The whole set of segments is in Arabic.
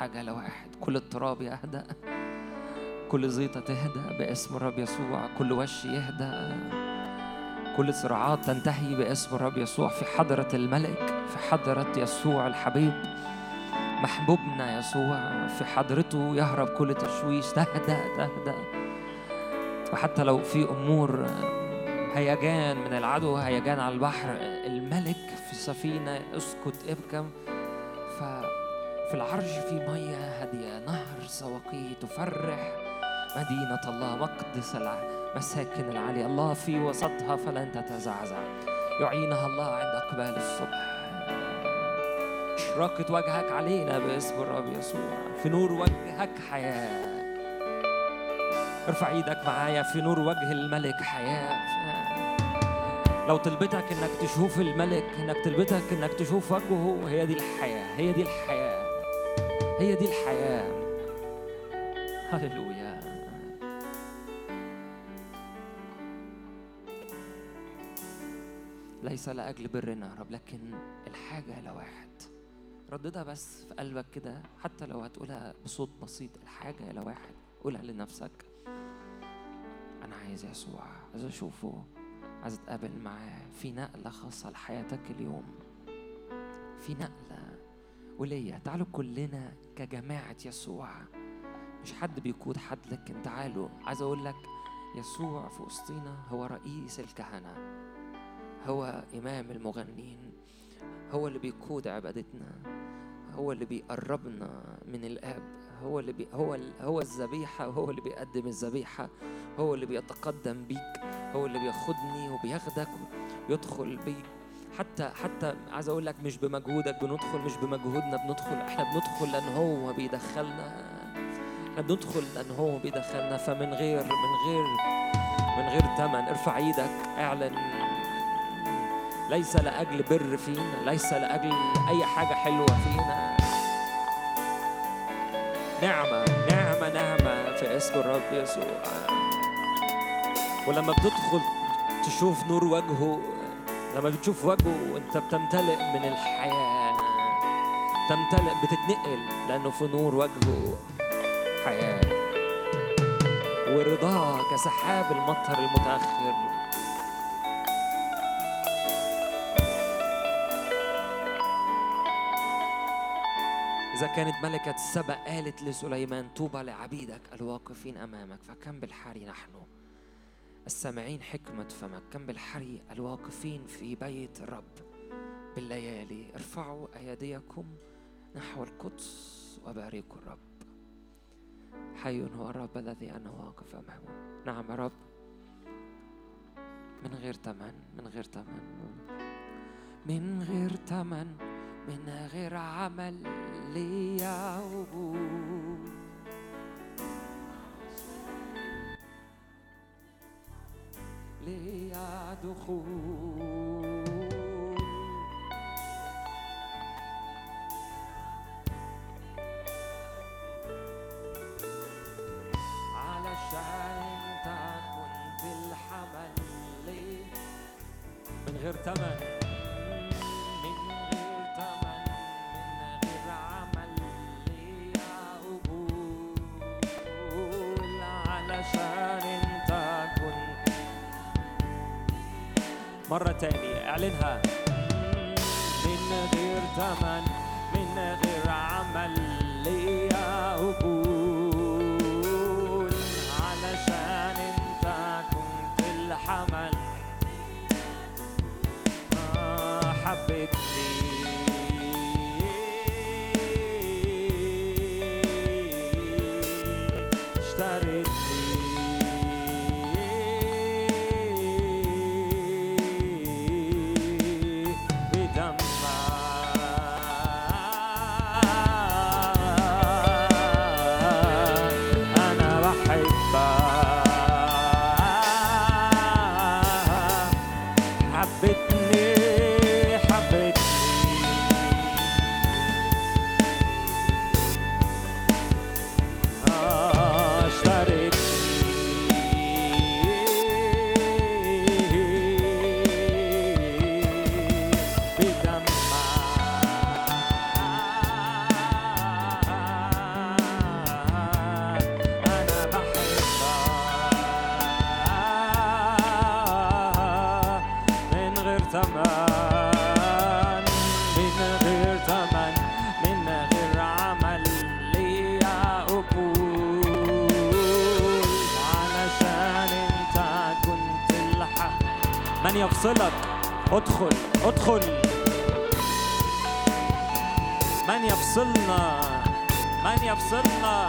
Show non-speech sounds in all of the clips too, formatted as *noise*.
الحاجة لواحد كل اضطراب يهدأ كل زيطة تهدأ باسم الرب يسوع. كل وش يهدأ كل صراعات تنتهي باسم الرب يسوع. في حضرة الملك في حضرة يسوع الحبيب محبوبنا يسوع. في حضرته يهرب كل تشويش. تهدأ تهدأ. وحتى لو في أمور هيجان من العدو هيجان على البحر الملك في السفينة اسكت ابكم. ففي العرش في مياه هادية. نهر سواقي تفرح. مدينة الله مقدس المساكن العالية الله في وسطها فلن تتزعزع. يعينها الله عند أقبال الصبح. إشراقة وجهك علينا باسم الرب يسوع. في نور وجهك حياة. ارفع إيدك معايا في نور وجه الملك حياة. لو طلبتك إنك تشوف الملك إنك طلبتك إنك تشوف وجهه هي دي الحياة هي دي الحياة. هي دي الحياة. هللويا. ليس لأجل برنا يا رب لكن الحاجة لواحد رددها بس في قلبك كده حتى لو هتقولها بصوت بسيط الحاجة لواحد قولها لنفسك. أنا عايز يسوع عايز أشوفه عايز أتقابل معاه. في نقلة خاصة لحياتك اليوم. في نقلة. وليا تعالوا كلنا كجماعة يسوع. مش حد بيقود حد لكن تعالوا. عايز أقول لك يسوع في وسطينا هو رئيس الكهنة. هو إمام المغنين. هو اللي بيقود عبادتنا. هو اللي بيقربنا من الآب. هو اللي بي هو ال هو الذبيحة. وهو اللي بيقدم الذبيحة. هو اللي بيتقدم بيك. هو اللي بياخدني وبياخدك ويدخل بيك. حتى حتى عايز أقول لك مش بمجهودك بندخل مش بمجهودنا بندخل إحنا بندخل لأن هو بيدخلنا. إحنا بندخل لأن هو بيدخلنا. فمن غير من غير من غير ثمن ارفع إيدك اعلن. ليس لأجل بر فينا ليس لأجل أي حاجة حلوة فينا. نعمة نعمة نعمة في اسم الرب يسوع. ولما بتدخل تشوف نور وجهه لما بتشوف وجهه انت بتمتلئ من الحياة تمتلئ بتتنقل لأنه في نور وجهه حياة. ورضاه كسحاب المطر المتأخر. إذا كانت ملكة السبأ قالت لسليمان طوبى لعبيدك الواقفين أمامك فكم بالحري نحن؟ السامعين حكمة فمك كم بالحري الواقفين في بيت الرب. بالليالي ارفعوا أيديكم نحو القدس وباركوا الرب. حي هو الرب الذي أنا واقف أمامه نعم يا رب. من غير تمن من غير تمن. من غير تمن من غير عمل ليعبود ليا دخول علشان انت كنت الحمل من غير تمن. مرة تانية. اعلنها. من غير تمن من غير عمل ليا قبول علشان انت كنت الحمل. آه، من يفصلك ادخل ادخل من يفصلنا من يفصلنا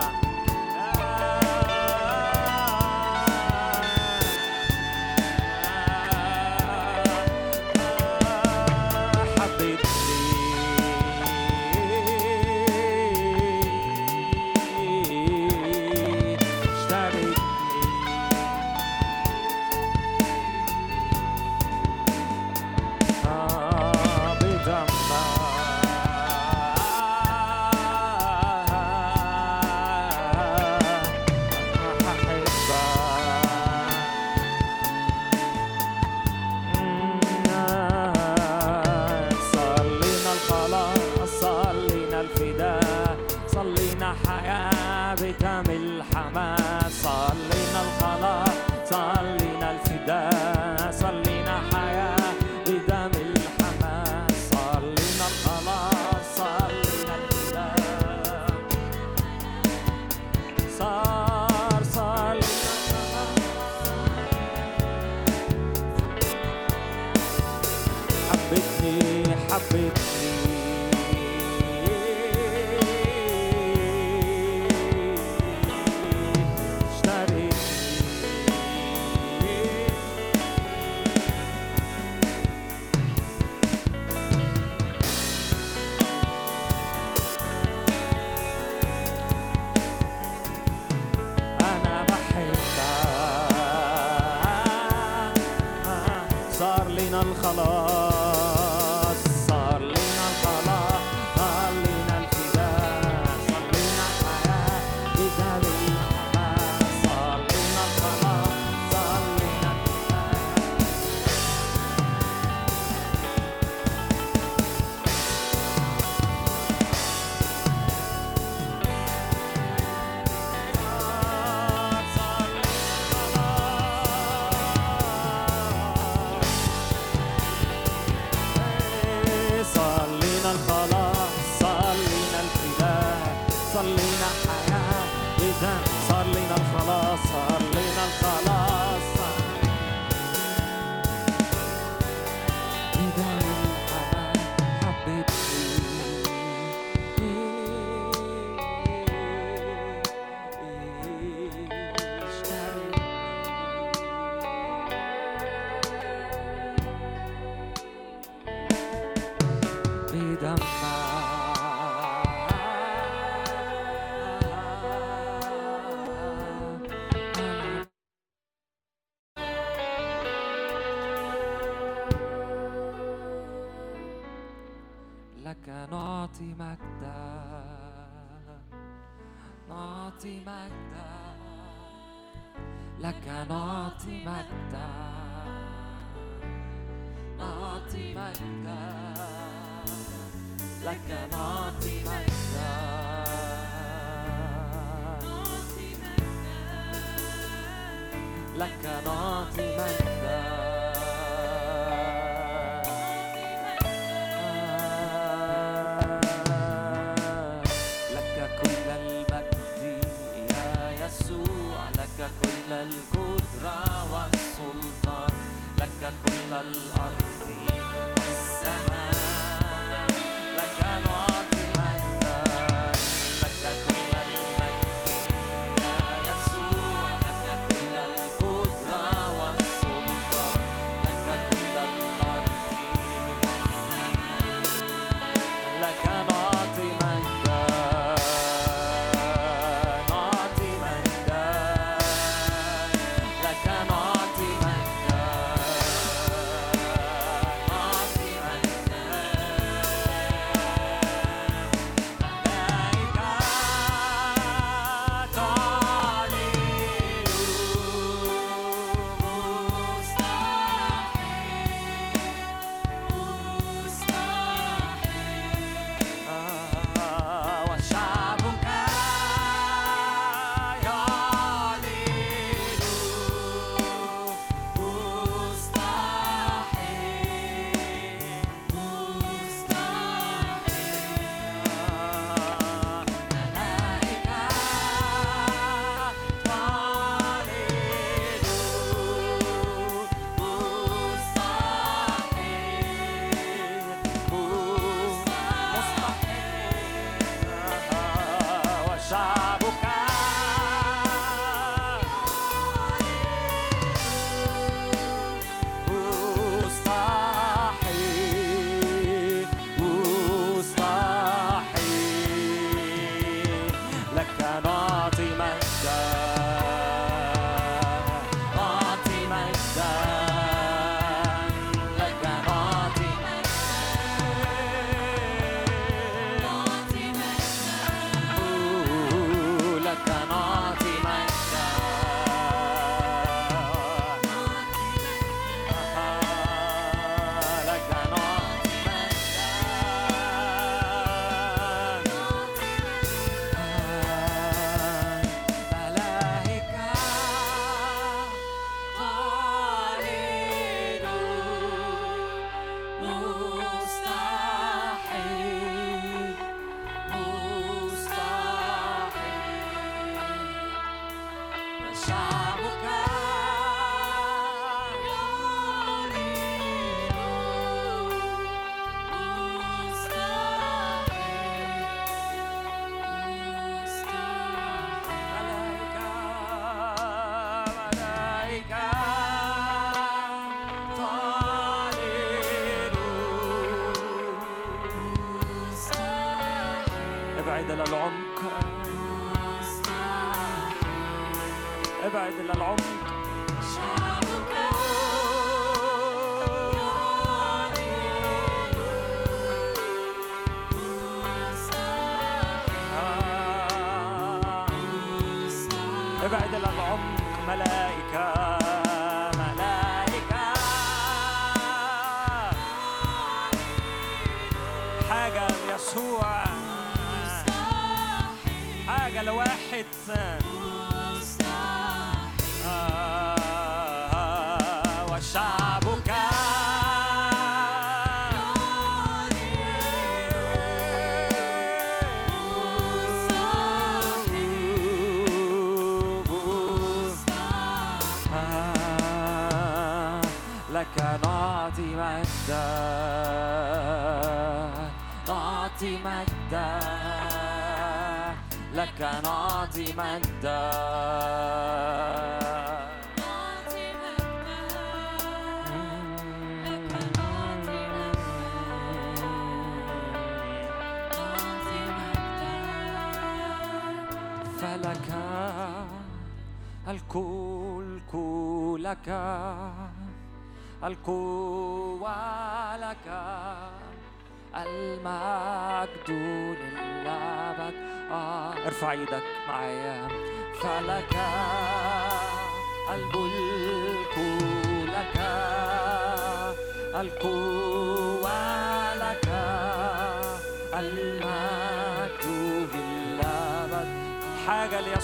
acabado.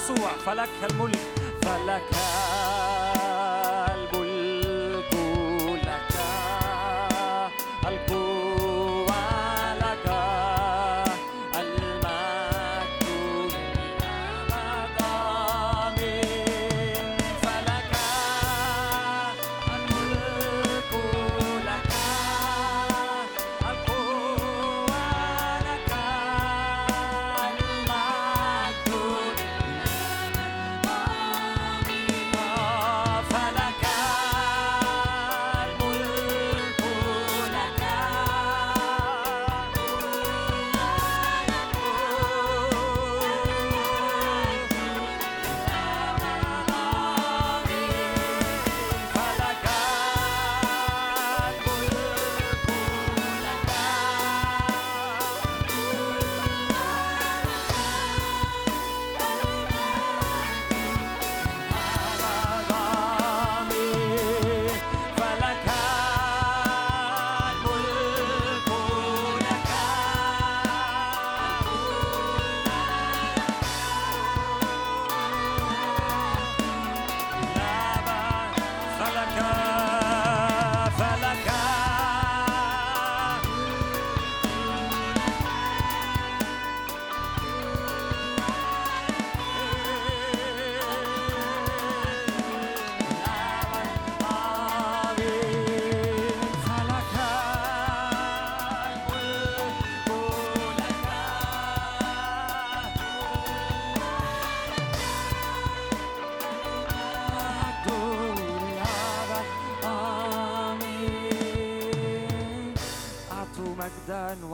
ليسوع فلك الملك فلك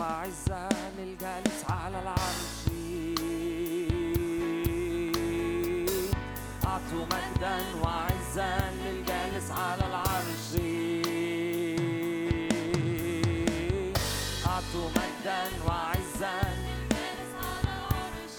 عزة للجالس على العرش. أعطوا مجدا وعزا للجالس على العرش. أعطوا مجدا وعزا للجالس على العرش.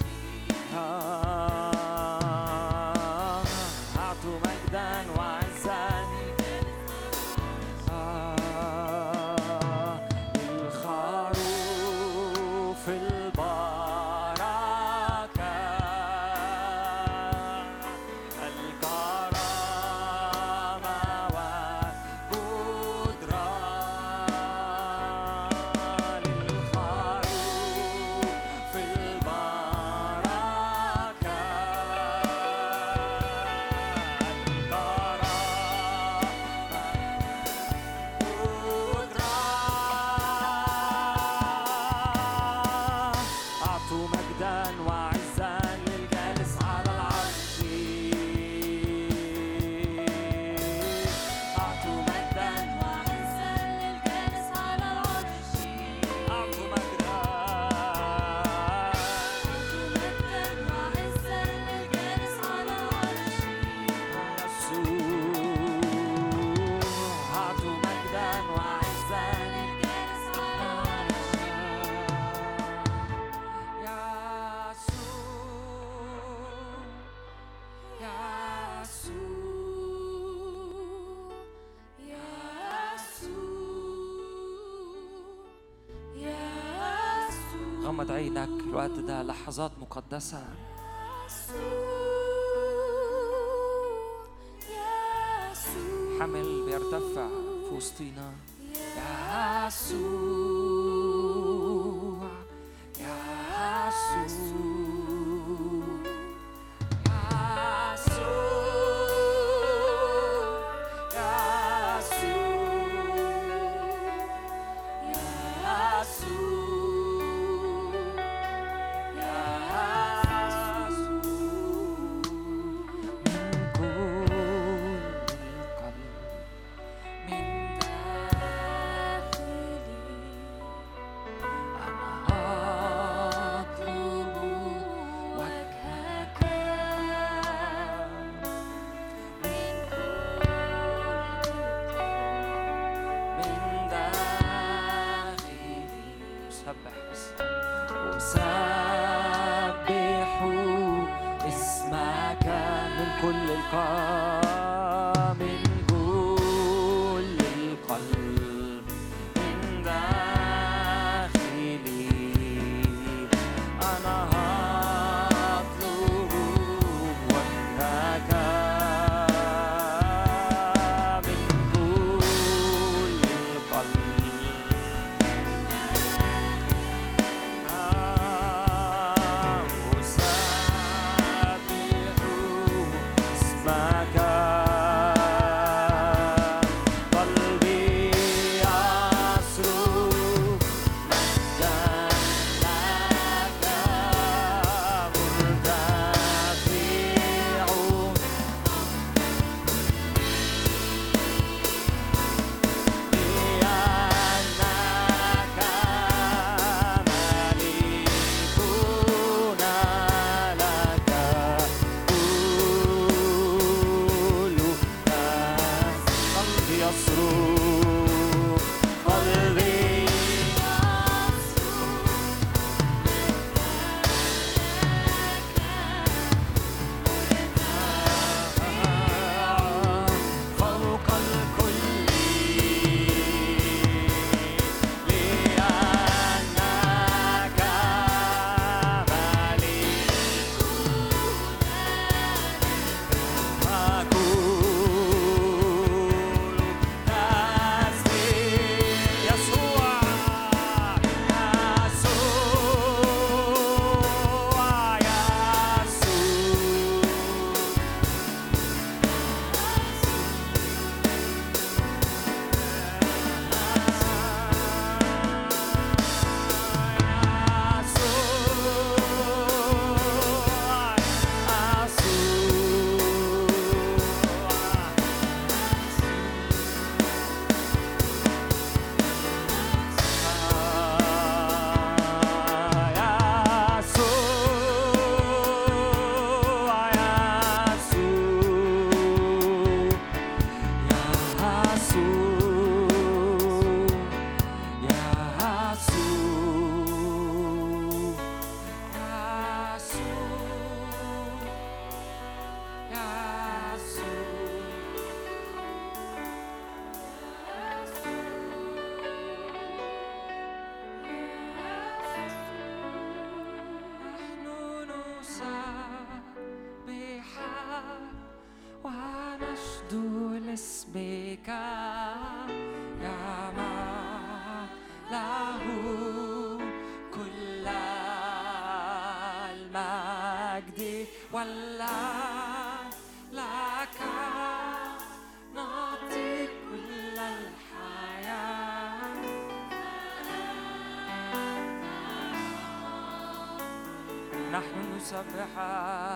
لحظات مقدسة حمل بيرتفع في وسطينا. يسوع. نحن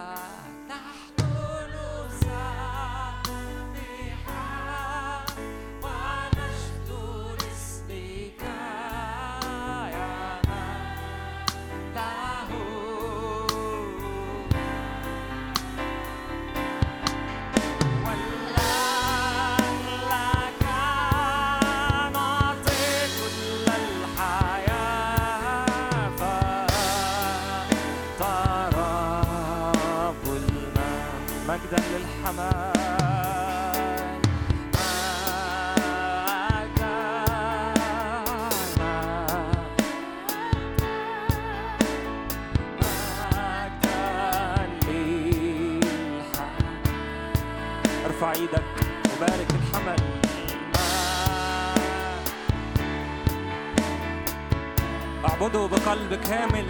نسبحك اعبده بقلب كامل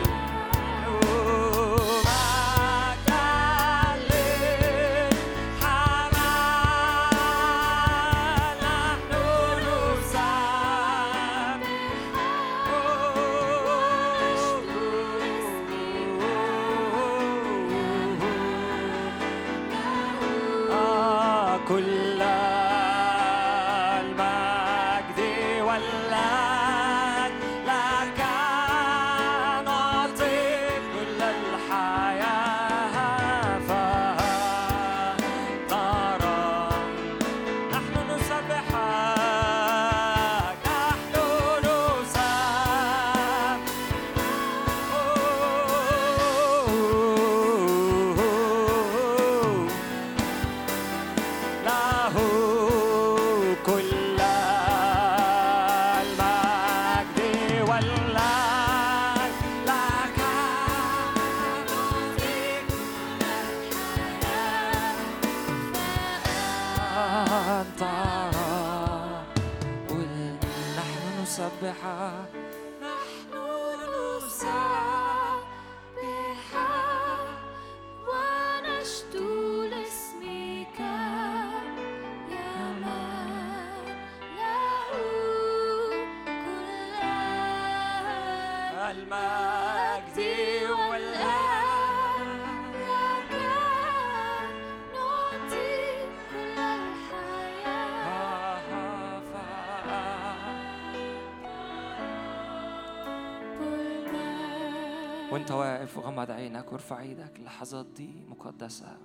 اللحظات دي مقدسة.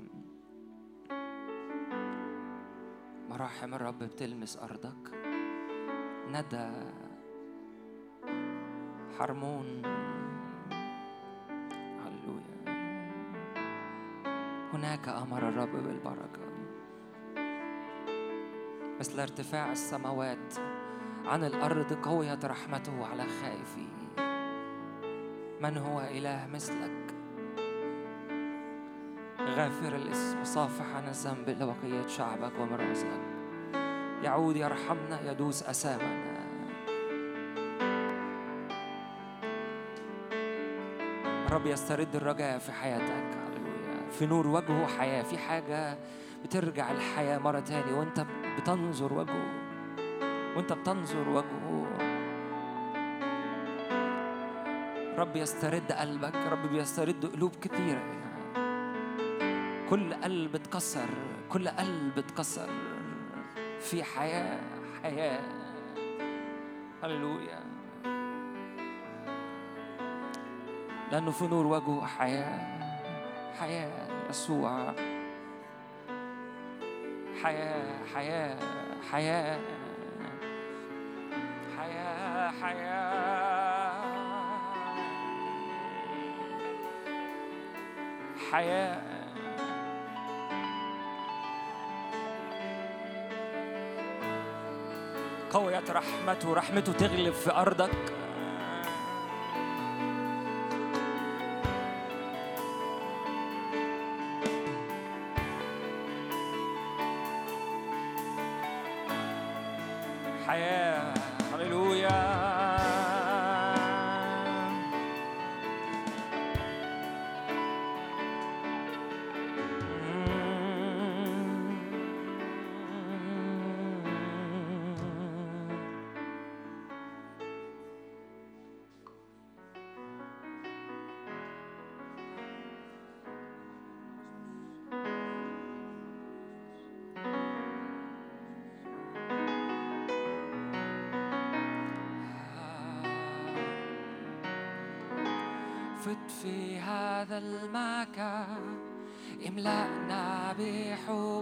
مراحم الرب بتلمس أرضك. ندى حرمون. هللويا. هناك أمر الرب بالبركة. مثل ارتفاع السماوات عن الأرض قوية رحمته على خائفين من هو إله مثلك؟ غافر الاسم صافح عن الذنب لبقية شعبك ومرازك يعود يرحمنا يدوس أسامنا. رب يسترد الرجاء في حياتك. في نور وجهه حياة. في حاجة بترجع الحياة مرة تاني وانت بتنظر وجهه. وانت بتنظر وجهه. رب يسترد قلبك. رب بيسترد قلوب كثيرة هنا كل قلب اتكسر كل قلب اتكسر في حياة حياة. هللويا. لأنه في نور وجهه حياة حياة يسوع. حياة حياة حياة. حياة حياة. حياة. قوية رحمته رحمته تغلب في أرضك. املأنا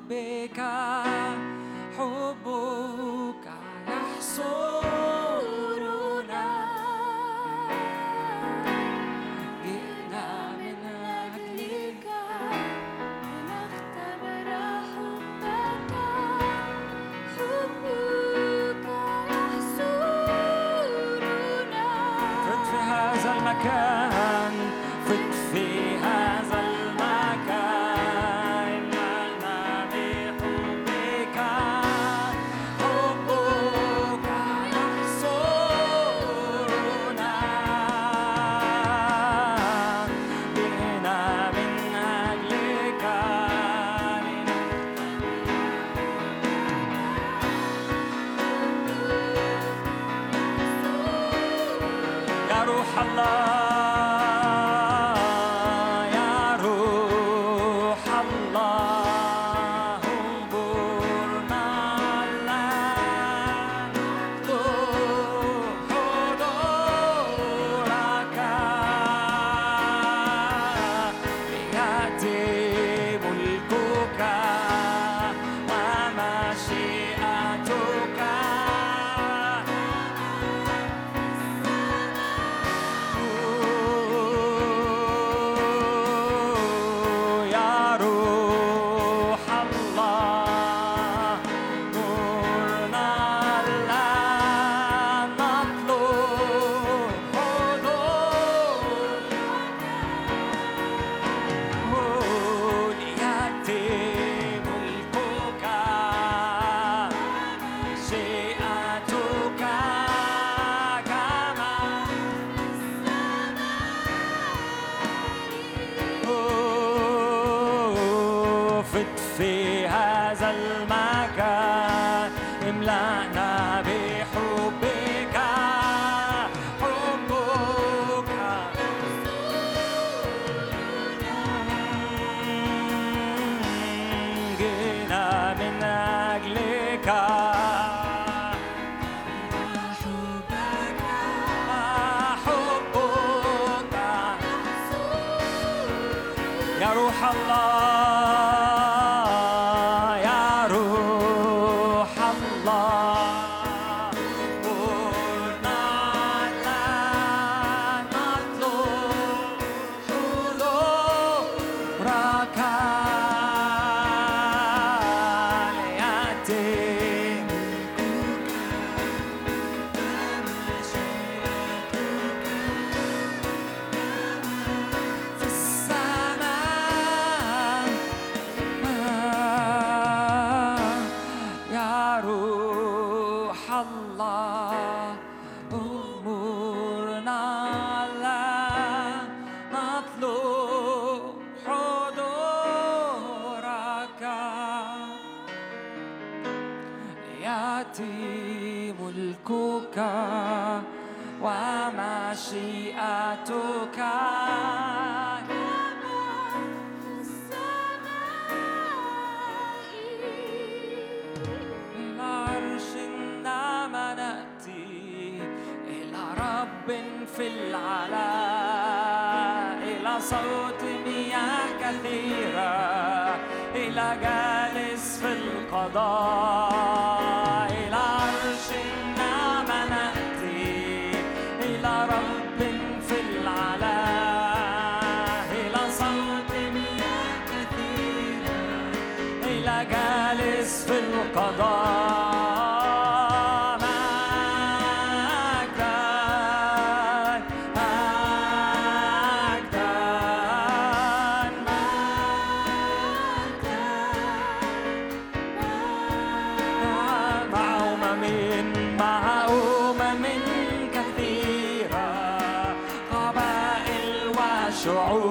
شعور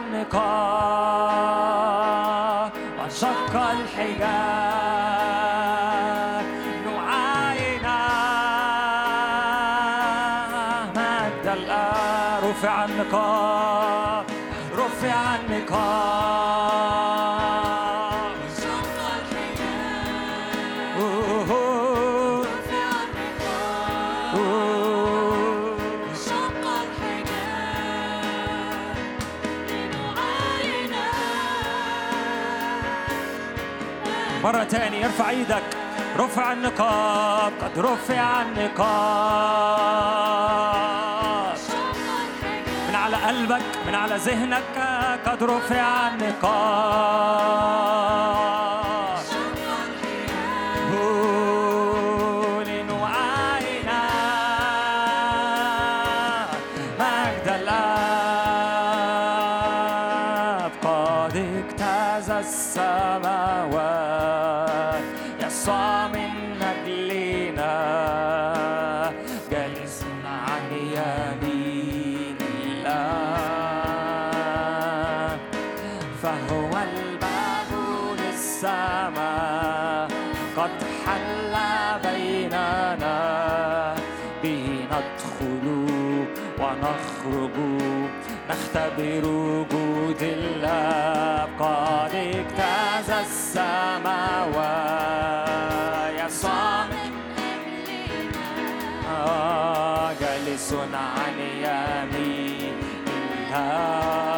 رفع النقاب ارفع إيدك. رفع النقاب قد رفع النقاب. من على قلبك من على ذهنك قد رفع النقاب. نختبر وجود الله قد اجتاز السماوات يسوع آه، جالس عن يمين الله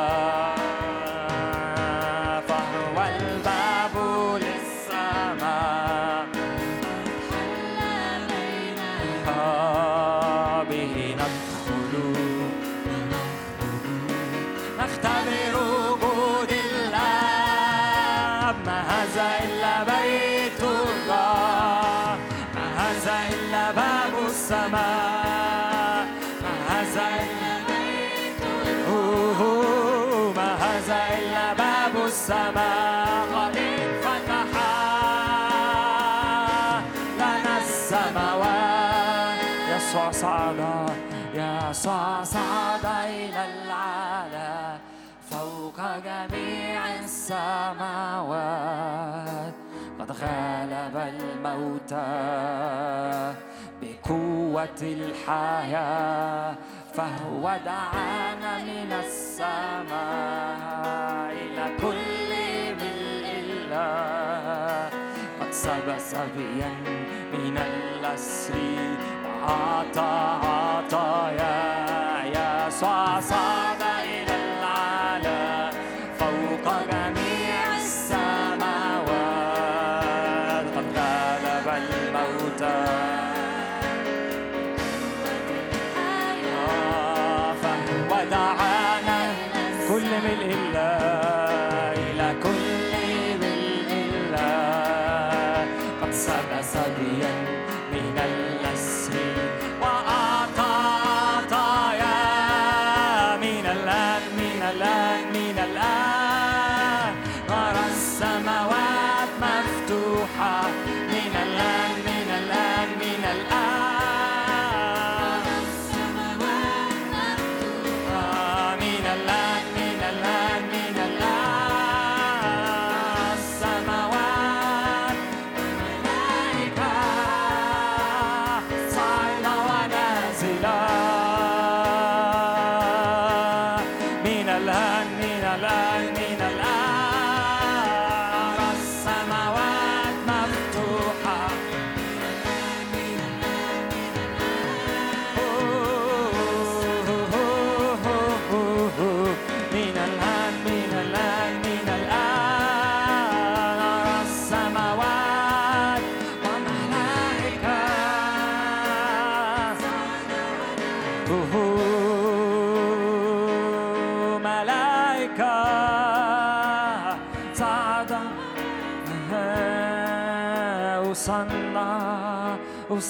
يسوع صعد إلى العلا فوق جميع السماوات. قد غلب الموتى بقوة الحياة فهو دعانا من السماء إلى كل ملء الله قد سب سبيا من الأسر وأعطى عطايا يسوع صعد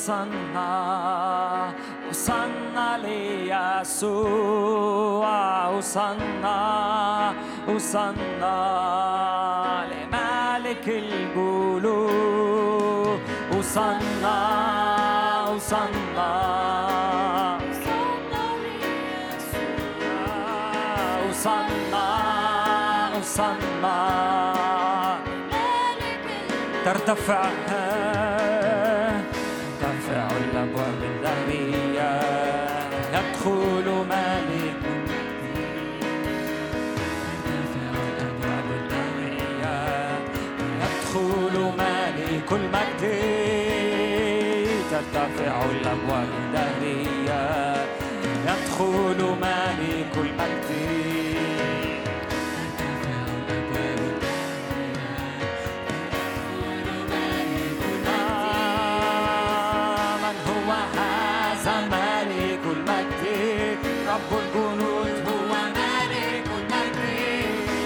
وصلنا وصلنا ليسوع وصلنا وصلنا لمالك القلوب وصلنا وصلنا وصلنا وصلنا ترتفع ترتفع الأبواب الذهبية يدخل مالك المجد من هو هذا المجد رب الجنود هو المجد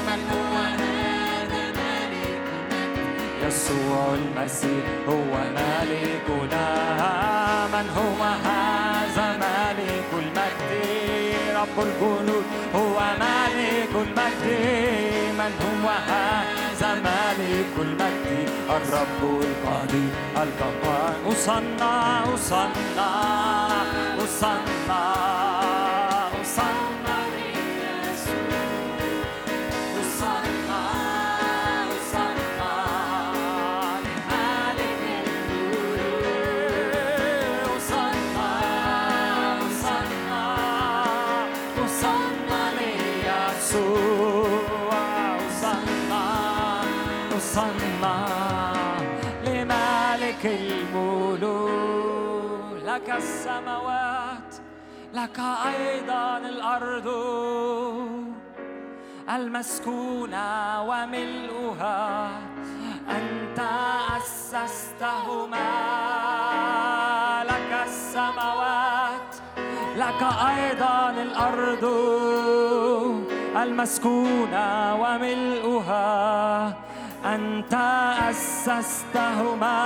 من هو هذا مالك المجد يسوع المسيح هو مالكنا من هو هذا مالك المجد؟ رب الجنود. هو مالك المجد. من هو هذا مالك المجد؟ الرب القدير الجبار وصلنا وصلنا وصلنا وصلنا لك السماوات لك أيضا الأرض. المسكونة وملؤها أنت أسستهما. لك السماوات لك أيضا الأرض. المسكونة وملؤها أنت أسستهما.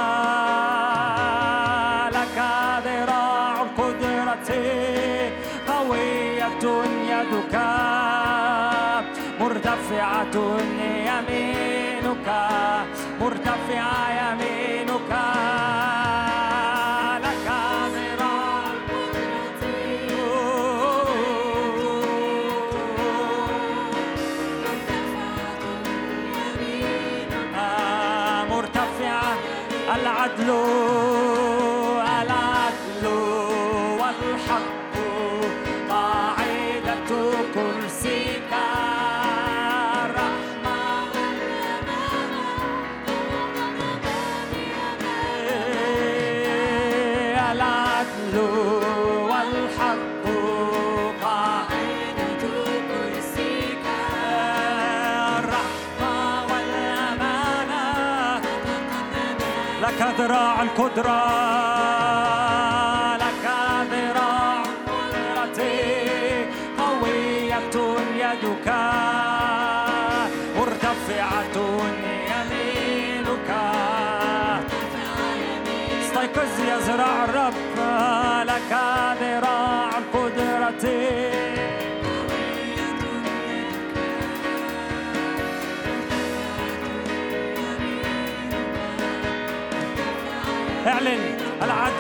مرتفعة يمينك مرتفعة يمينك. لك ذراع القدرة لك ذراع القدرة قوية يدك مرتفعة يمينك. استيقظ يا ذراع الرب لك ذراع القدرة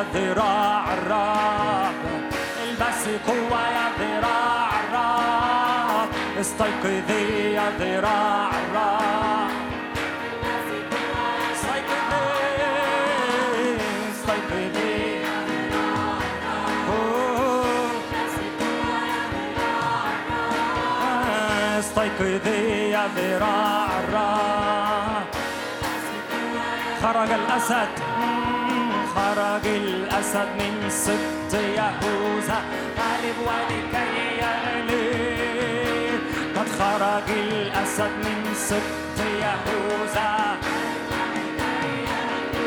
يا ذراع الرب البسي قوة يا ذراع الرب استيقظي يا ذراع الرب استيقظي استيقظي. يا ذراع الرب خرج الأسد. خرج الأسد من سبط يهوذا غالب ولكي يغلب قد خرج الأسد من سبط يهوذا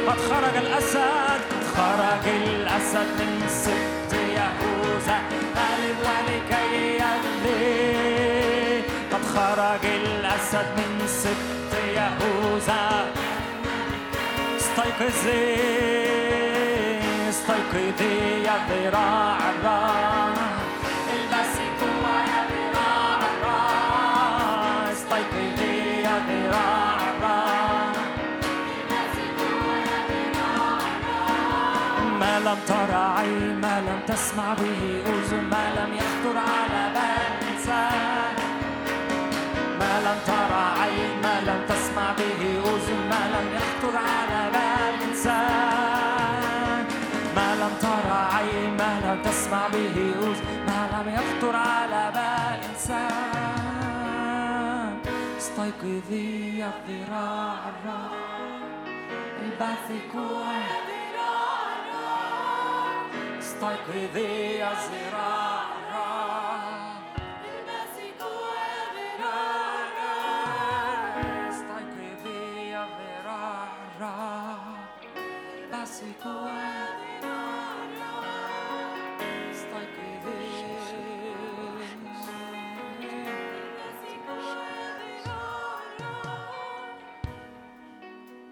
قد خرج الأسد قد خرج الأسد من سبط يهوذا غالب ولكي يغلب قد خرج الأسد من سبط يهوذا استيقظي استيقظي يا ذراع الرب البسي قوة يا ذراع الرب استيقظي يا ذراع الرب ما لم ترى عين ما لم تسمع به أذن ما لم يخطر على بال إنسان ما لم ترى عين ما لم تسمع به أذن ما لم يخطر على بال إنسان ما لم ترى عين ما لم تسمع به أذن ما لم يخطر على بال إنسان استيقظي يا ذراع الرب البثي قوة استيقظي يا ذراع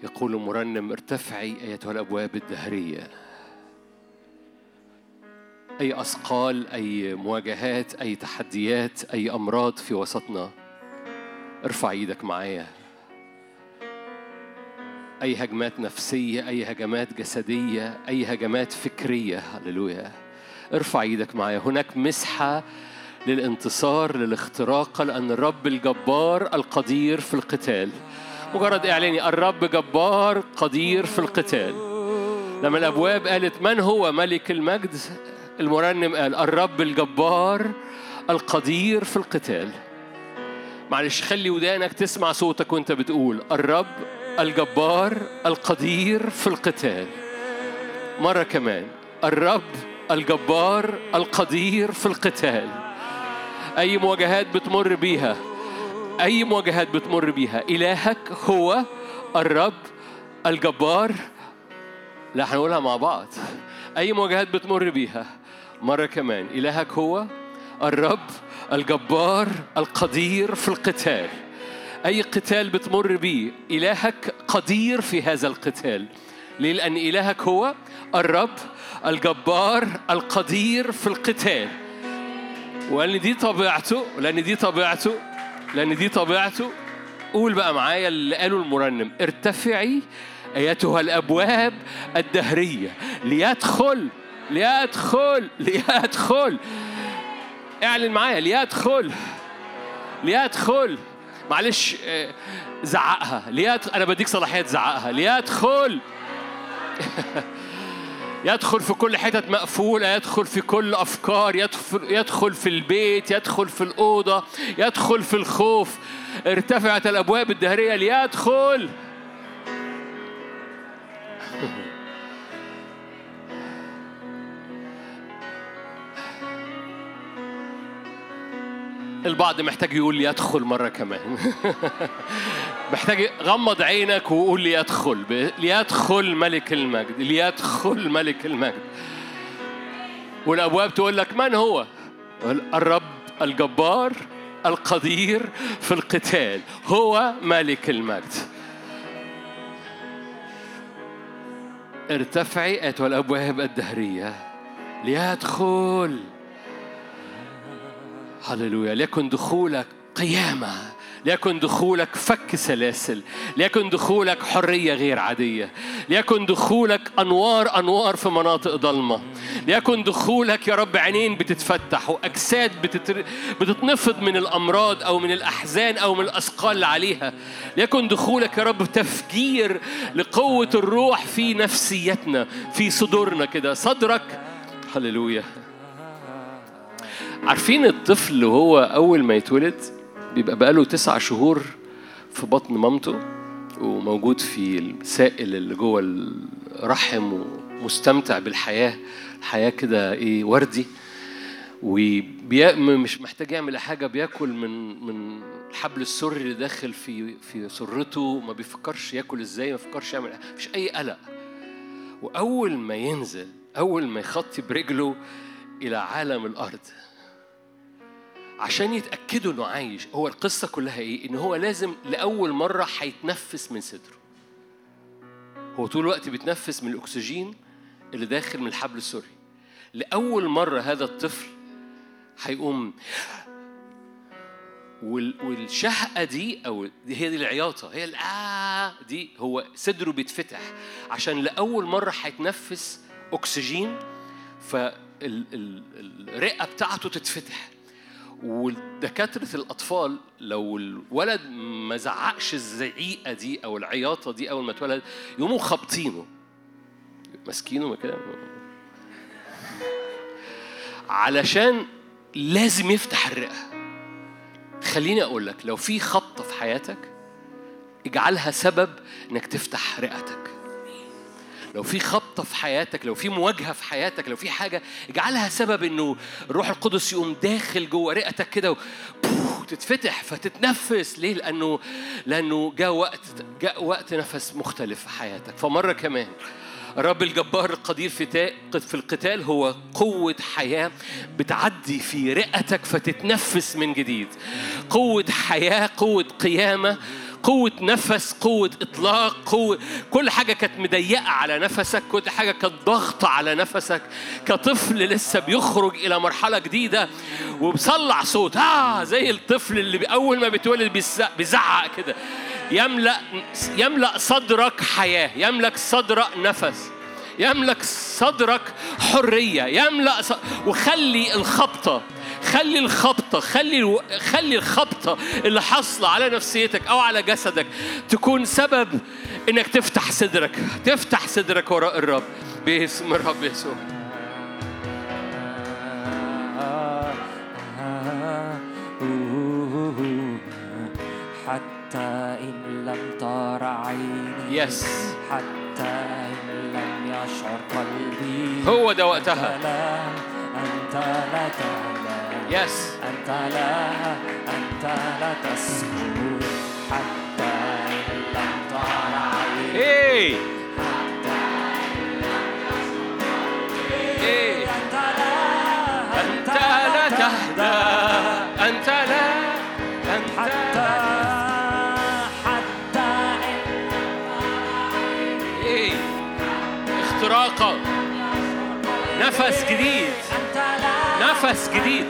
يقول المرنم ارتفعي أيتها الأبواب الدهرية. أي أثقال أي مواجهات أي تحديات أي أمراض في وسطنا. ارفع إيدك معايا. أي هجمات نفسية أي هجمات جسدية أي هجمات فكرية. هللويا. ارفع إيدك معايا. هناك مسحة للانتصار للاختراق لأن الرب الجبار القدير في القتال. مجرد إعلاني. الرب جبار قدير في القتال. لما الأبواب قالت من هو؟ ملك المجد. المرنم قال الرب الجبار القدير في القتال. معلش خلي ودانك تسمع صوتك وانت بتقول الرب الجبار القدير في القتال. مرة كمان الرب الجبار القدير في القتال. أي مواجهات بتمر بيها؟ أي مواجهات بتمر بيها؟ إلهك هو الرب الجبار؟ لا هنقولها مع بعض. أي مواجهات بتمر بيها؟ مرة كمان إلهك هو الرب الجبار القدير في القتال. أي قتال بتمر بيه. إلهك قدير في هذا القتال. ليه؟ لأن إلهك هو الرب الجبار القدير في القتال. ولأن دي طبيعته لأن دي طبيعته لأن دي طبيعته. قول بقى معايا اللي قاله المرنم. ارتفعي أيتها الأبواب الدهرية. ليدخل ليدخل ليدخل. اعلن معايا ليدخل ليدخل. معلش آه، زعقها. ليدخل أنا بديك صلاحية تزعقها. ليدخل *laughs* يدخل في كل حتت مقفولة يدخل في كل أفكار يدخل, يدخل في البيت يدخل في الأوضة يدخل في الخوف. ارتفعت الأبواب الدهرية. ليدخل *laughs* البعض محتاج يقول لي يدخل مرة كمان. *laughs* محتاج غمض عينك وقول لي يدخل ليدخل ملك المجد. ليدخل ملك المجد. والأبواب تقول لك من هو؟ الرب الجبار القدير في القتال. هو ملك المجد. ارتفعي أيتها الأبواب الدهرية. ليدخل. هللويا. ليكن دخولك قيامة ليكن دخولك فك سلاسل ليكن دخولك حرية غير عادية ليكن دخولك أنوار أنوار في مناطق ضلمة ليكن دخولك يا رب عينين بتتفتح وأجساد بتتر... بتتنفض من الأمراض أو من الأحزان أو من الأثقال اللي عليها. ليكن دخولك يا رب تفجير لقوة الروح في نفسيتنا في صدورنا كده. صدرك هللويا. عارفين الطفل وهو أول ما يتولد بيبقى بقاله تسع شهور في بطن مامته وموجود في السائل اللي جوه الرحم ومستمتع بالحياة الحياة كده إيه وردي. ومش محتاج يعمل حاجة بياكل من من الحبل السري اللي داخل في في سرته ما بيفكرش ياكل إزاي ما بيفكرش يعمل مفيش أي قلق. وأول ما ينزل أول ما يخطي برجله إلى عالم الأرض عشان يتأكدوا إنه عايش هو القصة كلها إيه؟ إن هو لازم لأول مرة هيتنفس من صدره. هو طول الوقت بيتنفس من الأكسجين اللي داخل من الحبل السري لأول مرة هذا الطفل هيقوم والشهقة دي أو دي هي دي العياطة هي الآه دي هو صدره بيتفتح. عشان لأول مرة هيتنفس أكسجين فالرئة بتاعته تتفتح. ودكاترة الأطفال لو الولد ما زعقش الزعيقة دي أو العياطة دي أول ما اتولد يقوموا خابطينه ماسكينه كده علشان لازم يفتح الرئة. خليني أقول لك لو في خبطة في حياتك اجعلها سبب إنك تفتح رئتك. لو في خبطة في حياتك لو في مواجهة في حياتك لو في حاجة اجعلها سبب إنه الروح القدس يقوم داخل جوه رئتك كده تتفتح فتتنفس. ليه؟ لأنه لأنه جاء وقت جاء وقت نفس مختلف في حياتك. فمرة كمان الرب الجبار القدير في في القتال هو قوة حياة بتعدي في رئتك فتتنفس من جديد. قوة حياة قوة قيامة قوة نفس قوة إطلاق قوة كل حاجة كانت مضيقة على نفسك كل حاجة كانت ضغطة على نفسك. كطفل لسه بيخرج إلى مرحلة جديدة وبصلع صوت. آه زي الطفل اللي أول ما بيتولد بيزعق كده. يملأ يملأ صدرك حياة يملك صدرك نفس يملك صدرك حرية يملأ ص... وخلي الخبطة. خلي الخبطة خلي خلي الخبطة اللي حاصلة على نفسيتك أو على جسدك تكون سبب إنك تفتح صدرك تفتح صدرك وراء الرب. باسم الرب يسوع. حتى إن لم تر عيني يس حتى إن لم يشعر قلبي هو ده وقتها. لا أنت لا يس أنت لا أنت لا تسكن حتى إن لم تر عيني إيه إيه أنت لا أنت لا تهدى. أنت لا أنت حتى حتى إن نفس جديد. نفس جديد.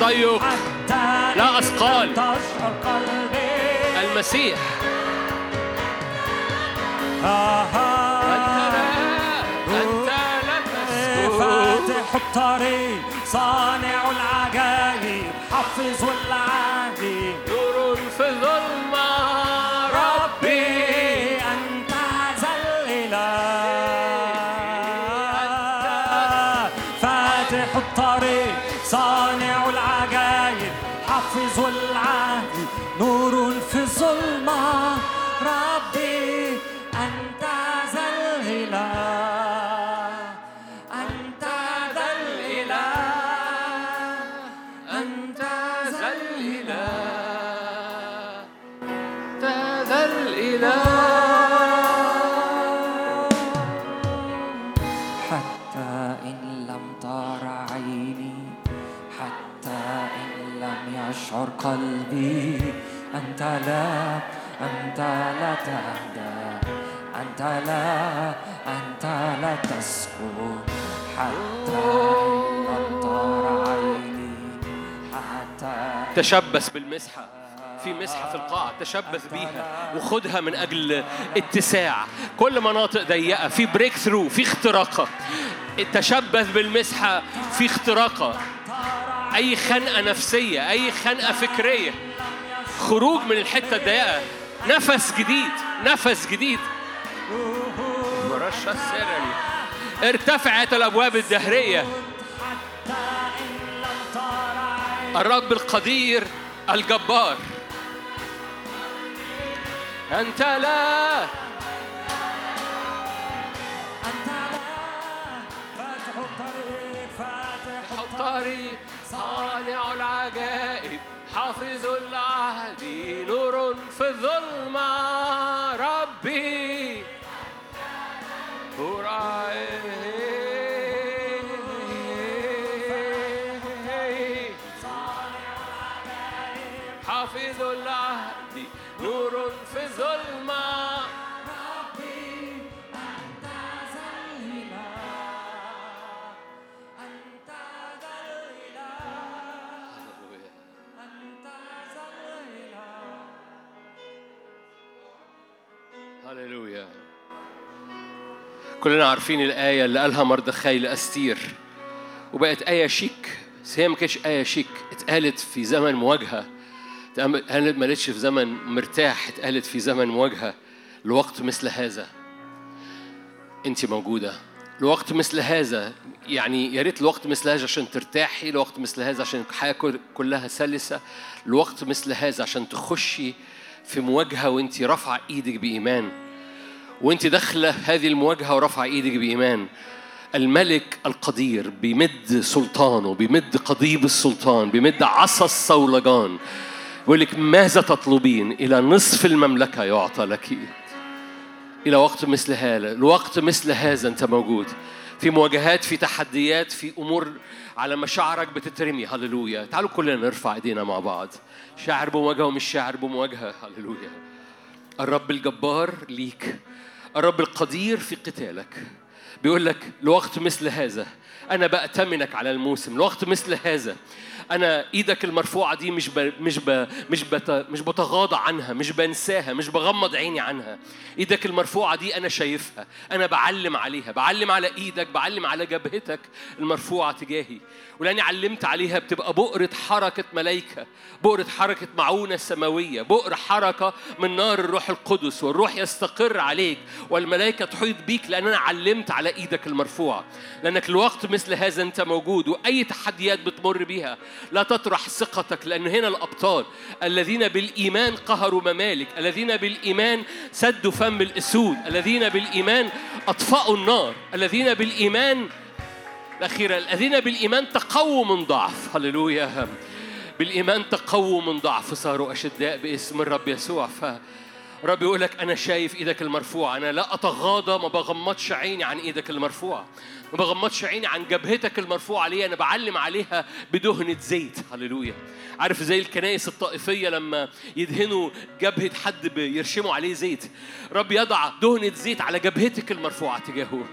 تضيق. حتى لا أثقال. المسيح. أنت لا. أنت لا فاتح الطريق. صانع العجائب. حفظ العهد نور في الظلمة حافظ قلبي أنت لا أنت لا تهدى أنت لا أنت لا تسكن حتى تر عيني حتى تشبث بالمسحة في مسحة في القاعة تشبث بيها وخدها من أجل اتساع. كل مناطق ضيقة في بريك ثرو في اختراقة. تشبث بالمسحة في اختراقة. أي خنقة نفسية أي خنقة فكرية. خروج من الحتة الضيقة. نفس جديد نفس جديد. ارتفعت الأبواب الدهرية. الرب القدير الجبار. أنت لا. أنت لا فاتح الطريق فاتح الطريق صانع العجائب. حافظ العهد نور في الظلمة ربي. أرعيه حافظ العهد نور في الظلمة. هللويا كلنا عارفين الآية اللي قالها مردخاي لأستير. وبقت آية شيك. بس هي ما كانتش آية شيك. اتقالت في زمن مواجهة. اتقالت ما في زمن مرتاح. اتقالت في زمن مواجهة. لوقت مثل هذا. أنت موجودة. لوقت مثل هذا. يعني يا ريت الوقت مثل هذا عشان ترتاحي. لوقت مثل هذا عشان الحياة كل- كلها سلسة. الوقت مثل هذا عشان تخشي في مواجهة وانت رافعة إيدك بإيمان. وانت داخلة هذه المواجهة ورافعة إيدك بإيمان. الملك القدير بيمد سلطانه بيمد قضيب السلطان بيمد عصا الصولجان. بيقول لك ماذا تطلبين؟ إلى نصف المملكة يعطى لك إلى وقت مثل هذا الوقت مثل هذا أنت موجود. في مواجهات في تحديات في أمور على مشاعرك بتترمي. هللويا. تعالوا كلنا نرفع إيدينا مع بعض. شاعر بمواجهة ومش شاعر بمواجهة. هللويا. الرب الجبار ليك. الرب القدير في قتالك. بيقول لك لوقت مثل هذا أنا بأتمنك على الموسم لوقت مثل هذا. أنا إيدك المرفوعة دي مش ب... مش ب... مش بت... مش بتغاضى عنها مش بنساها مش بغمض عيني عنها. إيدك المرفوعة دي أنا شايفها أنا بعلم عليها بعلم على إيدك بعلم على جبهتك المرفوعة تجاهي. ولأني علمت عليها بتبقى بؤرة حركة ملائكه بؤرة حركة معونة سماوية بؤر حركة من نار الروح القدس والروح يستقر عليك والملائكه تحيط بيك لأن أنا علمت على إيدك المرفوعة. لأنك الوقت مثل هذا أنت موجود وأي تحديات بتمر بيها لا تطرح ثقتك لأن هنا الأبطال. الذين بالإيمان قهروا ممالك الذين بالإيمان سدوا فم الأسود الذين بالإيمان أطفأوا النار الذين بالإيمان الأخيرة الذين بالإيمان تقووا من ضعف. هللويا. بالإيمان تقووا من ضعف صاروا أشداء باسم الرب يسوع. ف رب يقول لك أنا شايف إيدك المرفوعة. أنا لا أتغاضى ما بغمضش عيني عن إيدك المرفوعة. ما بغمضش عيني عن جبهتك المرفوعة ليه أنا بعلم عليها بدهنة زيت. هللويا. عارف زي الكنائس الطائفية لما يدهنوا جبهة حد بيرشموا عليه زيت. رب يضع دهنة زيت على جبهتك المرفوعة تجاهه.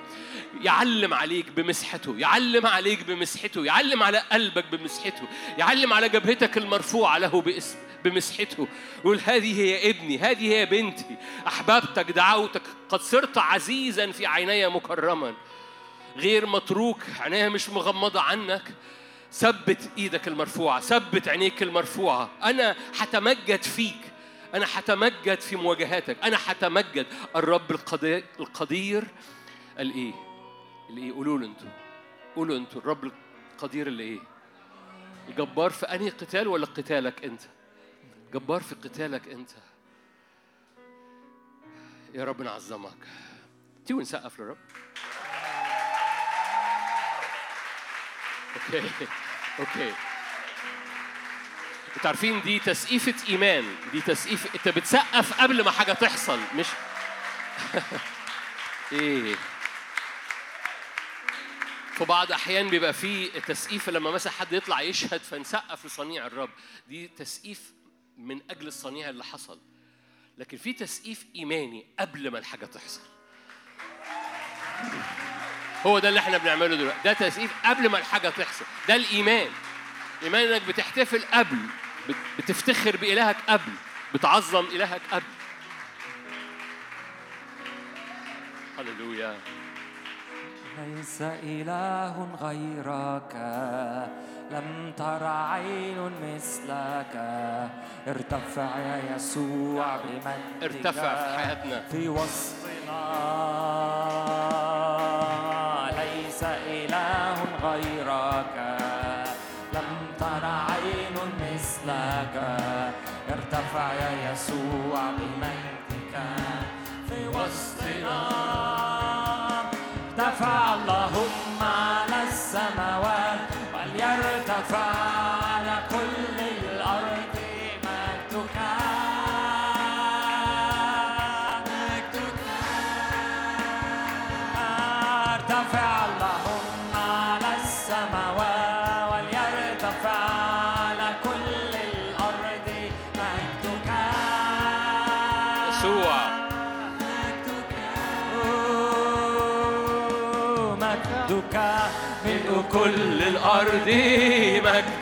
يعلم عليك بمسحته يعلم عليك بمسحته يعلم على قلبك بمسحته يعلم على جبهتك المرفوعة له باسم بمسحته. يقول هذه هي ابني هذه هي بنتي. أحببتك دعوتك قد صرت عزيزا في عيني مكرما. غير متروك عينيها مش مغمضة عنك. ثبت إيدك المرفوعة ثبت عينيك المرفوعة. أنا هتمجد فيك أنا هتمجد في مواجهاتك. أنا هتمجد الرب القدير, القدير الإيه؟ الإيه؟ قولوا له أنتوا. قولوا أنتوا الرب القدير اللي إيه؟ الجبار في أنهي قتال ولا قتالك أنت؟ جبار في قتالك أنت. يا رب نعظمك. تيجوا نسقف للرب Okay. Okay. أنتوا عارفين دي تسقيفة إيمان. دي تسقيف أنت بتسقف قبل ما حاجة تحصل مش؟ *laughs* إيه. في بعض أحيان بيبقى في تسقيف لما مثلا حد يطلع يشهد فنسقف لصنيع الرب. دي تسقيف من أجل الصنيع اللي حصل. لكن في تسقيف إيماني قبل ما الحاجة تحصل. هو ده اللي إحنا بنعمله دلوقتي. ده تسقيف قبل ما الحاجة تحصل. ده الإيمان. الايمان إنك بتحتفل قبل. بت- بتفتخر بإلهك قبل. بتعظم إلهك قبل. هللويا. ليس إله غيرك. لم تر عين مثلك. ارتفع يا يسوع بمجدك ارتفع في حياتنا. في وسطنا. ليس إله غيرك. لم تر عين مثلك. ارتفع يا يسوع بمجدك.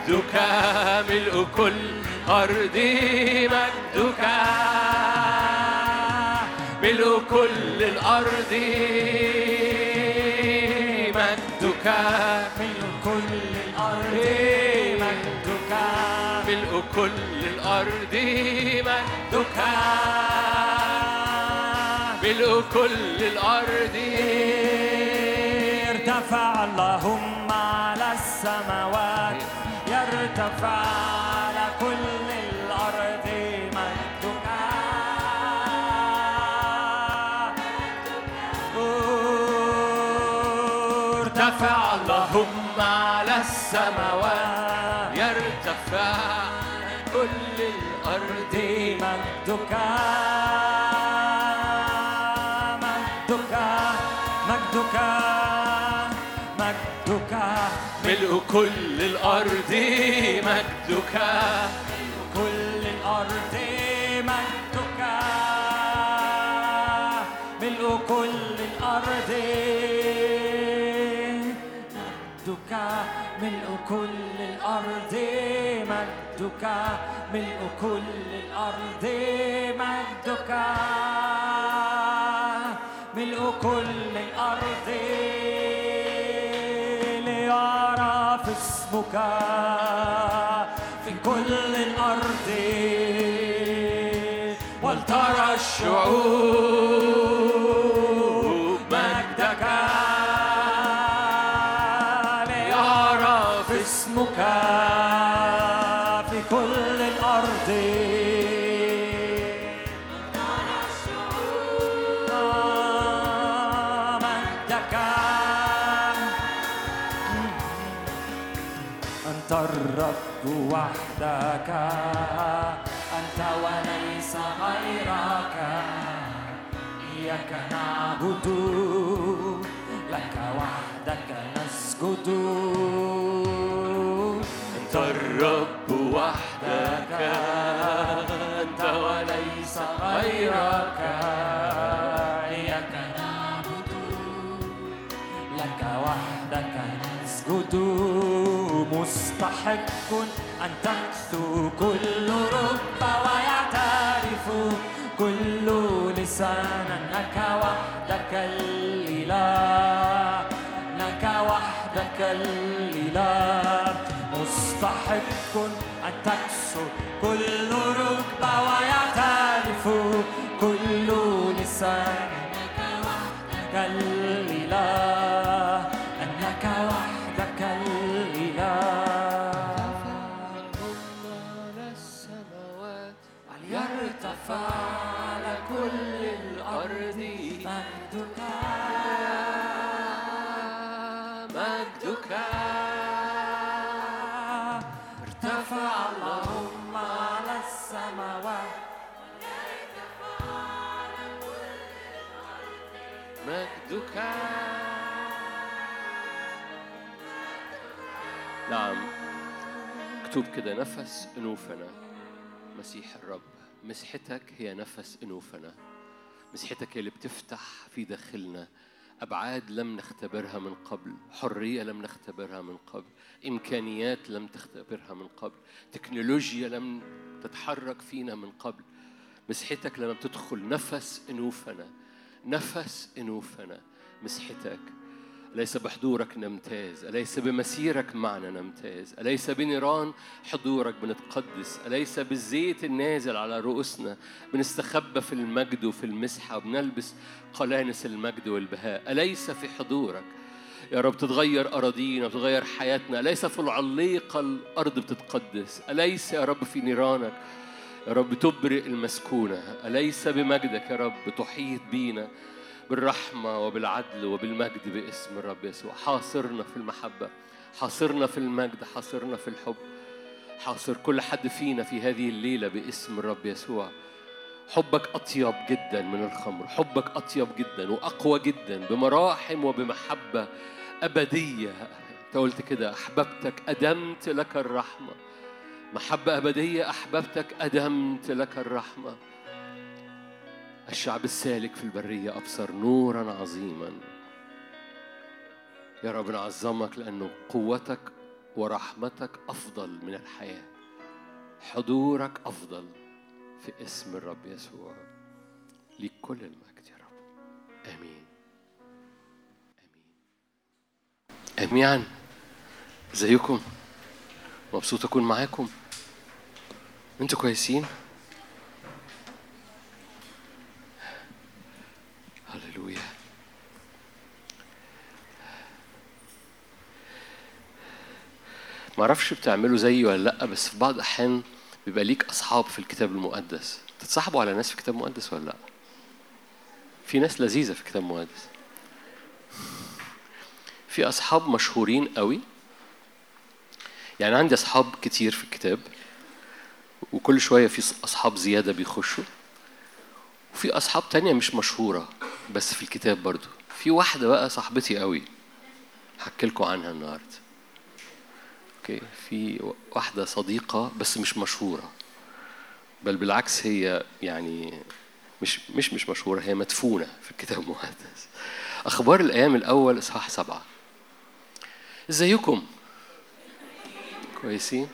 مجدك ملء كل أرض مجدك. ملء كل الأرض مجدك. ملء كل الأرض مجدك. ملء كل الأرض مجدك. ملء كل الأرض. ارتفع اللهم على السماوات. يرتفع اللهم على السماوات. يرتفع كل الأرض مجدك مجدك ملء كل الأرض مجدك كل الأرض مجدك ملء كل الأرض مجدك ملء كل الأرض مجدك ملء كل الأرض مجدك ملء كل الأرض اسمك في كل الأرض. ولترى الشعوب مجدك. ليعرف اسمك. وحدك أنت وليس غيرك. إياك نعبد لك وحدك نسجد أنت الرب وحدك أنت وليس غيرك. إياك نعبد لك وحدك نسجد مستحق أن تكثو كل رب ويعترف كل لسان أنك وحدك الإله أنك وحدك الإله. مستحق أن تكسو كل ركب ويعترف كل لسان أنك وحدك الإله. مكتوب كده نفس أنوفنا. مسيح الرب. مسحتك هي نفس أنوفنا. مسحتك هي اللي بتفتح في داخلنا. أبعاد لم نختبرها من قبل. حرية لم نختبرها من قبل. إمكانيات لم تختبرها من قبل. تكنولوجيا لم تتحرك فينا من قبل. مسحتك لما بتدخل نفس أنوفنا. نفس أنوفنا. مسحتك أليس بحضورك نمتاز أليس بمسيرك معنا نمتاز؟ أليس بنيران حضورك بنتقدس؟ أليس بالزيت النازل على رؤوسنا بنستخبى في المجد وفي المسحة وبنلبس قلانس المجد والبهاء؟ أليس في حضورك يا رب تتغير أراضينا وتتغير حياتنا؟ أليس في العليقة الأرض بتتقدس؟ أليس يا رب في نيرانك؟ يا رب تبرئ المسكونة؟ أليس بمجدك يا رب تحيط بينا؟ بالرحمة وبالعدل وبالمجد باسم الرب يسوع. حاصرنا في المحبة حاصرنا في المجد حاصرنا في الحب. حاصر كل حد فينا في هذه الليلة باسم الرب يسوع. حبك أطيب جدا من الخمر. حبك أطيب جدا وأقوى جدا بمراحم وبمحبة أبدية. أنت قلت كده أحببتك أدمت لك الرحمة. محبة أبدية أحببتك أدمت لك الرحمة. الشعب السالك في البرية أبصر نورا عظيما. يا رب نعظمك لأنه قوتك ورحمتك أفضل من الحياة. حضورك أفضل في اسم الرب يسوع. ليك كل المجد يا رب. آمين. آمين. جميعا ازيكم مبسوط أكون معاكم. أنتوا كويسين هللويا معرفش بتعملوا زيي ولا لأ بس في بعض الأحيان بيبقى ليك أصحاب في الكتاب المقدس. تتصاحبوا على ناس في الكتاب المقدس ولا لأ؟ في ناس لذيذة في الكتاب المقدس. في أصحاب مشهورين قوي؟ يعني عندي أصحاب كتير في الكتاب وكل شوية في أصحاب زيادة بيخشوا وفي أصحاب تانية مش مشهورة بس في الكتاب برضو. في واحدة بقى صاحبتي قوي هحكي لكم عنها النهاردة. أوكي في واحدة صديقة بس مش مشهورة. بل بالعكس هي يعني مش مش مش مشهورة هي مدفونة في الكتاب المقدس. أخبار الأيام الأول إصحاح سبعة. إزيكم؟ كويسين؟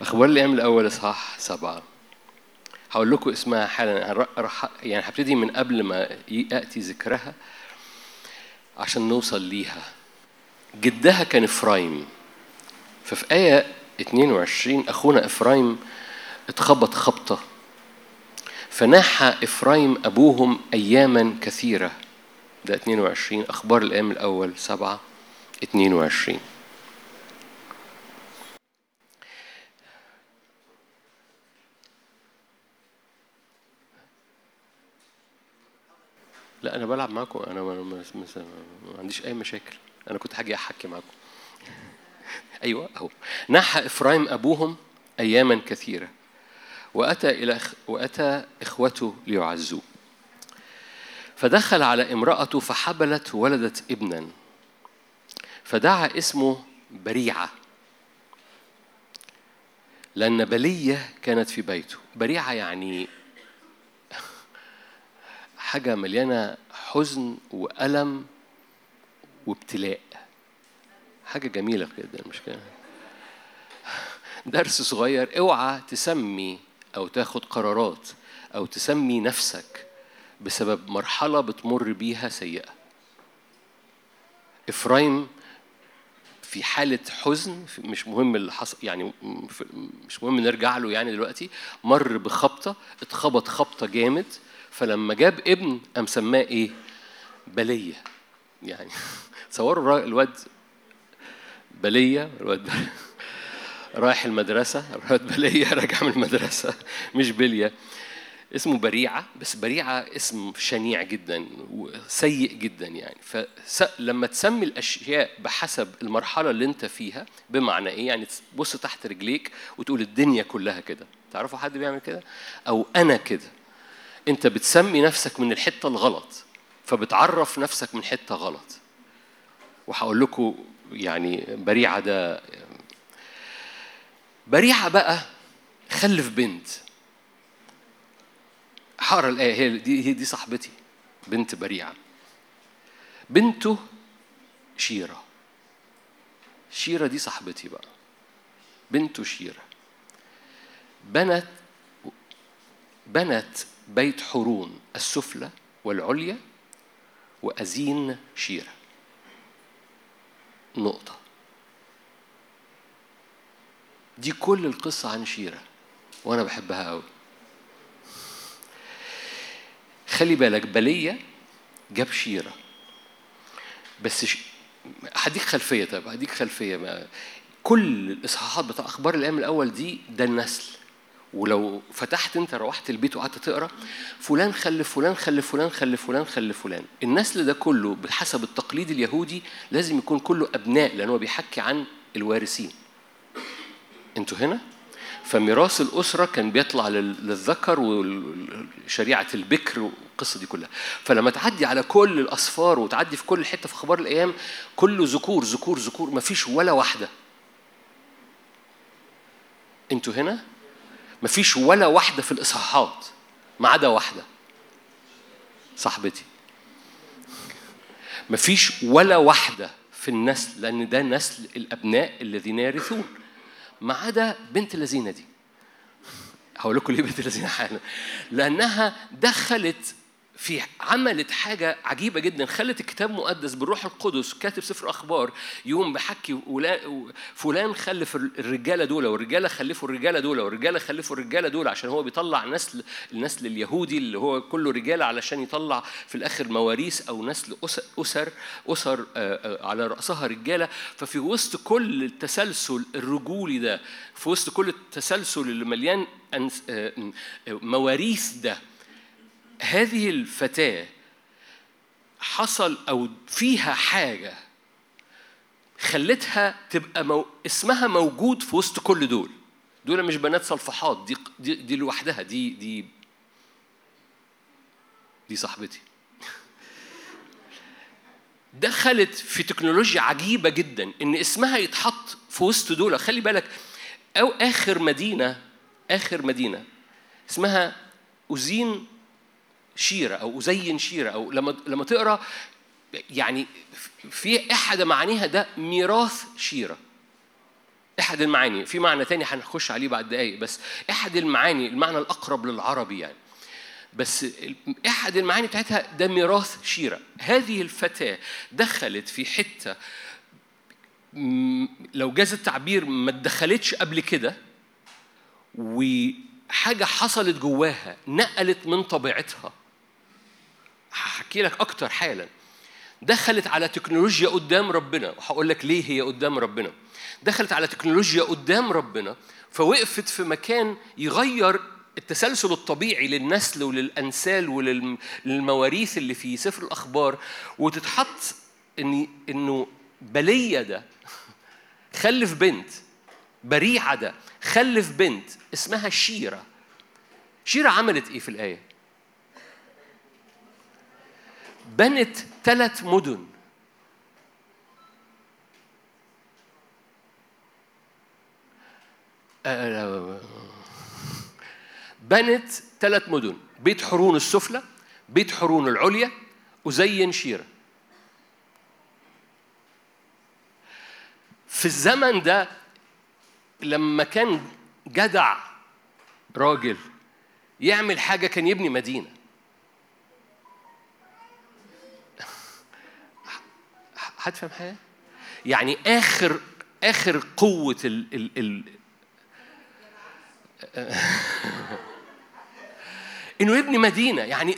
أخبار الأيام الأول إصحاح سبعة. هقول لكم اسمها حالا. يعني هبتدي من قبل ما يأتي ذكرها عشان نوصل ليها. جدها كان إفرايم. ففي آية 22 أخونا إفرايم اتخبط خبطة. فناح إفرايم أبوهم أياما كثيرة. ده 22 أخبار الأيام الأول سبعة 22 لا أنا بلعب معاكم أنا ما, عنديش أي مشاكل. أنا كنت هاجي أحكي معاكم. أيوه أهو. نحى إفرايم أبوهم اياما كثيرة. وأتى إلى أخ- وأتى إخوته ليعزوه. فدخل على امرأته فحبلت ولدت ابنا. فدعا اسمه بريعة. لأن بلية كانت في بيته. بريعة يعني *laughs* حاجة مليانة حزن وألم وابتلاء. حاجة جميلة جدا مش كده درس صغير اوعى تسمي أو تاخد قرارات أو تسمي نفسك بسبب مرحلة بتمر بيها سيئة. إفرايم في حالة حزن مش مهم اللي حصل يعني مش مهم نرجع له يعني دلوقتي مر بخبطة اتخبط خبطة جامد فلما جاب ابن قام سماه إيه؟ بلية. يعني تصوروا الواد بلية الواد. رايح المدرسة الواد بلية *laughs* راجع من المدرسة مش بلية. اسمه بريعة بس بريعة اسم شنيع جدا وسيء جدا يعني. فلما تسمي الأشياء بحسب المرحلة اللي أنت فيها بمعنى إيه؟ يعني تبص تحت رجليك وتقول الدنيا كلها كده. تعرفوا حد بيعمل كده؟ أو أنا كده. أنت بتسمي نفسك من الحتة الغلط. فبتعرف نفسك من حتة غلط. وهقول لكم يعني بريعة ده بريعة بقى خلف بنت. هقرأ الآية هي دي هي دي صاحبتي بنت بريعة. بنته شيرة. شيرة دي صاحبتي بقى. بنته شيرة. بنت بنت بيت حورون السفلى والعليا وأزين شيرة. نقطة. دي كل القصة عن شيرة وأنا بحبها أوي. خلي بالك بلية جاب شيرة. بس ش... هديك خلفية طيب هديك خلفية ما. كل الإصحاحات بتاع أخبار الأيام الأول دي ده النسل. ولو فتحت انت روحت البيت وقعدت تقرا فلان خلف فلان خلف فلان خلف فلان خلف فلان. النسل ده كله بحسب التقليد اليهودي لازم يكون كله أبناء لأن هو بيحكي عن الوارثين. أنتوا هنا؟ فميراث الأسرة كان بيطلع لل- للذكر وشريعة البكر والقصة دي كلها. فلما تعدي على كل الأصفار وتعدي في كل حتة في أخبار الأيام كله ذكور ذكور ذكور مفيش ولا واحدة. أنتوا هنا؟ مفيش ولا واحدة في الإصحاحات ما عدا واحدة. صاحبتي. مفيش ولا واحدة في النسل لأن ده نسل الأبناء الذين يرثون. ما عدا بنت اللذينة دي. هقول لكم ليه بنت اللذينة حالا. لأنها دخلت في عملت حاجة عجيبة جدا. خلت الكتاب المقدس بالروح القدس كاتب سفر أخبار يوم بحكي فلان خلف الرجالة دول والرجالة خلفوا الرجالة دول والرجالة خلفوا الرجالة دول عشان هو بيطلع نسل النسل اليهودي اللي هو كله رجالة علشان يطلع في الآخر مواريث أو نسل أس- أسر أسر آه، آه، على رأسها رجالة. ففي وسط كل التسلسل الرجولي ده في وسط كل التسلسل اللي مليان آه، مواريث ده هذه الفتاة حصل أو فيها حاجة خلتها تبقى مو... اسمها موجود في وسط كل دول. دول مش بنات صلفحات دي دي, دي لوحدها دي دي دي صاحبتي. *laughs* دخلت في تكنولوجيا عجيبة جدا إن اسمها يتحط في وسط دول. خلي بالك أو آخر مدينة آخر مدينة اسمها أزين شيرة أو أزين شيرة أو لما لما تقرأ يعني في أحد معانيها ده ميراث شيرة. أحد المعاني في معنى تاني هنخش عليه بعد دقايق بس أحد المعاني المعنى الأقرب للعربي يعني. بس أحد المعاني بتاعتها ده ميراث شيرة. هذه الفتاة دخلت في حتة م- لو جاز التعبير ما اتدخلتش قبل كده وحاجة حصلت جواها نقلت من طبيعتها هحكي لك أكتر حالا. دخلت على تكنولوجيا قدام ربنا. وهقول لك ليه هي قدام ربنا. دخلت على تكنولوجيا قدام ربنا فوقفت في مكان يغير التسلسل الطبيعي للنسل وللأنسال وللمواريث اللي في سفر الأخبار. وتتحط إن إنه بلية ده خلف بنت بريعة ده خلف بنت اسمها شيرة. شيرة عملت إيه في الآية؟ بنت ثلاث مدن. آه، بنت ثلاث مدن. بيت حرون السفلى بيت حرون العليا وزين شيرة. في الزمن ده لما كان جدع راجل يعمل حاجة كان يبني مدينة. هتفهم حاجة؟ يعني آخر آخر قوة ال ال ال *laughs* إنه يبني مدينة يعني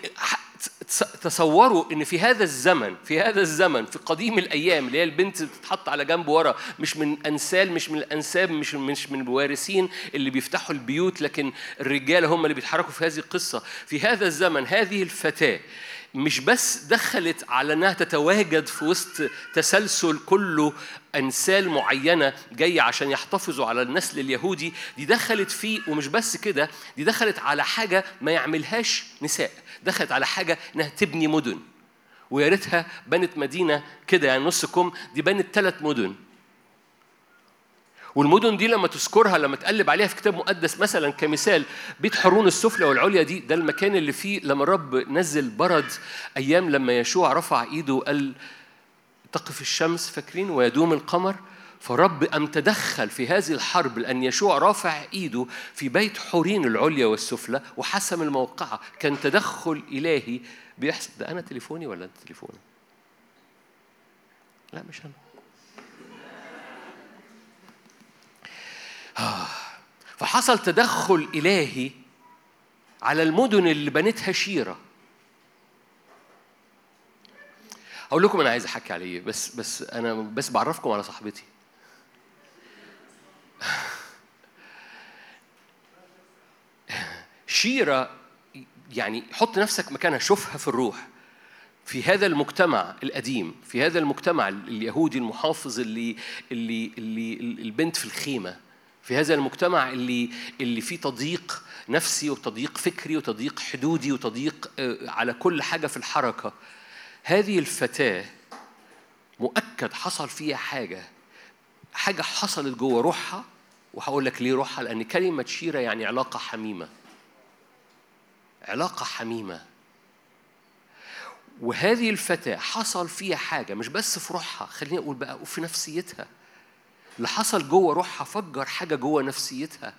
تصوروا إن في هذا الزمن في هذا الزمن في قديم الأيام اللي هي البنت بتتحط على جنب ورا مش من أنسال مش من الأنساب مش مش من الوارثين اللي بيفتحوا البيوت لكن الرجال هم اللي بيتحركوا في هذه القصة في هذا الزمن هذه الفتاة مش بس دخلت على إنها تتواجد في وسط تسلسل كله انسال معينة جاية عشان يحتفظوا على النسل اليهودي دي دخلت فيه ومش بس كده دي دخلت على حاجة ما يعملهاش نساء دخلت على حاجة إنها تبني مدن. ويا ريتها بنت مدينة كده يعني نص كم دي بنت ثلاث مدن. والمدن دي لما تذكرها لما تقلب عليها في كتاب مقدس مثلا كمثال بيت حرون السفلى والعليا دي ده المكان اللي فيه لما الرب نزل برد أيام لما يشوع رفع إيده وقال تقف الشمس فاكرين ويدوم القمر؟ فرب أم تدخل في هذه الحرب لأن يشوع رافع إيده في بيت حورين العليا والسفلى وحسم الموقعة. كان تدخل إلهي بيحصل ده أنا تليفوني ولا أنت تليفوني؟ لا مش أنا. *sighs* فحصل تدخل إلهي على المدن اللي بنتها شيرة. هقول لكم أنا عايز أحكي على إيه بس بس أنا بس بعرفكم على صاحبتي. *sighs* شيرة يعني حط نفسك مكانها شوفها في الروح. في هذا المجتمع القديم في هذا المجتمع اليهودي المحافظ اللي اللي اللي البنت في الخيمة. في هذا المجتمع اللي اللي فيه تضييق نفسي وتضييق فكري وتضييق حدودي وتضييق آه، على كل حاجة في الحركة. هذه الفتاة مؤكد حصل فيها حاجة حاجة حصلت جوه روحها وهقول لك ليه روحها لأن كلمة شيرة يعني علاقة حميمة. علاقة حميمة. وهذه الفتاة حصل فيها حاجة مش بس في روحها خليني أقول بقى وفي نفسيتها. اللي حصل جوه روحها فجر حاجة جوه نفسيتها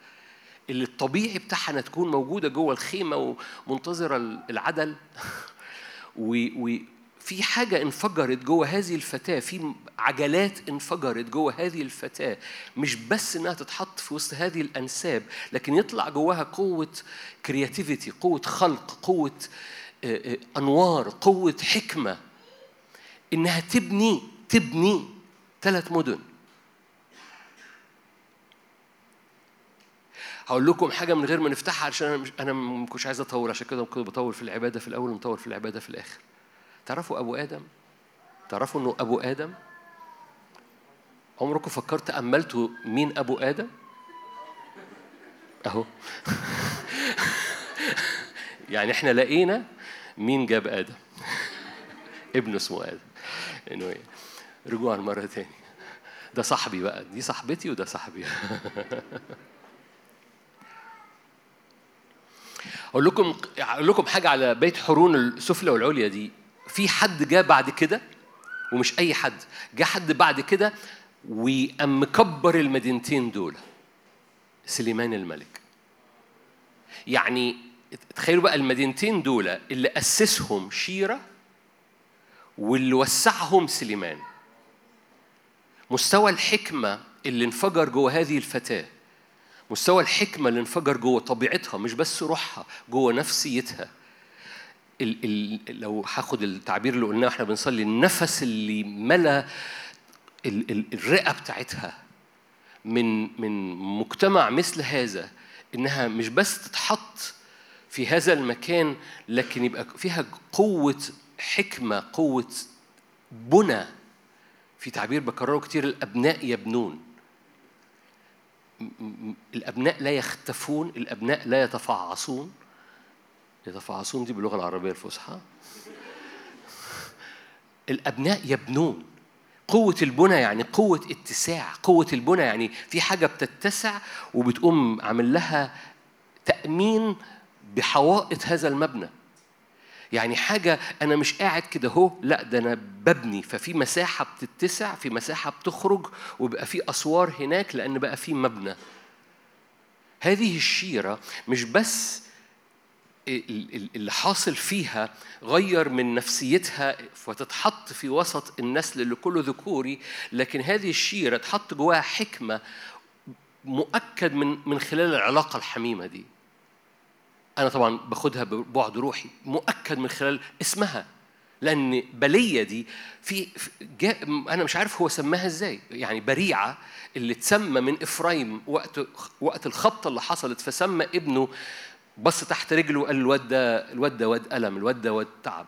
اللي الطبيعي بتاعها انها تكون موجودة جوه الخيمة ومنتظرة العدل. *laughs* وفي حاجة انفجرت جوه هذه الفتاة في عجلات انفجرت جوه هذه الفتاة مش بس إنها تتحط في وسط هذه الأنساب لكن يطلع جواها قوة كرياتيفيتي قوة خلق قوة آه، آه، أنوار قوة حكمة. إنها تبني تبني ثلاث مدن. هقول لكم حاجة من غير ما نفتحها عشان أنا مش أنا ما كنتش عايز أطول عشان كده كنت بطول في العبادة في الأول ومطول في العبادة في الآخر. تعرفوا أبو آدم؟ تعرفوا إنه أبو آدم؟ عمركم فكرت تاملتوا مين أبو آدم؟ أهو. *laughs* يعني إحنا لقينا مين جاب آدم. *laughs* ابنه اسمه آدم. Anyway رجوعا مرة تاني. ده صاحبي بقى. دي صاحبتي وده صاحبي. *laughs* أقول لكم أقول لكم حاجة على بيت حرون السفلى والعليا دي. في حد جاء بعد كده ومش أي حد جاء حد بعد كده وقام مكبر المدينتين دول. سليمان الملك. يعني تخيلوا بقى المدينتين دول اللي أسسهم شيرة واللي وسعهم سليمان. مستوى الحكمة اللي انفجر جوه هذه الفتاة. مستوى الحكمة اللي انفجر جوه طبيعتها مش بس روحها جوه نفسيتها. ال ال لو هاخد التعبير اللي قلناه وإحنا بنصلي النفس اللي ملا ال ال الرئة بتاعتها من من مجتمع مثل هذا إنها مش بس تتحط في هذا المكان لكن يبقى فيها قوة حكمة قوة بنى. في تعبير بكرره كتير الأبناء يبنون. الأبناء لا يختفون الأبناء لا يتفعصون. يتفعصون دي باللغة العربية الفصحى. الأبناء يبنون. قوة البنى يعني قوة اتساع قوة البنى يعني في حاجة بتتسع وبتقوم عامل لها تأمين بحوائط هذا المبنى. يعني حاجة أنا مش قاعد كده أهو لا ده أنا ببني. ففي مساحة بتتسع في مساحة بتخرج ويبقى في أسوار هناك لأن بقى في مبنى. هذه الشيرة مش بس ال- ال- اللي حاصل فيها غير من نفسيتها فتتحط في وسط النسل اللي كله ذكوري لكن هذه الشيرة تحط جواها حكمة مؤكد من من خلال العلاقة الحميمة دي. أنا طبعا باخدها ببعد روحي مؤكد من خلال اسمها لأن بلية دي في جاء أنا مش عارف هو سماها إزاي. يعني بريعة اللي تسمى من إفرايم وقت وقت الخبطة اللي حصلت فسمى ابنه بص تحت رجله وقال الواد ده الواد ده واد ألم الواد ده واد تعب.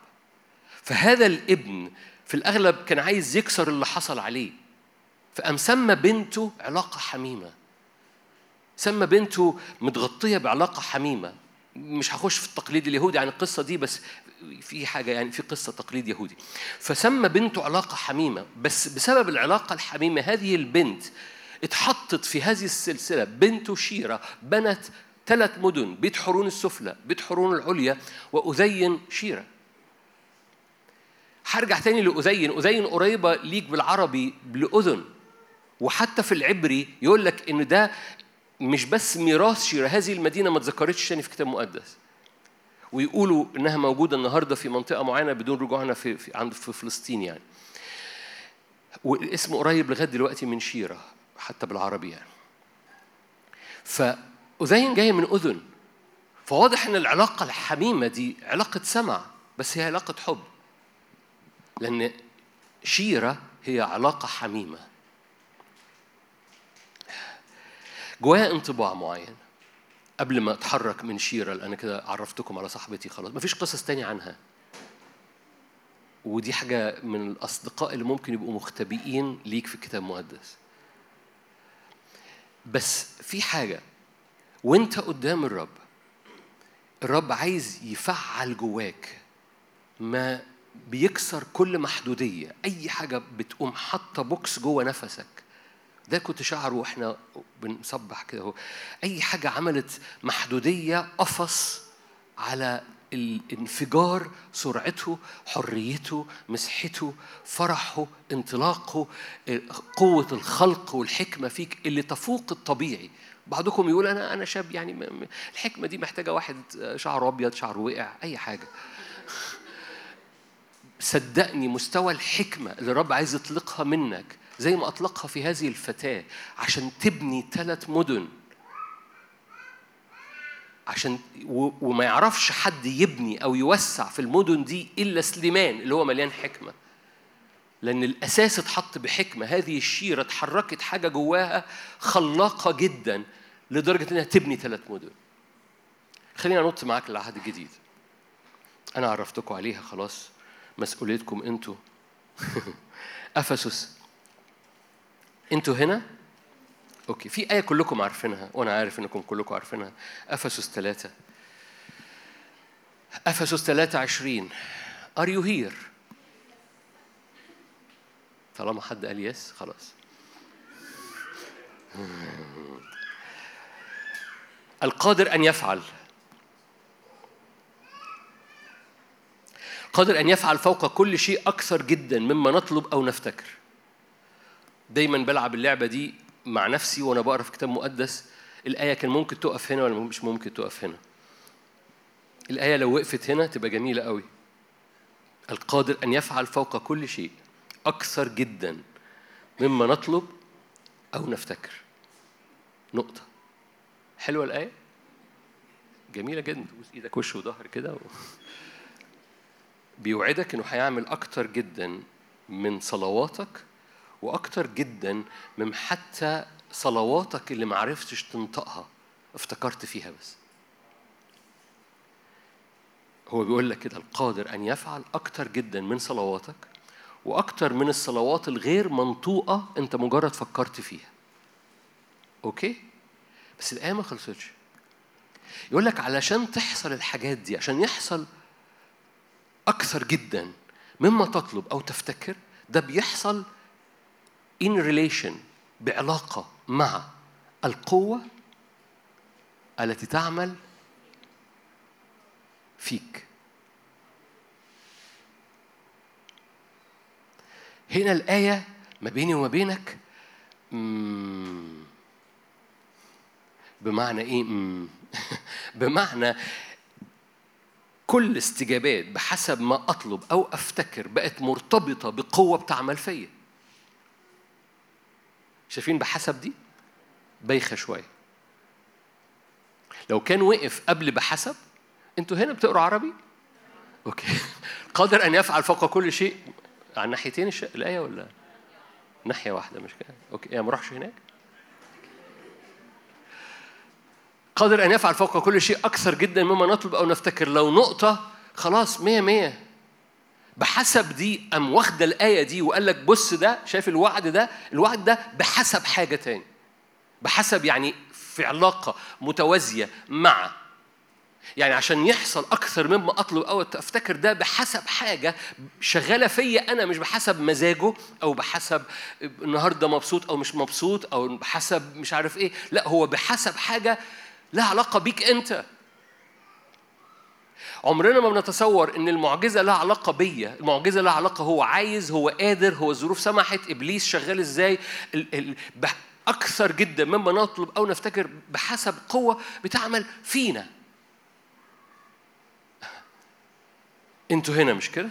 فهذا الابن في الأغلب كان عايز يكسر اللي حصل عليه. فقام سمى بنته علاقة حميمة. سمى بنته متغطية بعلاقة حميمة. مش هخش في التقليد اليهودي عن القصة دي بس في حاجة يعني في قصة تقليد يهودي. فسمى بنته علاقة حميمة بس بسبب العلاقة الحميمة هذه البنت اتحطت في هذه السلسلة. بنت شيرة بنت ثلاث مدن بيت حرون السفلى بيت حرون العليا وأذين شيرة. هرجع تاني لأذين. أذين قريبة ليك بالعربي لأذن. وحتى في العبري يقول لك إن ده مش بس ميراث شيرة هذه المدينة ما اتذكرتش تاني في كتاب مقدس. ويقولوا إنها موجودة النهارده في منطقة معينة بدون رجوعنا في, في عند في فلسطين يعني. والاسم قريب لغاية دلوقتي من شيرة حتى بالعربي يعني. فأذين جاية من أذن. فواضح إن العلاقة الحميمة دي علاقة سمع بس هي علاقة حب. لأن شيرة هي علاقة حميمة. جوايا انطباع معين. قبل ما أتحرك من شيرة لأن كده عرفتكم على صاحبتي خلاص. مفيش قصص تاني عنها. ودي حاجة من الأصدقاء اللي ممكن يبقوا مختبئين ليك في الكتاب المقدس. بس في حاجة. وانت قدام الرب الرب عايز يفعل جواك ما بيكسر كل محدودية. أي حاجة بتقوم حاطة بوكس جوه نفسك ده كنت شعره وإحنا بنسبح كده اهو. أي حاجة عملت محدودية قفص على الانفجار سرعته حريته مسحته فرحه انطلاقه قوة الخلق والحكمة فيك اللي تفوق الطبيعي. بعضكم يقول أنا أنا شاب يعني الحكمة دي محتاجة واحد شعره أبيض شعره وقع أي حاجة. صدقني مستوى الحكمة اللي الرب عايز يطلقها منك زي ما أطلقها في هذه الفتاة عشان تبني ثلاث مدن. عشان وما يعرفش حد يبني أو يوسع في المدن دي إلا سليمان اللي هو مليان حكمة. لأن الأساس اتحط بحكمة. هذه الشيرة اتحركت حاجة جواها خلاقة جدا لدرجة إنها تبني ثلاث مدن. خلينا ننط معاك للعهد الجديد. أنا عرفتكم عليها خلاص. مسؤوليتكم أنتوا. *laughs* أفسس. أنتوا هنا؟ okay في آية كلكم عارفينها وأنا عارف إنكم كلكم عارفينها. أفسس ثلاثة. أفسس ثلاثة عشرين. Are you here؟ طالما حد قال yes خلاص. القادر أن يفعل. قادر أن يفعل فوق كل شيء أكثر جدا مما نطلب أو نفتكر. دايما بلعب اللعبة دي مع نفسي وأنا بقرأ في كتاب مقدس. الآية كان ممكن تقف هنا ولا مش ممكن تقف هنا؟ الآية لو وقفت هنا تبقى جميلة قوي. القادر أن يفعل فوق كل شيء أكثر جدا مما نطلب أو نفتكر. نقطة. حلوة الآية؟ جميلة جدا. تبوس إيدك وش وظهر كده و... بيوعدك إنه هيعمل أكتر جدا من صلواتك وأكتر جدا من حتى صلواتك اللي معرفتش تنطقها افتكرت فيها بس. هو بيقول لك كده القادر أن يفعل أكتر جدا من صلواتك وأكتر من الصلوات الغير منطوقة أنت مجرد فكرت فيها. أوكي؟ بس الآية ما خلصتش. يقول لك علشان تحصل الحاجات دي عشان يحصل أكثر جدا مما تطلب أو تفتكر ده بيحصل in relation بعلاقة مع القوة التي تعمل فيك هنا الآية ما بيني وما بينك بمعنى إيه؟ *laughs* بمعنى كل استجابات بحسب ما أطلب أو أفتكر بقت مرتبطة بقوة بتعمل فيا شايفين بحسب دي؟ بايخة شوية. لو كان وقف قبل بحسب أنتوا هنا بتقروا عربي؟ Okay. *laughs* قادر أن يفعل فوق كل شيء على الناحيتين الش... الآية ولا؟ ناحية واحدة مش كده؟ Okay. يعني ما أروحش هناك؟ قادر أن يفعل فوق كل شيء أكثر جدا مما نطلب أو نفتكر. لو نقطة خلاص مية مية. بحسب دي أم واخدة الآية دي وقال لك بص ده شايف الوعد ده؟ الوعد ده بحسب حاجة تاني. بحسب يعني في علاقة متوازية مع. يعني عشان يحصل أكثر مما أطلب أو أفتكر ده بحسب حاجة شغالة فيا أنا مش بحسب مزاجه أو بحسب النهاردة مبسوط أو مش مبسوط أو بحسب مش عارف إيه. لا هو بحسب حاجة لها علاقة بيك أنت. عمرنا ما بنتصور إن المعجزة لها علاقة بيا. المعجزة لها علاقة هو عايز هو قادر هو الظروف سمحت إبليس شغال إزاي. ال- ال- أكثر جدا مما نطلب أو نفتكر بحسب قوة بتعمل فينا. أنتوا هنا مش كده؟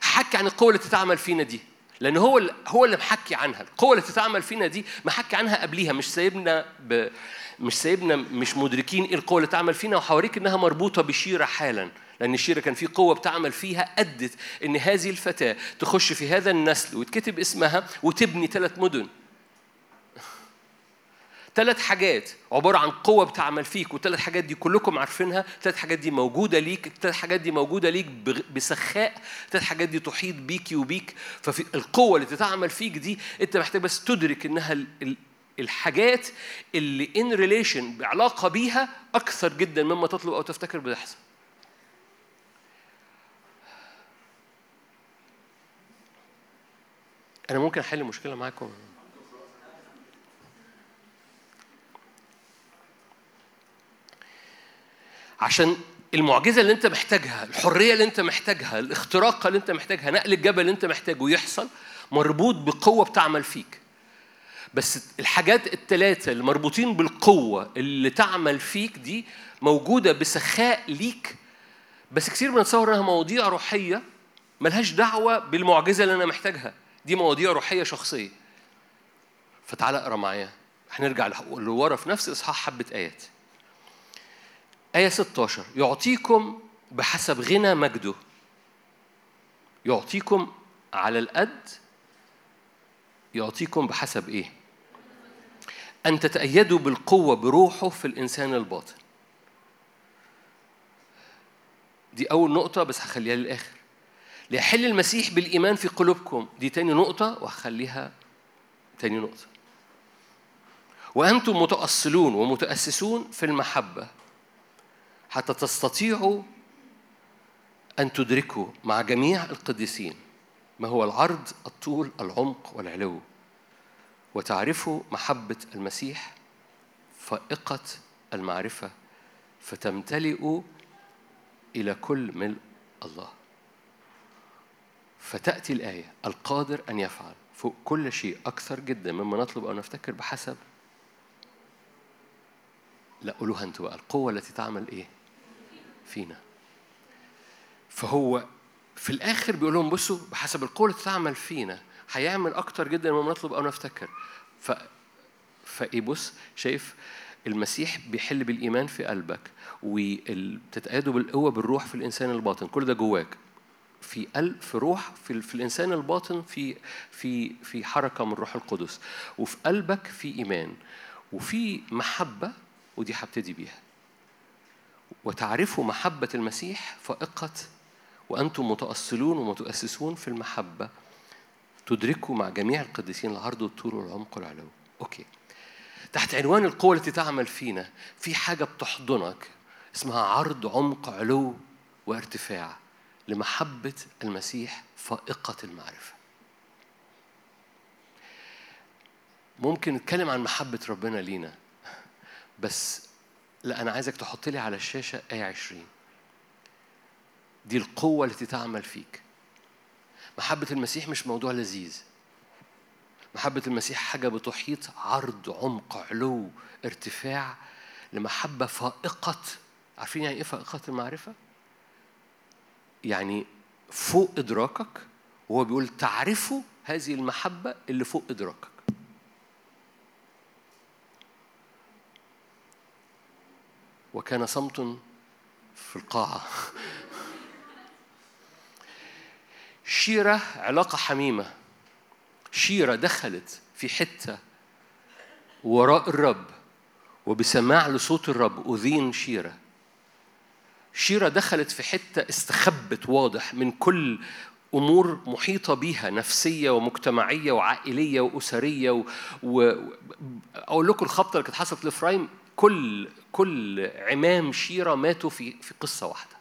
حكي عن القوة اللي تتعمل فينا دي. لأن هو هو اللي محكي عنها. القوة اللي تتعمل فينا دي محكي عنها قبليها مش سايبنا ب... مش سايبنا مش مدركين إيه القوة اللي تعمل فينا وهوريك إنها مربوطة بشيرة حالا لأن الشيرة كان في قوة بتعمل فيها أدت إن هذه الفتاة تخش في هذا النسل ويتكتب اسمها وتبني ثلاث مدن. ثلاث حاجات عبارة عن قوة بتعمل فيك والثلاث حاجات دي كلكم عارفينها. الثلاث حاجات دي موجودة ليك الثلاث حاجات دي موجودة ليك بسخاء. الثلاث حاجات دي تحيط بيكي وبيك. ففي القوة اللي تتعمل فيك دي أنت محتاج بس تدرك ال- الحاجات اللي in relation بعلاقة بيها أكثر جدا مما تطلب أو تفتكر بتحصل. أنا ممكن أحل مشكلة معاكم؟ عشان المعجزة اللي أنت محتاجها الحرية اللي أنت محتاجها الاختراق اللي أنت محتاجها نقل الجبل اللي أنت محتاجه يحصل مربوط بقوة بتعمل فيك. بس الحاجات الثلاثه اللي مربوطين بالقوة اللي تعمل فيك دي موجودة بسخاء ليك. بس كتير بنتصور إنها مواضيع روحية ملهاش دعوة بالمعجزة اللي أنا محتاجها. دي مواضيع روحية شخصية. فتعالى أقرأ معايا. هنرجع لورا في نفس إصحاح حبة آيات. آية 16 يعطيكم بحسب غنى مجده. يعطيكم على القد. يعطيكم بحسب إيه؟ أن تتأيدوا بالقوة بروحه في الإنسان الباطن. دي أول نقطة بس هخليها للآخر. ليحل المسيح بالإيمان في قلوبكم. دي تاني نقطة وهخليها تاني نقطة. وأنتم متأصلون ومتأسسون في المحبة. حتى تستطيعوا أن تدركوا مع جميع القديسين ما هو العرض الطول العمق والعلو. وتعرفوا محبة المسيح فائقة المعرفة فتمتلئوا إلى كل ملء الله. فتأتي الآية القادر أن يفعل فوق كل شيء أكثر جدا مما نطلب أو نفتكر بحسب. لا قولوها أنتوا بقى القوة التي تعمل إيه؟ فينا. فهو في الآخر بيقول لهم بصوا بحسب القوة التي تعمل فينا هيعمل أكتر جدا مما نطلب أو نفتكر. ف فإيه بص شايف المسيح بيحل بالإيمان في قلبك وبتتأيدوا بالقوة بالروح في الإنسان الباطن. كل ده جواك. في قلب في روح في, في الإنسان الباطن في في في حركة من الروح القدس. وفي قلبك في إيمان. وفي محبة ودي هبتدي بيها. وتعرفوا محبة المسيح فائقة وأنتم متأصلون ومتاسسون في المحبة. تدركوا مع جميع القديسين العرض والطول والعمق والعلو. أوكي. تحت عنوان القوة التي تعمل فينا في حاجة بتحضنك اسمها عرض عمق علو وارتفاع لمحبة المسيح فائقة المعرفة. ممكن نتكلم عن محبة ربنا لينا بس لا أنا عايزك تحط لي على الشاشة آية 20 دي القوة التي تعمل فيك. محبة المسيح مش موضوع لذيذ. محبة المسيح حاجة بتحيط عرض عمق علو ارتفاع لمحبة فائقة. عارفين يعني إيه فائقة المعرفة؟ يعني فوق إدراكك وهو بيقول تعرفوا هذه المحبة اللي فوق إدراكك. وكان صمت في القاعة. شيرة علاقة حميمة. شيرة دخلت في حتة وراء الرب وبسماع لصوت الرب أذين شيرة. شيرة دخلت في حتة استخبت واضح من كل أمور محيطة بيها نفسية ومجتمعية وعائلية وأسرية و... و... أقول لكم الخبطة اللي كانت حصلت لإفرايم كل كل عمام شيرة ماتوا في في قصة واحدة.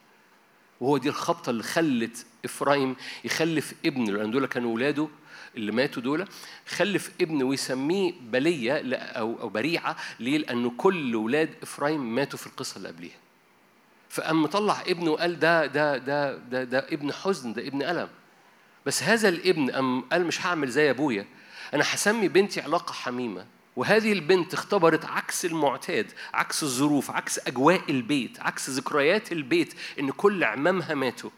وهو دي الخبطة اللي خلت إفرايم يخلف ابن لأن دول كانوا ولاده اللي ماتوا دول خلف ابن ويسميه بلية لا- أو أو بريعة. ليه؟ لأنه كل ولاد إفرايم ماتوا في القصة اللي قبليها. فقام مطلع ابنه وقال ده ده ده ده ده ابن حزن ده ابن ألم. بس هذا الابن قام قال مش هعمل زي أبويا. أنا هسمي بنتي علاقة حميمة. وهذه البنت اختبرت عكس المعتاد عكس الظروف عكس أجواء البيت عكس ذكريات البيت إن كل عمامها ماتوا.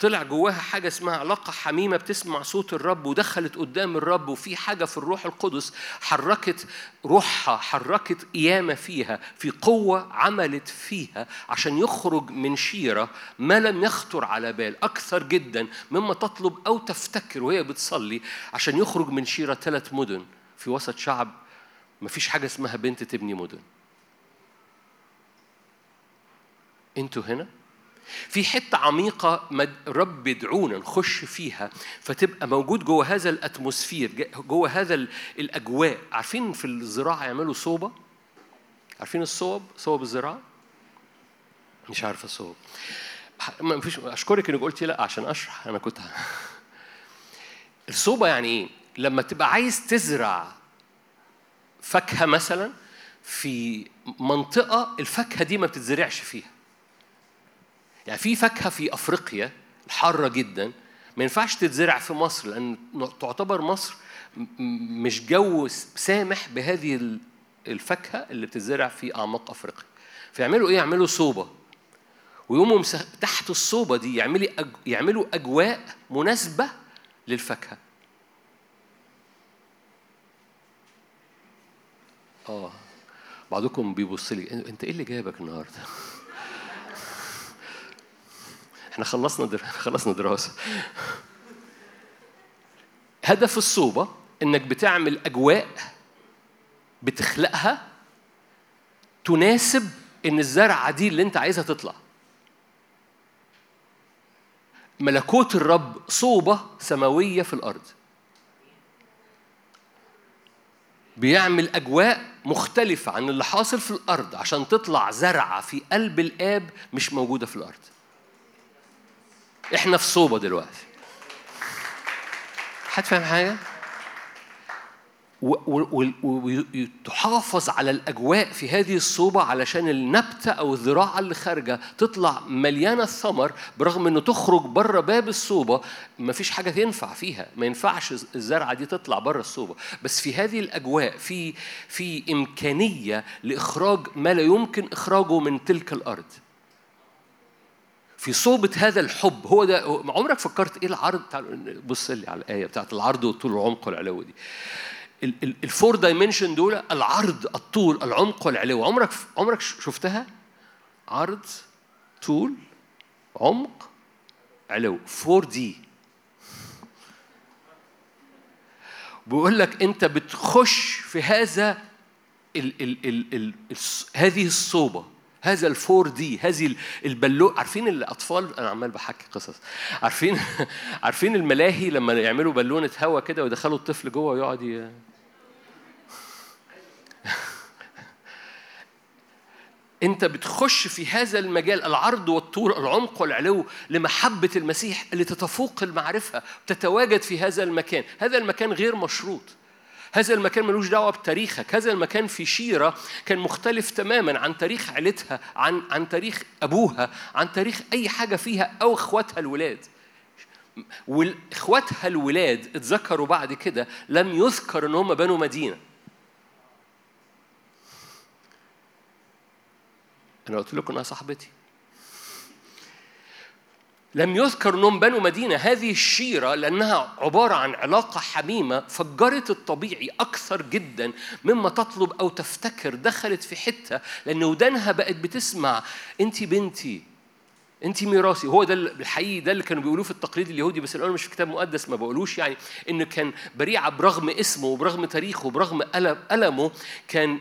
طلع جواها حاجة اسمها علاقة حميمة بتسمع صوت الرب ودخلت قدام الرب وفي حاجة في الروح القدس حركت روحها حركت قيامة فيها في قوة عملت فيها عشان يخرج من شيرة ما لم يخطر على بال أكثر جدا مما تطلب أو تفتكر وهي بتصلي عشان يخرج من شيرة ثلاث مدن. في وسط شعب مفيش حاجة اسمها بنت تبني مدن. أنتوا هنا؟ في حتة عميقة الرب بيدعونا نخش فيها فتبقى موجود جوه هذا الاتموسفير ج- جوه هذا ال- الأجواء. عارفين في الزراعة يعملوا صوبة؟ عارفين الصوب؟ صوب الزراعة؟ مش عارف الصوب. ما فيش أشكرك إنك قلتي لأ عشان أشرح أنا كنت *laughs* الصوبة يعني إيه؟ لما تبقى عايز تزرع فاكهة مثلا في منطقة الفاكهة دي ما بتتزرعش فيها يعني في فاكهة في أفريقيا الحارة جدا ما ينفعش تتزرع في مصر لأن تعتبر مصر مش جو سامح بهذه ال- الفاكهة اللي بتتزرع في أعماق أفريقيا فيعملوا إيه؟ يعملوا صوبة ويقوموا تحت الصوبة دي. يعملوا أجواء مناسبة للفاكهة آه. بعضكم بيبص لي أنت إيه اللي جايبك النهارده؟ *laughs* إحنا خلصنا در... خلصنا دراسة. هدف الصوبة إنك بتعمل أجواء بتخلقها تناسب إن الزرعة دي اللي أنت عايزها تطلع. ملكوت الرب صوبة سماوية في الأرض. بيعمل أجواء مختلفة عن اللي حاصل في الأرض عشان تطلع زرعة في قلب الآب مش موجودة في الأرض إحنا في صوبة دلوقتي حد فاهم حاجة؟ وتحافظ على الأجواء في هذه الصوبة علشان النبتة أو الزراعه اللي خارجه تطلع مليانة الثمر برغم إنه تخرج بره باب الصوبة. ما فيش حاجة تنفع فيها. ما ينفعش الزرعة دي تطلع بره الصوبة. بس في هذه الأجواء في في إمكانية لإخراج ما لا يمكن إخراجه من تلك الأرض. في صوبة هذا الحب. هو ده عمرك فكرت إيه العرض بص لي على الآية بتاعت العرض والطول والعمق والعلو دي. ال four dimension دول العرض الطول العمق والعلو. عمرك عمرك شفتها؟ عرض طول عمق علو. 4 دي بيقول لك انت بتخش في هذا ال ال ال ال ال هذه الصوبة هذا الفور دي هذه البلو. عارفين الأطفال؟ أنا عمال بحكي قصص. عارفين؟ *laughs* عارفين الملاهي لما يعملوا بالونة هوا كده ويدخلوا الطفل جوه ويقعد انت بتخش في هذا المجال العرض والطول العمق والعلو لمحبة المسيح اللي تتفوق المعرفة تتواجد في هذا المكان. هذا المكان غير مشروط. هذا المكان ملوش دعوة بتاريخك. هذا المكان في شيرة كان مختلف تماما عن تاريخ عيلتها عن عن تاريخ أبوها عن تاريخ أي حاجة فيها أو إخواتها الولاد. واخواتها الولاد اتذكروا بعد كده لم يذكر إن هم بنوا مدينة. أنا قلت لكم إنها صاحبتي. لم يذكر انهم بنوا مدينة هذه الشيرة لأنها عبارة عن علاقة حميمة فجرت الطبيعي أكثر جدا مما تطلب أو تفتكر دخلت في حتة لأن ودانها بقت بتسمع انت بنتي انت ميراثي. هو ده الحقيقي ده اللي كانوا بيقولوه في التقليد اليهودي بس الان مش في كتاب مقدس ما بقولوش يعني انه كان بريعة برغم اسمه وبرغم تاريخه وبرغم ألمه كان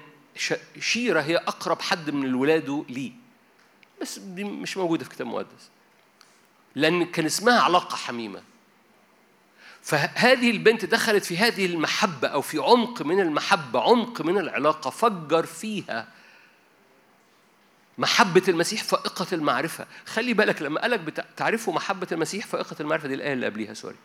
شيرة هي أقرب حد من ولاده ليه بس دي مش موجودة في كتاب مقدس لأن كان اسمها علاقة حميمة. فهذه البنت دخلت في هذه المحبة أو في عمق من المحبة عمق من العلاقة فجر فيها محبة المسيح فائقة المعرفة. خلي بالك لما قالك تعرفوا محبة المسيح فائقة المعرفة؟ دي الآية اللي قبليها sorry.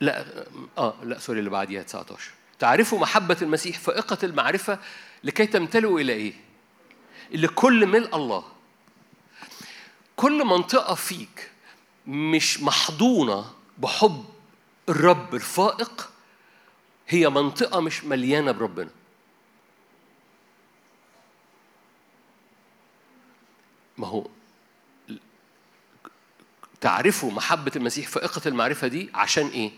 لا آه لا sorry اللي بعديها 19 تعرفوا محبة المسيح فائقة المعرفة لكي تمتلئوا إلى إيه؟ لكل ملء الله كل منطقة فيك مش محضونة بحب الرب الفائق هي منطقة مش مليانة بربنا ما هو تعرفوا محبة المسيح فائقة المعرفة دي عشان إيه؟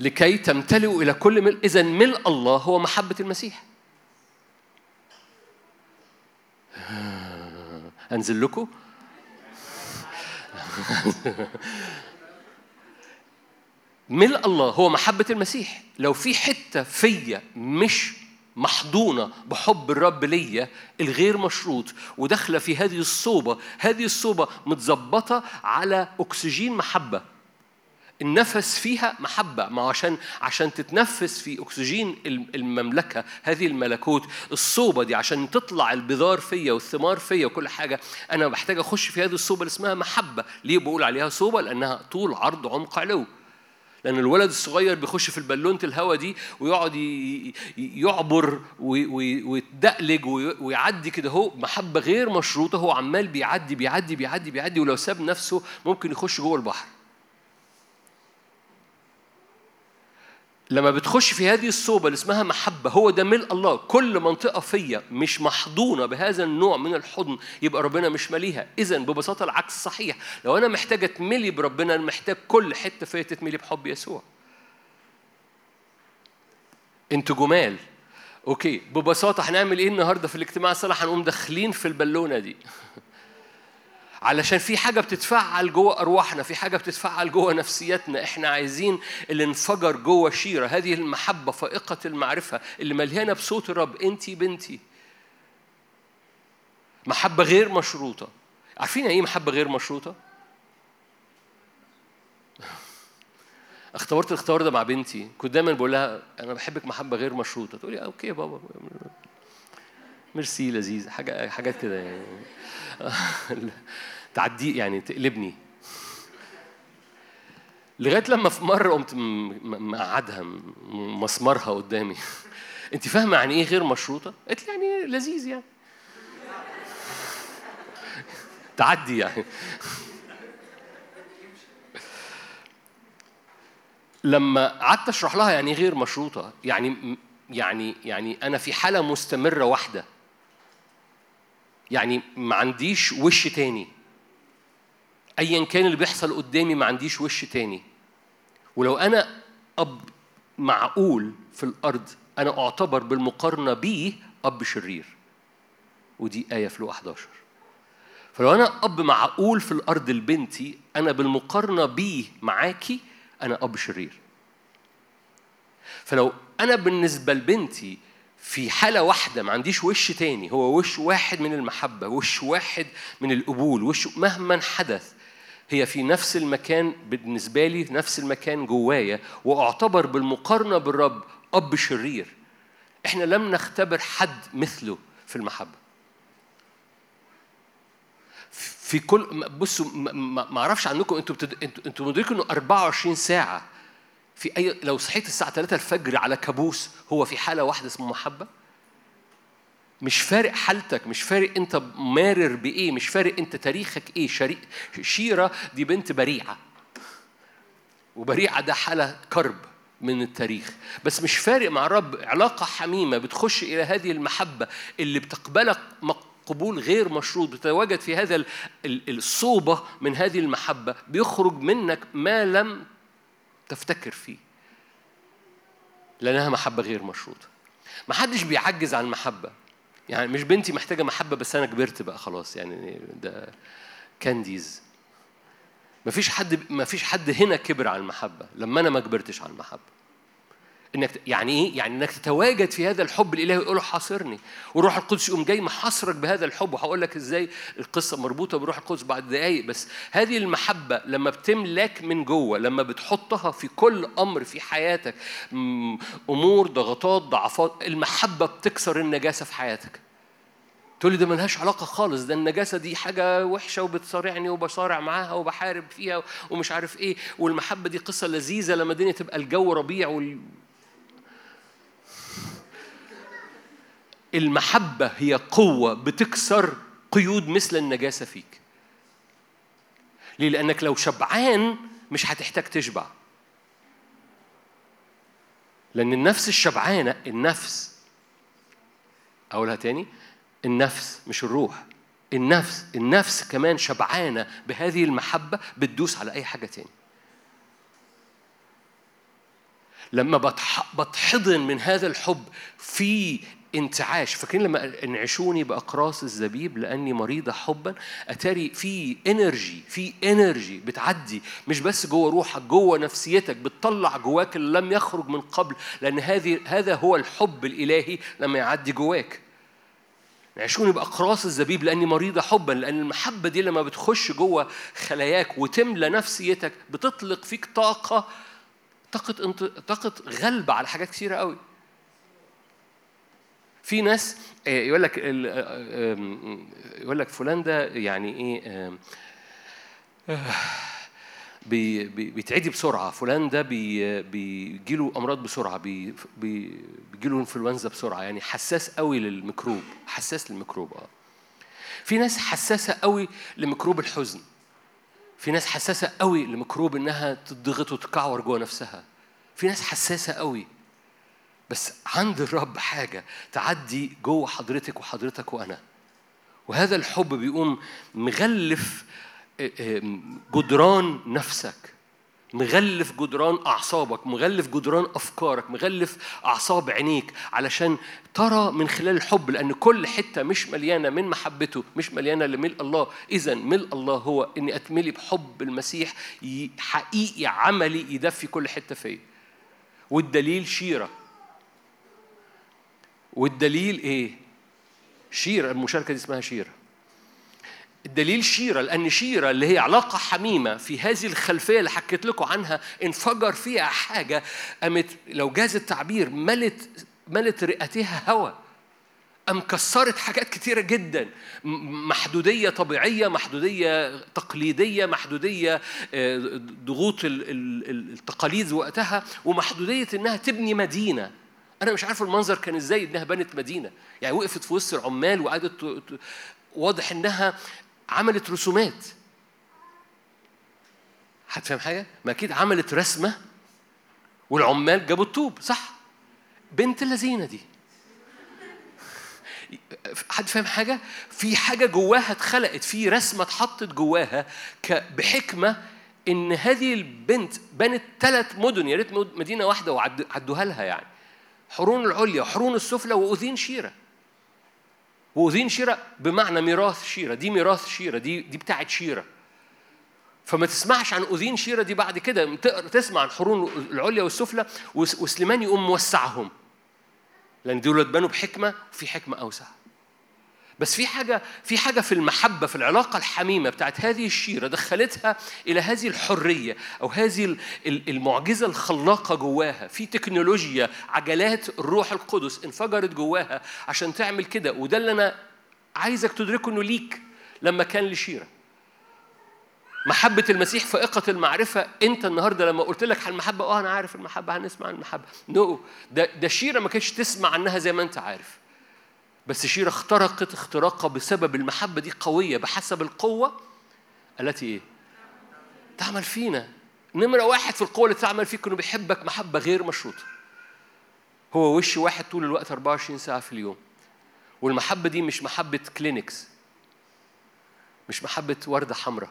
لكي تمتلئوا إلى كل ملء إذا ملء الله هو محبة المسيح. *sighs* أنزل لكم. *laughs* ملء الله هو محبة المسيح. لو في حتة فيا مش محضونة بحب الرب ليا الغير مشروط وداخلة في هذه الصوبة هذه الصوبة متظبطة على أكسجين محبة. النفس فيها محبة ما عشان عشان تتنفس في أكسجين المملكة هذه الملكوت الصوبة دي عشان تطلع البذار فيا والثمار فيا وكل حاجة أنا بحتاج أخش في هذه الصوبة اللي اسمها محبة. ليه بقول عليها صوبة؟ لأنها طول عرض عمق علو. لأن الولد الصغير بيخش في البالونة الهواء دي ويقعد يعبر ويتدقلج ويعدي كده. هو محبة غير مشروطة هو عمال بيعدي بيعدي بيعدي بيعدي ولو ساب نفسه ممكن يخش جوه البحر. لما بتخش في هذه الصوبة اللي اسمها محبة هو ده ملء الله. كل منطقة فيا مش محضونة بهذا النوع من الحضن يبقى ربنا مش ماليها. إذا ببساطة العكس صحيح. لو أنا محتاج أتملي بربنا أنا محتاج كل حتة فيا تتملي بحب يسوع. أنتوا جمال. أوكي ببساطة هنعمل إيه النهاردة في الاجتماع؟ الصلاة هنقوم داخلين في البالونة دي. *laughs* علشان في حاجة بتتفعل جوه أرواحنا في حاجة بتتفعل جوه نفسيتنا إحنا عايزين اللي انفجر جوه شيرة هذه المحبة فائقة المعرفة اللي مليانة بصوت الرب أنتي بنتي. محبة غير مشروطة. عارفين يعني إيه محبة غير مشروطة؟ اختبرت الاختبار ده مع بنتي. كنت دايما بقول لها أنا بحبك محبة غير مشروطة. تقول لي okay بابا. ميرسي لذيذ حاجة حاجات كده يعني. *laughs* تعدي يعني تقلبني. لغاية لما في مرة قمت مقعدها مسمرها قدامي. *laughs* انت فاهمة يعني إيه غير مشروطة؟ قالت لي يعني لذيذ يعني. تعدي يعني. لما قعدت اشرح لها يعني إيه غير مشروطة يعني يعني يعني أنا في حالة مستمرة واحدة. يعني ما عنديش وش تاني. ايا كان اللي بيحصل قدامي ما عنديش وش تاني. ولو أنا أب معقول في الأرض أنا أعتبر بالمقارنة بيه أب شرير. ودي آية في لوقا 11 فلو أنا أب معقول في الأرض لبنتي أنا بالمقارنة بيه معاكي أنا أب شرير. فلو أنا بالنسبة لبنتي في حالة واحدة ما عنديش وش تاني هو وش واحد من المحبة وش واحد من القبول وش مهما حدث هي في نفس المكان بالنسبة لي نفس المكان جوايا وأعتبر بالمقارنة بالرب أب شرير إحنا لم نختبر حد مثله في المحبة في كل بصوا ما- أعرفش عنكم أنتوا. أنتوا أنتوا مدركوا إنه 24 ساعة في أي لو صحيت الساعة 3 الفجر على كابوس هو في حالة واحدة اسمها محبة؟ مش فارق حالتك مش فارق أنت مارر بإيه مش فارق أنت تاريخك إيه. شري... شيرة دي بنت بريعة. وبريعة ده حالة كرب من التاريخ. بس مش فارق مع الرب علاقة حميمة بتخش إلى هذه المحبة اللي بتقبلك قبول غير مشروط. بتتواجد في هذا ال- ال- الصوبة من هذه المحبة. بيخرج منك ما لم تفتكر فيه. لأنها محبة غير مشروطة ما حدش بيعجز عن المحبة يعني مش بنتي محتاجة محبة بس أنا كبرت بقى خلاص يعني ده كانديز ما فيش حد ما فيش حد هنا كبر على المحبة لما أنا ما كبرتش على المحبة إنك يعني إيه؟ يعني إنك تتواجد في هذا الحب الإلهي ويقول له حاصرني. والروح القدس يقوم جاي محاصرك بهذا الحب. وهقول لك إزاي القصة مربوطة بروح القدس بعد دقايق. بس هذه المحبة لما بتملك من جوه لما بتحطها في كل أمر في حياتك أمور ضغطات ضعفات المحبة بتكسر النجاسة في حياتك. تقول لي ده ملهاش علاقة خالص. ده النجاسة دي حاجة وحشة وبتصارعني وبصارع معاها وبحارب فيها ومش عارف إيه. والمحبة دي قصة لذيذة لما الدنيا تبقى الجو ربيع وال... المحبة هي قوة بتكسر قيود مثل النجاسة فيك. ليه؟ لأنك لو شبعان مش هتحتاج تشبع. لأن النفس الشبعانة النفس أقولها تاني النفس مش الروح النفس النفس كمان شبعانة بهذه المحبة بتدوس على أي حاجة تاني لما بتح- بتحضن من هذا الحب في انتعاش. فاكرين لما انعشوني بأقراص الزبيب لأني مريضه حبا أتاري في إنرجي في إنرجي بتعدي. مش بس جوه روحك جوه نفسيتك بتطلع جواك اللي لم يخرج من قبل لأن هذه هذا هو الحب الإلهي لما يعدي جواك. عيشوني بأقراص الزبيب لأني مريضة حبا لأن المحبة دي لما بتخش جوه خلاياك وتملى نفسيتك بتطلق فيك طاقة انت... طاقة غلبة على حاجات كثيرة قوي. في ناس آه، يقول لك آه، آم، يقول لك فلان ده يعني إيه آه، بي بي- بيتعدي بسرعة فلان ده بي بيجيله أمراض بسرعة بي بي بيجيله إنفلونزا بسرعة يعني حساس قوي للميكروب حساس للميكروب آه. في ناس حساسة قوي لميكروب الحزن في ناس حساسة قوي لميكروب إنها تضغط وتكعور جوه نفسها في ناس حساسة قوي بس عند الرب حاجة تعدي جوه حضرتك وحضرتك وأنا. وهذا الحب بيقوم مغلف آه، آه، جدران نفسك مغلف جدران أعصابك مغلف جدران أفكارك مغلف أعصاب عينيك علشان ترى من خلال الحب لأن كل حتة مش مليانة من محبته مش مليانة لملء الله. إذا ملء الله هو إني أتملي بحب المسيح حقيقي عملي يدفي كل حتة فيا. والدليل شيرة. والدليل إيه؟ شيرة المشاركة دي اسمها شيرة الدليل شيرة لأن شيرة اللي هي علاقة حميمة في هذه الخلفية اللي حكيت لكم عنها انفجر فيها حاجة قامت لو جاز التعبير ملت ملت رئتها هواء أم كسرت حاجات كتيرة جدا. محدودية طبيعية محدودية تقليدية محدودية آه، ضغوط ال- ال- ال- التقاليد وقتها ومحدودية إنها تبني مدينة. أنا مش عارف المنظر كان إزاي إنها بنت مدينة يعني وقفت في وسط العمال وقعدت واضح إنها عملت رسومات هتفهم حاجة؟ ما أكيد عملت رسمة والعمال جابوا الطوب صح؟ بنت اللذينة دي حد فاهم حاجة؟ في حاجة جواها اتخلقت في رسمة اتحطت جواها بحكمة إن هذه البنت بنت ثلاث مدن يا ريت مد- مدينة واحدة وعدوها لها يعني حرون العليا وحرون السفلى وأذين شيرة. وأذين شيرة بمعنى ميراث شيرة. دي ميراث شيرة دي دي بتاعت شيرة. فما تسمعش عن أذين شيرة دي بعد كده تسمع عن حرون العليا والسفلى وس- وسليمان يقوم موسعهم. لأن دول اتبنوا بحكمة وفي حكمة أوسع بس في حاجة في حاجة في المحبة في العلاقة الحميمة بتاعت هذه الشيرة دخلتها إلى هذه الحرية أو هذه ال- ال- المعجزة الخلاقة جواها. في تكنولوجيا عجلات الروح القدس انفجرت جواها عشان تعمل كده. وده اللي أنا عايزك تدركه إنه ليك لما كان لشيرة. محبة المسيح فائقة المعرفة. أنت النهاردة لما قلت لك عن المحبة أه أنا عارف المحبة هنسمع عن المحبة. نو no. ده ده شيرة ما كانتش تسمع عنها زي ما أنت عارف. بس شيرة اخترقت اختراقة بسبب المحبة دي قوية بحسب القوة التي إيه؟ تعمل فينا. نمرة واحد في القوة اللي تعمل فيك إنه بيحبك محبة غير مشروطة. هو وش واحد طول الوقت 24 ساعة في اليوم. والمحبة دي مش محبة كلينكس مش محبة وردة حمراء.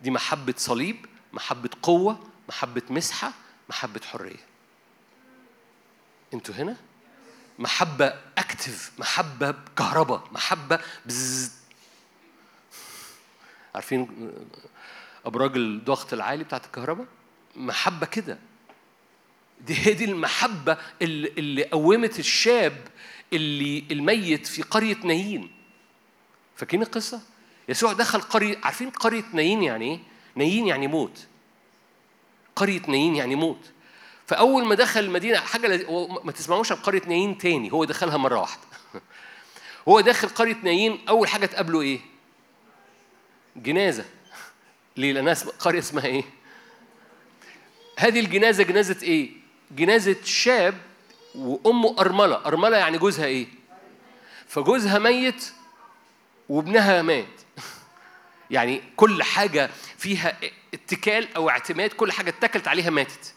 دي محبة صليب محبة قوة محبة مسحة محبة حرية. أنتوا هنا؟ محبة اكتف محبة كهرباء محبة بزز عارفين أبراج الضغط العالي بتاعت الكهرباء؟ محبة كده. دي هي دي المحبة اللي, اللي قومت الشاب اللي الميت في قرية نايين. فاكرين القصة؟ يسوع دخل قرية عارفين قرية نايين يعني إيه؟ نايين يعني موت. قرية نايين يعني موت. فأول ما دخل المدينة حاجة لز... ما تسمعوش عن قرية نايين تاني هو دخلها مرة واحدة *laughs* هو داخل قرية نايين أول حاجة تقابله إيه؟ جنازة ليه؟ لأنها اسم... قرية اسمها إيه؟ هذه الجنازة جنازة إيه؟ جنازة شاب وأمه أرملة أرملة يعني جوزها إيه؟ فجوزها ميت وابنها مات *laughs* يعني كل حاجة فيها اتكال أو اعتماد كل حاجة اتكلت عليها ماتت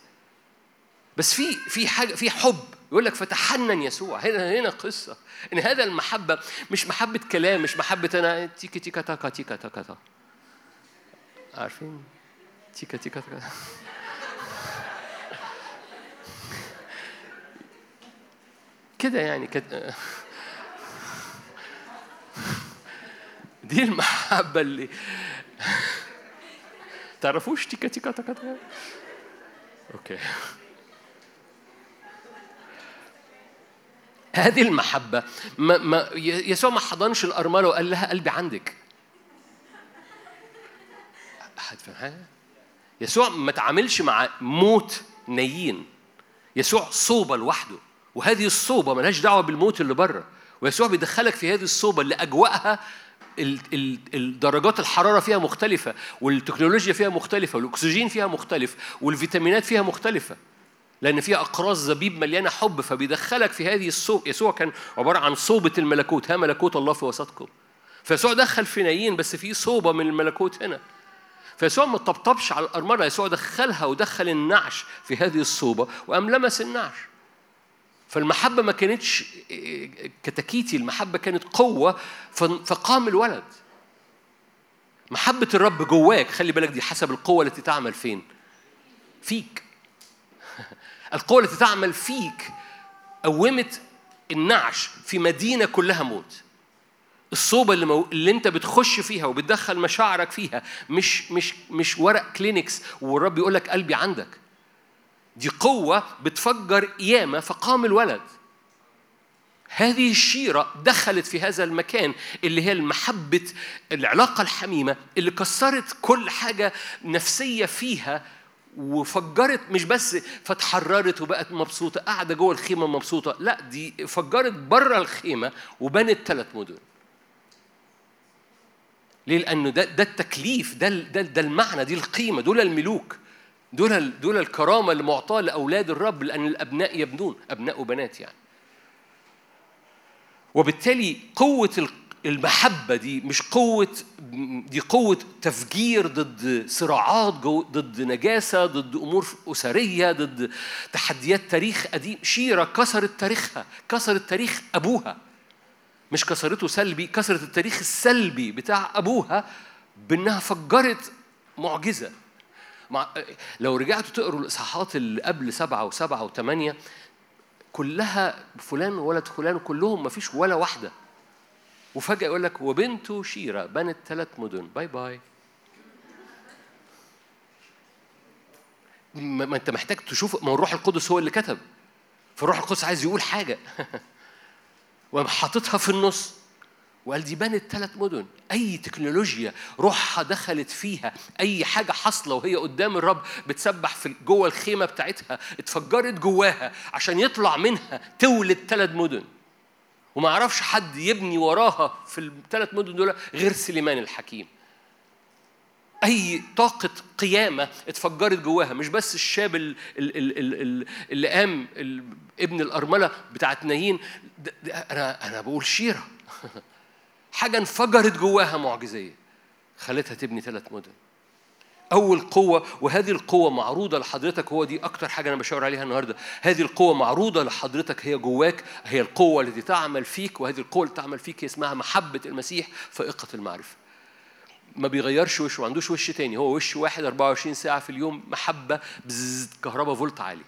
بس في في حاجة في حب. يقول لك فتحنن يسوع. هنا هنا قصة. إن هذا المحبة مش محبة كلام مش محبة أنا تيكا تيكا تاكا تيكا تاكا تا عارفين؟ تيكا تيكا تاكا. كده يعني كده. دي المحبة اللي تعرفوش تيكا تيكا تاكا؟ أوكي. هذه المحبة. ما ما يسوع ما حضنش الأرملة وقال لها قلبي عندك. حاجة؟ يسوع ما تعاملش مع موت نايين. يسوع صوبة لوحده. وهذه الصوبة ملهاش دعوة بالموت اللي بره. ويسوع بيدخلك في هذه الصوبة اللي أجواءها ال- ال- الدرجات الحرارة فيها مختلفة والتكنولوجيا فيها مختلفة والأكسجين فيها مختلف والفيتامينات فيها مختلفة. لأن فيها أقراص زبيب مليانة حب فبيدخلك في هذه الصوب يسوع كان عبارة عن صوبة الملكوت. ها ملكوت الله في وسطكم. فيسوع دخل في نايين بس في صوبة من الملكوت هنا. فيسوع ما طبطبش على الأرملة يسوع دخلها ودخل النعش في هذه الصوبة وقام لمس النعش. فالمحبة ما كانتش كتكيتي المحبة كانت قوة فقام الولد. محبة الرب جواك خلي بالك دي حسب القوة التي تعمل فين؟ فيك. القوة التي تعمل فيك قومت النعش في مدينة كلها موت. الصوبة اللي, مو... اللي انت بتخش فيها وبتدخل مشاعرك فيها مش مش مش ورق كلينكس والرب يقول لك قلبي عندك. دي قوة بتفجر قيامة فقام الولد. هذه الشيرة دخلت في هذا المكان اللي هي المحبة العلاقة الحميمة اللي كسرت كل حاجة نفسية فيها وفجرت مش بس فتحررت وبقت مبسوطة قاعدة جوه الخيمة مبسوطة لا دي فجرت بره الخيمة وبنت ثلاث مدن ليه؟ لأنه ده ده التكليف ده ده ده المعنى دي القيمة دول الملوك دول دول الكرامة اللي معطاة لأولاد الرب لأن الأبناء يبنون أبناء وبنات يعني وبالتالي قوة المحبة دي مش قوة دي قوة تفجير ضد صراعات ضد نجاسة ضد أمور أسرية ضد تحديات تاريخ قديم. شيرة كسرت تاريخها كسرت تاريخ أبوها. مش كسرته سلبي كسرت التاريخ السلبي بتاع أبوها بأنها فجرت معجزة. مع لو رجعتوا تقروا الإصحاحات اللي قبل سبعة وسبعة وثمانية كلها فلان وولد فلان كلهم ما فيش ولا واحدة. وفجأة يقول لك وبنته شيرة بنت ثلاث مدن. bye bye. ما انت محتاج تشوف ما الروح القدس هو اللي كتب. فالروح القدس عايز يقول حاجة. *laughs* وقام حاططها في النص وقال دي بنت ثلاث مدن. أي تكنولوجيا روحها دخلت فيها أي حاجة حاصلة وهي قدام الرب بتسبح في جوه الخيمة بتاعتها اتفجرت جواها عشان يطلع منها تولد ثلاث مدن. وما عرفش حد يبني وراها في الثلاث مدن دول غير سليمان الحكيم. أي طاقة قيامة اتفجرت جواها مش بس الشاب اللي قام ابن الأرملة بتاعت نايين أنا أنا بقول شيرة. *laughs* حاجة انفجرت جواها معجزية. خلتها تبني ثلاث مدن. أول قوة وهذه القوة معروضة لحضرتك. هو دي أكتر حاجة أنا بشاور عليها النهاردة. هذه القوة معروضة لحضرتك هي جواك هي القوة التي تعمل فيك وهذه القوة اللي تعمل فيك اسمها محبة المسيح فائقة المعرفة. ما بيغيرش وشه ما عندوش وش تاني. هو وش واحد 24 ساعة في اليوم محبة بزز كهرباء فولت عالي.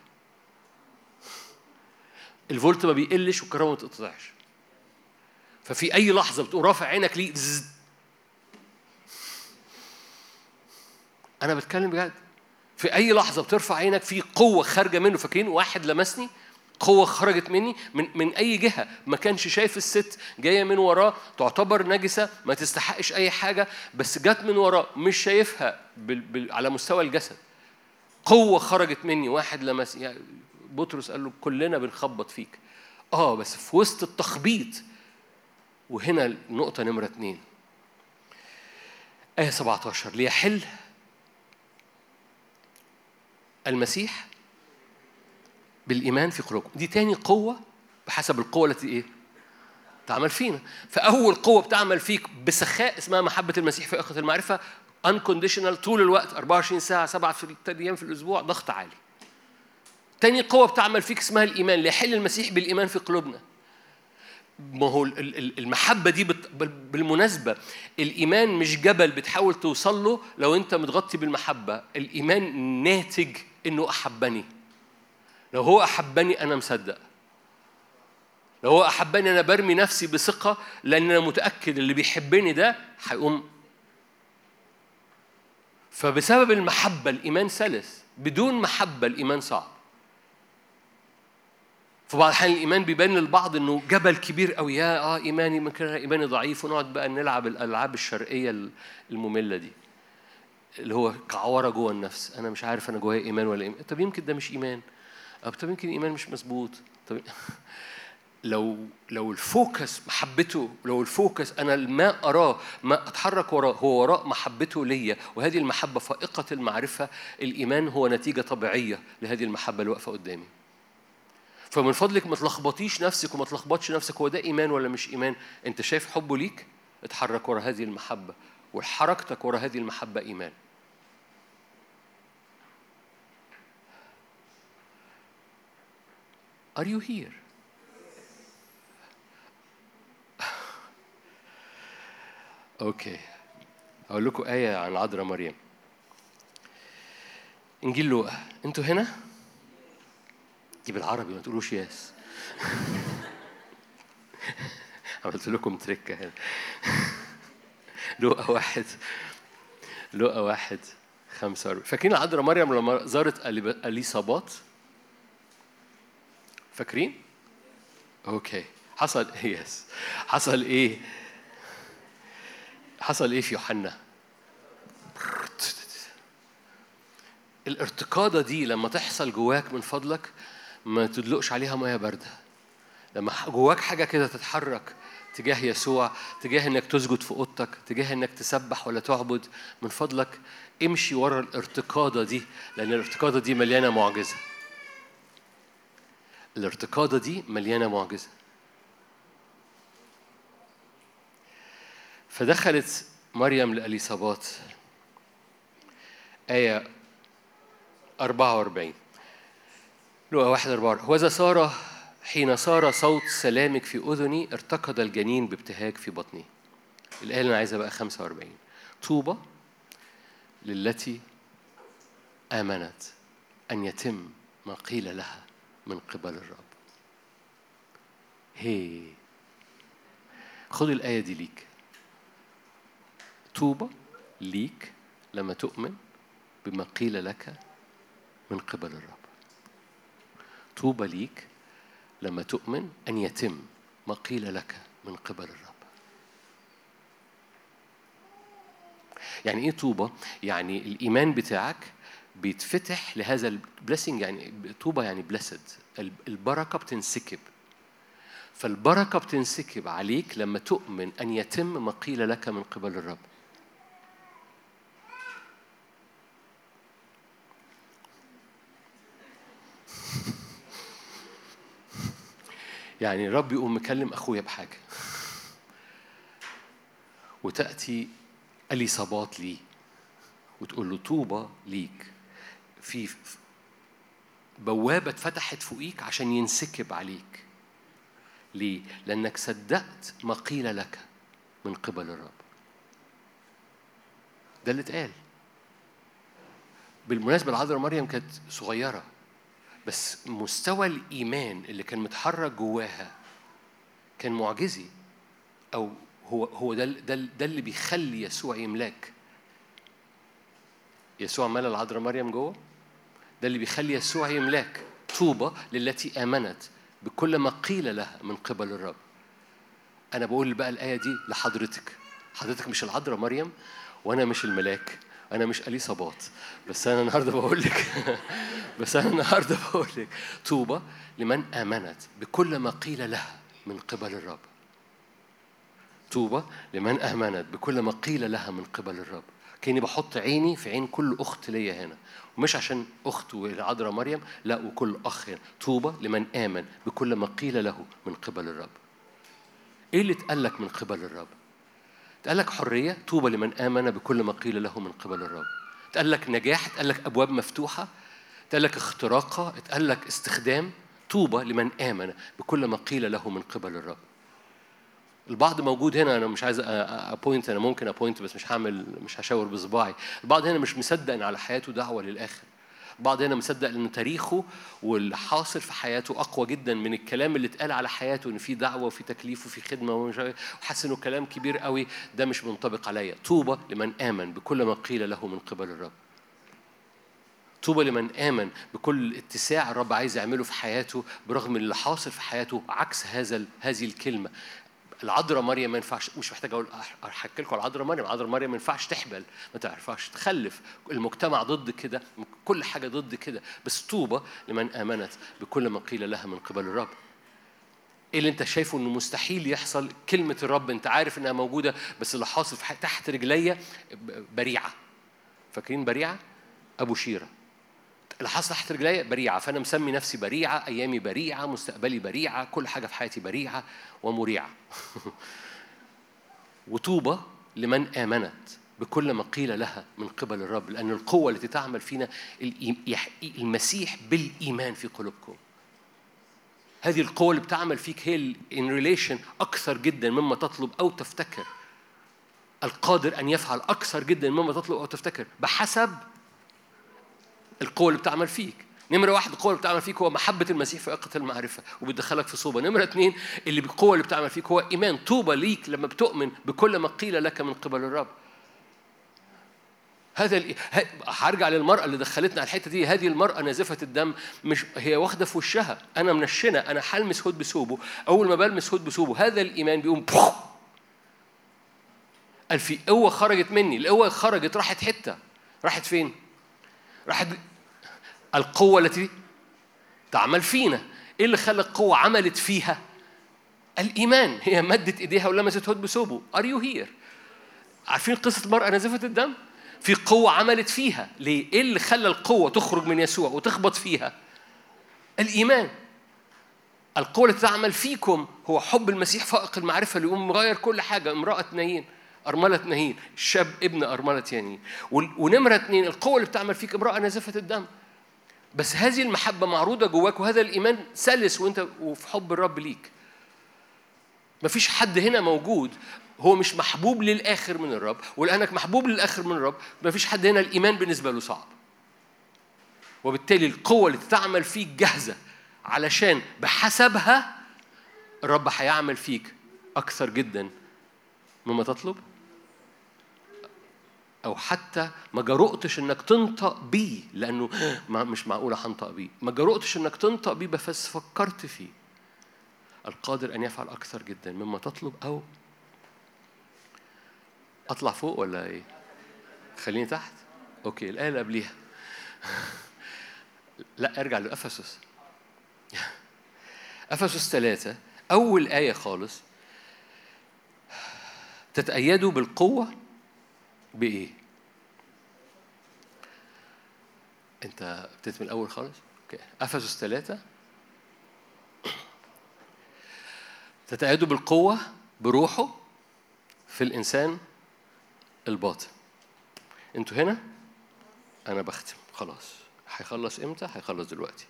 الفولت ما بيقلش والكهرباء ما تقطعش ففي أي لحظة بتقوم رافع عينك ليه أنا بتكلم بجد. في أي لحظة بترفع عينك في قوة خارجة منه. فاكرين واحد لمسني؟ قوة خرجت مني من من أي جهة. ما كانش شايف الست جاية من وراه. تعتبر نجسة ما تستحقش أي حاجة بس جت من وراه. مش شايفها بال بال على مستوى الجسد. قوة خرجت مني. واحد لمس يعني بطرس قال له كلنا بنخبط فيك. آه بس في وسط التخبيط. وهنا النقطة نمرة اتنين. آية 17 ليحل المسيح بالإيمان في قلوبكم. دي تاني قوة بحسب القوة التي إيه؟ تعمل فينا. فأول قوة بتعمل فيك بسخاء اسمها محبة المسيح في إخوة المعرفة unconditional طول الوقت 24 ساعة سبعة في أيام في الأسبوع ضغط عالي. تاني قوة بتعمل فيك اسمها الإيمان ليحل المسيح بالإيمان في قلوبنا. ما هو المحبة دي بالمناسبة الإيمان مش جبل بتحاول توصل له لو أنت متغطي بالمحبة. الإيمان ناتج إنه أحبني. لو هو أحبني أنا مصدق. لو هو أحبني أنا برمي نفسي بثقة لأن أنا متأكد اللي بيحبني ده هيقوم. فبسبب المحبة الإيمان سلس. بدون محبة الإيمان صعب. في بعض الأحيان الإيمان بيبان للبعض إنه جبل كبير قوي يا آه إيماني إيماني ضعيف. ونقعد بقى نلعب الألعاب الشرقية المملة دي. اللي هو كعورة جوه النفس. أنا مش عارف أنا جوايا إيمان ولا إيمان. طب يمكن ده مش إيمان. طب يمكن الايمان مش مظبوط. طب *laughs* لو لو ال focus محبته لو ال focus أنا ما أراه ما أتحرك وراه هو وراء محبته ليا وهذه المحبة فائقة المعرفة الإيمان هو نتيجة طبيعية لهذه المحبة اللي واقفة قدامي. فمن فضلك ما تلخبطيش نفسك وما تلخبطش نفسك هو ده إيمان ولا مش إيمان؟ أنت شايف حبه ليك؟ اتحرك ورا هذه المحبة. وحركتك ورا هذه المحبة إيمان. Are you here? أوكي أقول لكم آية عن عذراء مريم. إنجيل لوقا. أنتوا هنا؟ دي بالعربي ما تقولوش ياس. *laughs* عملت لكم تركه هنا. لوقا واحد لوقا واحد خمسة فاكرين عذراء مريم لما زارت اليصابات فاكرين؟ okay حصل yes حصل إيه؟ حصل إيه في يوحنا؟ الارتقاده دي لما تحصل جواك من فضلك ما تدلقش عليها مية باردة لما جواك حاجة كده تتحرك تجاه يسوع تجاه إنك تسجد في أوضتك تجاه إنك تسبح ولا تعبد من فضلك امشي ورا الارتقاده دي لأن الارتقاده دي مليانة معجزة. الارتقاده دي مليانة معجزة. فدخلت مريم لأليصابات آية 44 لقى واحد أربعة وإذا صار حين صار صوت سلامك في أذني ارتقد الجنين بابتهاج في بطني. الآية اللي أنا عايزها بقى 45 طوبى للتي آمنت أن يتم ما قيل لها من قبل الرب. هي. خد الآية دي ليك. طوبى ليك لما تؤمن بما قيل لك من قبل الرب. طوبى ليك لما تؤمن أن يتم ما قيل لك من قبل الرب. يعني إيه طوبى؟ يعني الإيمان بتاعك بيتفتح لهذا البليسنج يعني طوبى يعني بلسد البركة بتنسكب. فالبركة بتنسكب عليك لما تؤمن أن يتم ما قيل لك من قبل الرب. يعني الرب يقوم مكلم أخويا بحاجة. وتأتي اليصابات لي وتقول له طوبى ليك. في بوابة اتفتحت فوقيك عشان ينسكب عليك. ليه؟ لأنك صدقت ما قيل لك من قبل الرب. ده اللي اتقال. بالمناسبة العذراء مريم كانت صغيرة. بس مستوى الإيمان اللي كان متحرك جواها كان معجزي. أو هو هو ده ده ده اللي بيخلي يسوع يملاك. يسوع ملا العذراء مريم جوه؟ ده اللي بيخلي يسوع يملاك. طوبى للتي آمنت بكل ما قيل لها من قبل الرب. أنا بقول بقى الآية دي لحضرتك. حضرتك مش العذراء مريم وأنا مش الملاك. أنا مش اليصابات بس أنا النهارده بقول لك *laughs* بس أنا النهارده *laughs* بقول لك طوبى لمن آمنت بكل ما قيل لها من قبل الرب. طوبى لمن آمنت بكل ما قيل لها من قبل الرب. كأني بحط عيني في عين كل أخت ليا هنا. ومش عشان أخت والعذراء مريم لا وكل أخ هنا. طوبى لمن آمن بكل ما قيل له من قبل الرب. إيه اللي اتقال لك من قبل الرب؟ اتقال لك حرية؟ طوبى لمن آمن بكل ما قيل له من قبل الرب. اتقال لك نجاح؟ اتقال لك أبواب مفتوحة؟ اتقال لك اختراقة اتقال لك استخدام طوبى لمن آمن بكل ما قيل له من قبل الرب. البعض موجود هنا أنا مش عايز ا point أنا ممكن ا point بس مش هعمل مش هشاور بصباعي. البعض هنا مش مصدق إن على حياته دعوة للآخر. بعض هنا مصدق إن تاريخه واللي حاصل في حياته أقوى جدا من الكلام اللي اتقال على حياته إن في دعوة وفي تكليف وفي خدمة وحاسس إنه كلام كبير قوي. ده مش منطبق عليا. طوبى لمن آمن بكل ما قيل له من قبل الرب. طوبى لمن آمن بكل اتساع الرب عايز يعمله في حياته برغم اللي حاصل في حياته عكس هذا هذه الكلمة. العذراء مريم ما ينفعش مش محتاج أقول أحكي لكم العذراء مريم. العذراء مريم ما ينفعش تحبل ما تعرفش تخلف. المجتمع ضد كده كل حاجة ضد كده. بس طوبى لمن آمنت بكل ما قيل لها من قبل الرب. إيه اللي أنت شايفه إنه مستحيل يحصل؟ كلمة الرب أنت عارف إنها موجودة بس اللي حاصل تحت رجليا بريعة. فاكرين بريعة؟ أبو شيرة. اللي حصل تحت رجليا بريعة فأنا مسمي نفسي بريعة أيامي بريعة مستقبلي بريعة كل حاجة في حياتي بريعة ومريعة. *laughs* وطوبى لمن آمنت بكل ما قيل لها من قبل الرب لأن القوة التي تعمل فينا المسيح بالإيمان في قلوبكم. هذه القوة اللي بتعمل فيك هي in relation أكثر جدا مما تطلب أو تفتكر. القادر أن يفعل أكثر جدا مما تطلب أو تفتكر بحسب القوة اللي بتعمل فيك. نمرة واحد القوة اللي بتعمل فيك هو محبة المسيح في المعرفة وبتدخلك في صوبة. نمرة اثنين اللي بالقوة اللي بتعمل فيك هو إيمان. طوبى ليك لما بتؤمن بكل ما قيل لك من قبل الرب. هذا. هرجع للمرأة اللي دخلتنا على الحتة دي. هذه المرأة نازفة الدم مش هي واخدة في وشها. أنا منشنة أنا هلمس هود بثوبه أول ما بلمس هود بثوبه هذا الإيمان بيقوم. قال في قوة خرجت مني القوة خرجت راحت حتة. راحت فين؟ راحت القوة التي تعمل فينا. إيه اللي خلى القوة عملت فيها؟ الإيمان. هي مدت إيديها ولمست هود بثوبه. Are you here? عارفين قصة المرأة نازفة الدم؟ في قوة عملت فيها. ليه؟ إيه اللي خلى القوة تخرج من يسوع وتخبط فيها؟ الإيمان. القوة التي تعمل فيكم هو حب المسيح فائق المعرفة اللي يقوم مغير كل حاجة. امرأة نايين أرملة نايين شاب ابن أرملة وال- ونمرة اتنين القوة اللي بتعمل فيك امرأة نازفة الدم. بس هذه المحبة معروضة جواك وهذا الإيمان سلس وأنت وفي حب الرب ليك. مفيش حد هنا موجود هو مش محبوب للآخر من الرب ولأنك محبوب للآخر من الرب مفيش حد هنا الإيمان بالنسبة له صعب. وبالتالي القوة اللي تعمل فيك جاهزة علشان بحسبها الرب هيعمل فيك أكثر جدا مما تطلب. أو حتى ما جرؤتش إنك تنطق بيه لأنه مش معقولة هنطق بيه ما جرؤتش إنك تنطق بيه بس فكرت فيه. القادر أن يفعل أكثر جدا مما تطلب أو أطلع فوق ولا إيه؟ خليني تحت؟ okay الآية اللي قبليها. *laughs* لا ارجع لأفسس. *laughs* أفسس ثلاثة. أول آية خالص. تتأيدوا بالقوة بإيه؟ أنت ابتديت من الأول خالص؟ okay أفسس ثلاثة تتأيدوا بالقوة بروحه في الإنسان الباطن أنتوا هنا؟ أنا بختم خلاص هيخلص إمتى؟ هيخلص دلوقتي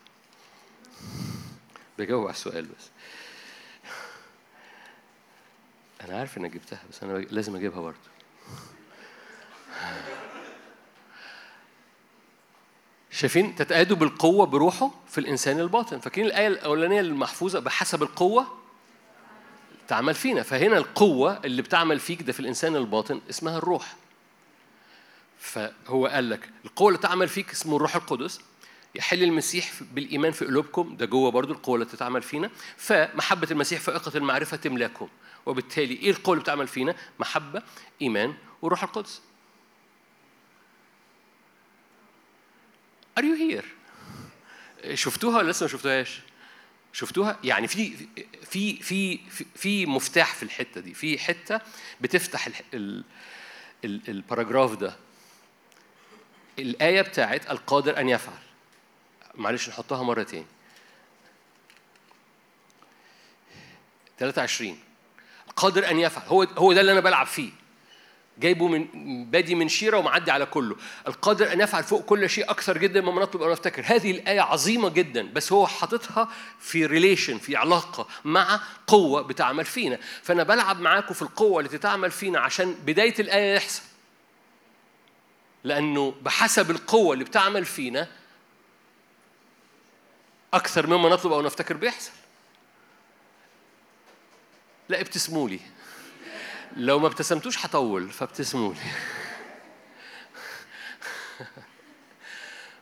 بجاوب على السؤال بس أنا عارف إنك جبتها بس أنا لازم أجيبها برضه شايفين تتأيدوا بالقوة بروحه في الإنسان الباطن. فاكرين الآية الأولانية المحفوظة؟ بحسب القوة تعمل فينا. فهنا القوة اللي بتعمل فيك ده في الإنسان الباطن اسمها الروح. فهو قال لك القوة اللي تعمل فيك اسمه الروح القدس. يحل المسيح بالإيمان في قلوبكم. ده جوه برضو القوة اللي تتعمل فينا. فمحبة المسيح فائقة المعرفة تملاكم. وبالتالي إيه القوة اللي بتعمل فينا؟ محبة إيمان وروح القدس. Are you here؟ شفتوها ولا لسه ما شفتوهاش؟ شفتوها؟ يعني في في في في, مفتاح في الحتة دي، في حتة بتفتح ال ال ال الباراجراف ده. الآية بتاعت القادر أن يفعل. معلش نحطها مرة تاني. 23 قادر أن يفعل هو هو ده اللي أنا بلعب فيه. جايبه من بادي من شيرة ومعدي على كله. القادر أن يفعل فوق كل شيء أكثر جدا مما نطلب أو نفتكر. هذه الآية عظيمة جدا بس هو حاططها في ريليشن في علاقة مع قوة بتعمل فينا. فأنا بلعب معاكم في القوة اللي تتعمل فينا عشان بداية الآية يحصل. لأنه بحسب القوة اللي بتعمل فينا أكثر مما نطلب أو نفتكر بيحصل. لا ابتسموا لي. لو ما ابتسمتوش هطول فابتسموا لي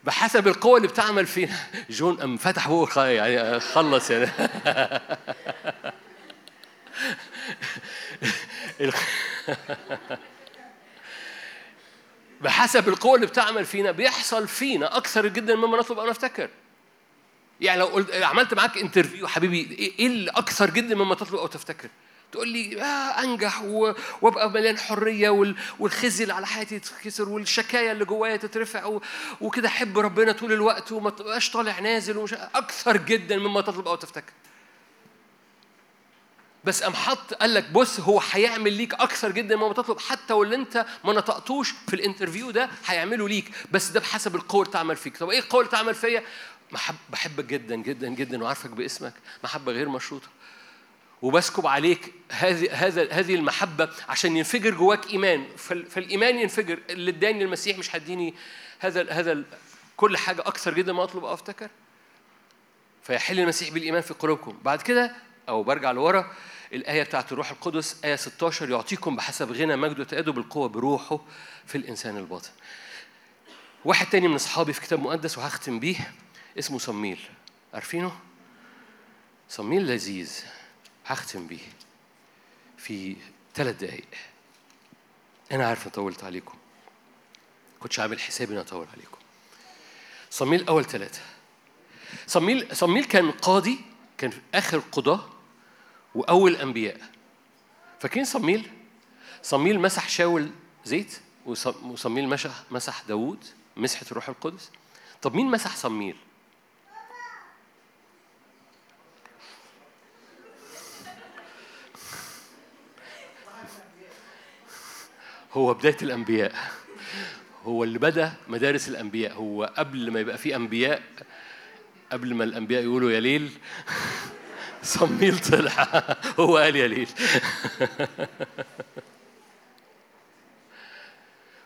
بحسب القوة اللي بتعمل فينا. جون قام فتح بقه يعني خلص يعني. بحسب القوة اللي بتعمل فينا بيحصل فينا أكثر جدا مما نطلب أو نفتكر. يعني لو قلت عملت معاك interview حبيبي إيه اللي أكثر جدا مما تطلب أو تفتكر؟ تقول لي آه أنجح وأبقى مليان حرية وال- والخزي اللي على حياتي يتكسر والشكاية اللي جوايا تترفع وكده أحب ربنا طول الوقت وما تبقاش طالع نازل ومش أكثر جدا مما تطلب أو تفتكر. بس قام حط قال لك بص هو هيعمل ليك أكثر جدا مما تطلب حتى واللي أنت ما نطقتوش في الانترفيو ده هيعمله ليك بس ده بحسب القوة اللي تعمل فيك. طب إيه القوة اللي تعمل فيا؟ بحبك جدا جدا جدا وعارفك باسمك محبة غير مشروطة. وبسكب عليك هذه هذه المحبة عشان ينفجر جواك إيمان. فال- فالإيمان ينفجر. اللي اداني المسيح مش هيديني هذا هذا كل حاجة. أكثر جدا ما أطلب أو أفتكر؟ فيحل المسيح بالإيمان في قلوبكم. بعد كده أو برجع لورا الآية بتاعت الروح القدس آية 16 يعطيكم بحسب غنى مجده وتأيدوا بالقوه بروحه في الإنسان الباطن. واحد تاني من أصحابي في كتاب مقدس وهختم بيه اسمه صميل. عارفينه؟ صميل لذيذ. هختم بيه في ثلاث دقايق. أنا عارف إني طولت عليكم. كنتش عامل حسابي إني أطول عليكم. صميل أول ثلاثة. صميل صميل كان قاضي كان آخر قضاة وأول أنبياء. فاكرين صميل؟ صميل مسح شاول زيت؟ وص- وصميل مسح داوود مسحة الروح القدس. طب مين مسح صميل؟ هو بداية الأنبياء. هو اللي بدأ مدارس الأنبياء. هو قبل ما يبقى في أنبياء قبل ما الأنبياء يقولوا يا ليل *laughs* صميل طلع. *laughs* هو قال يا ليل. *laughs*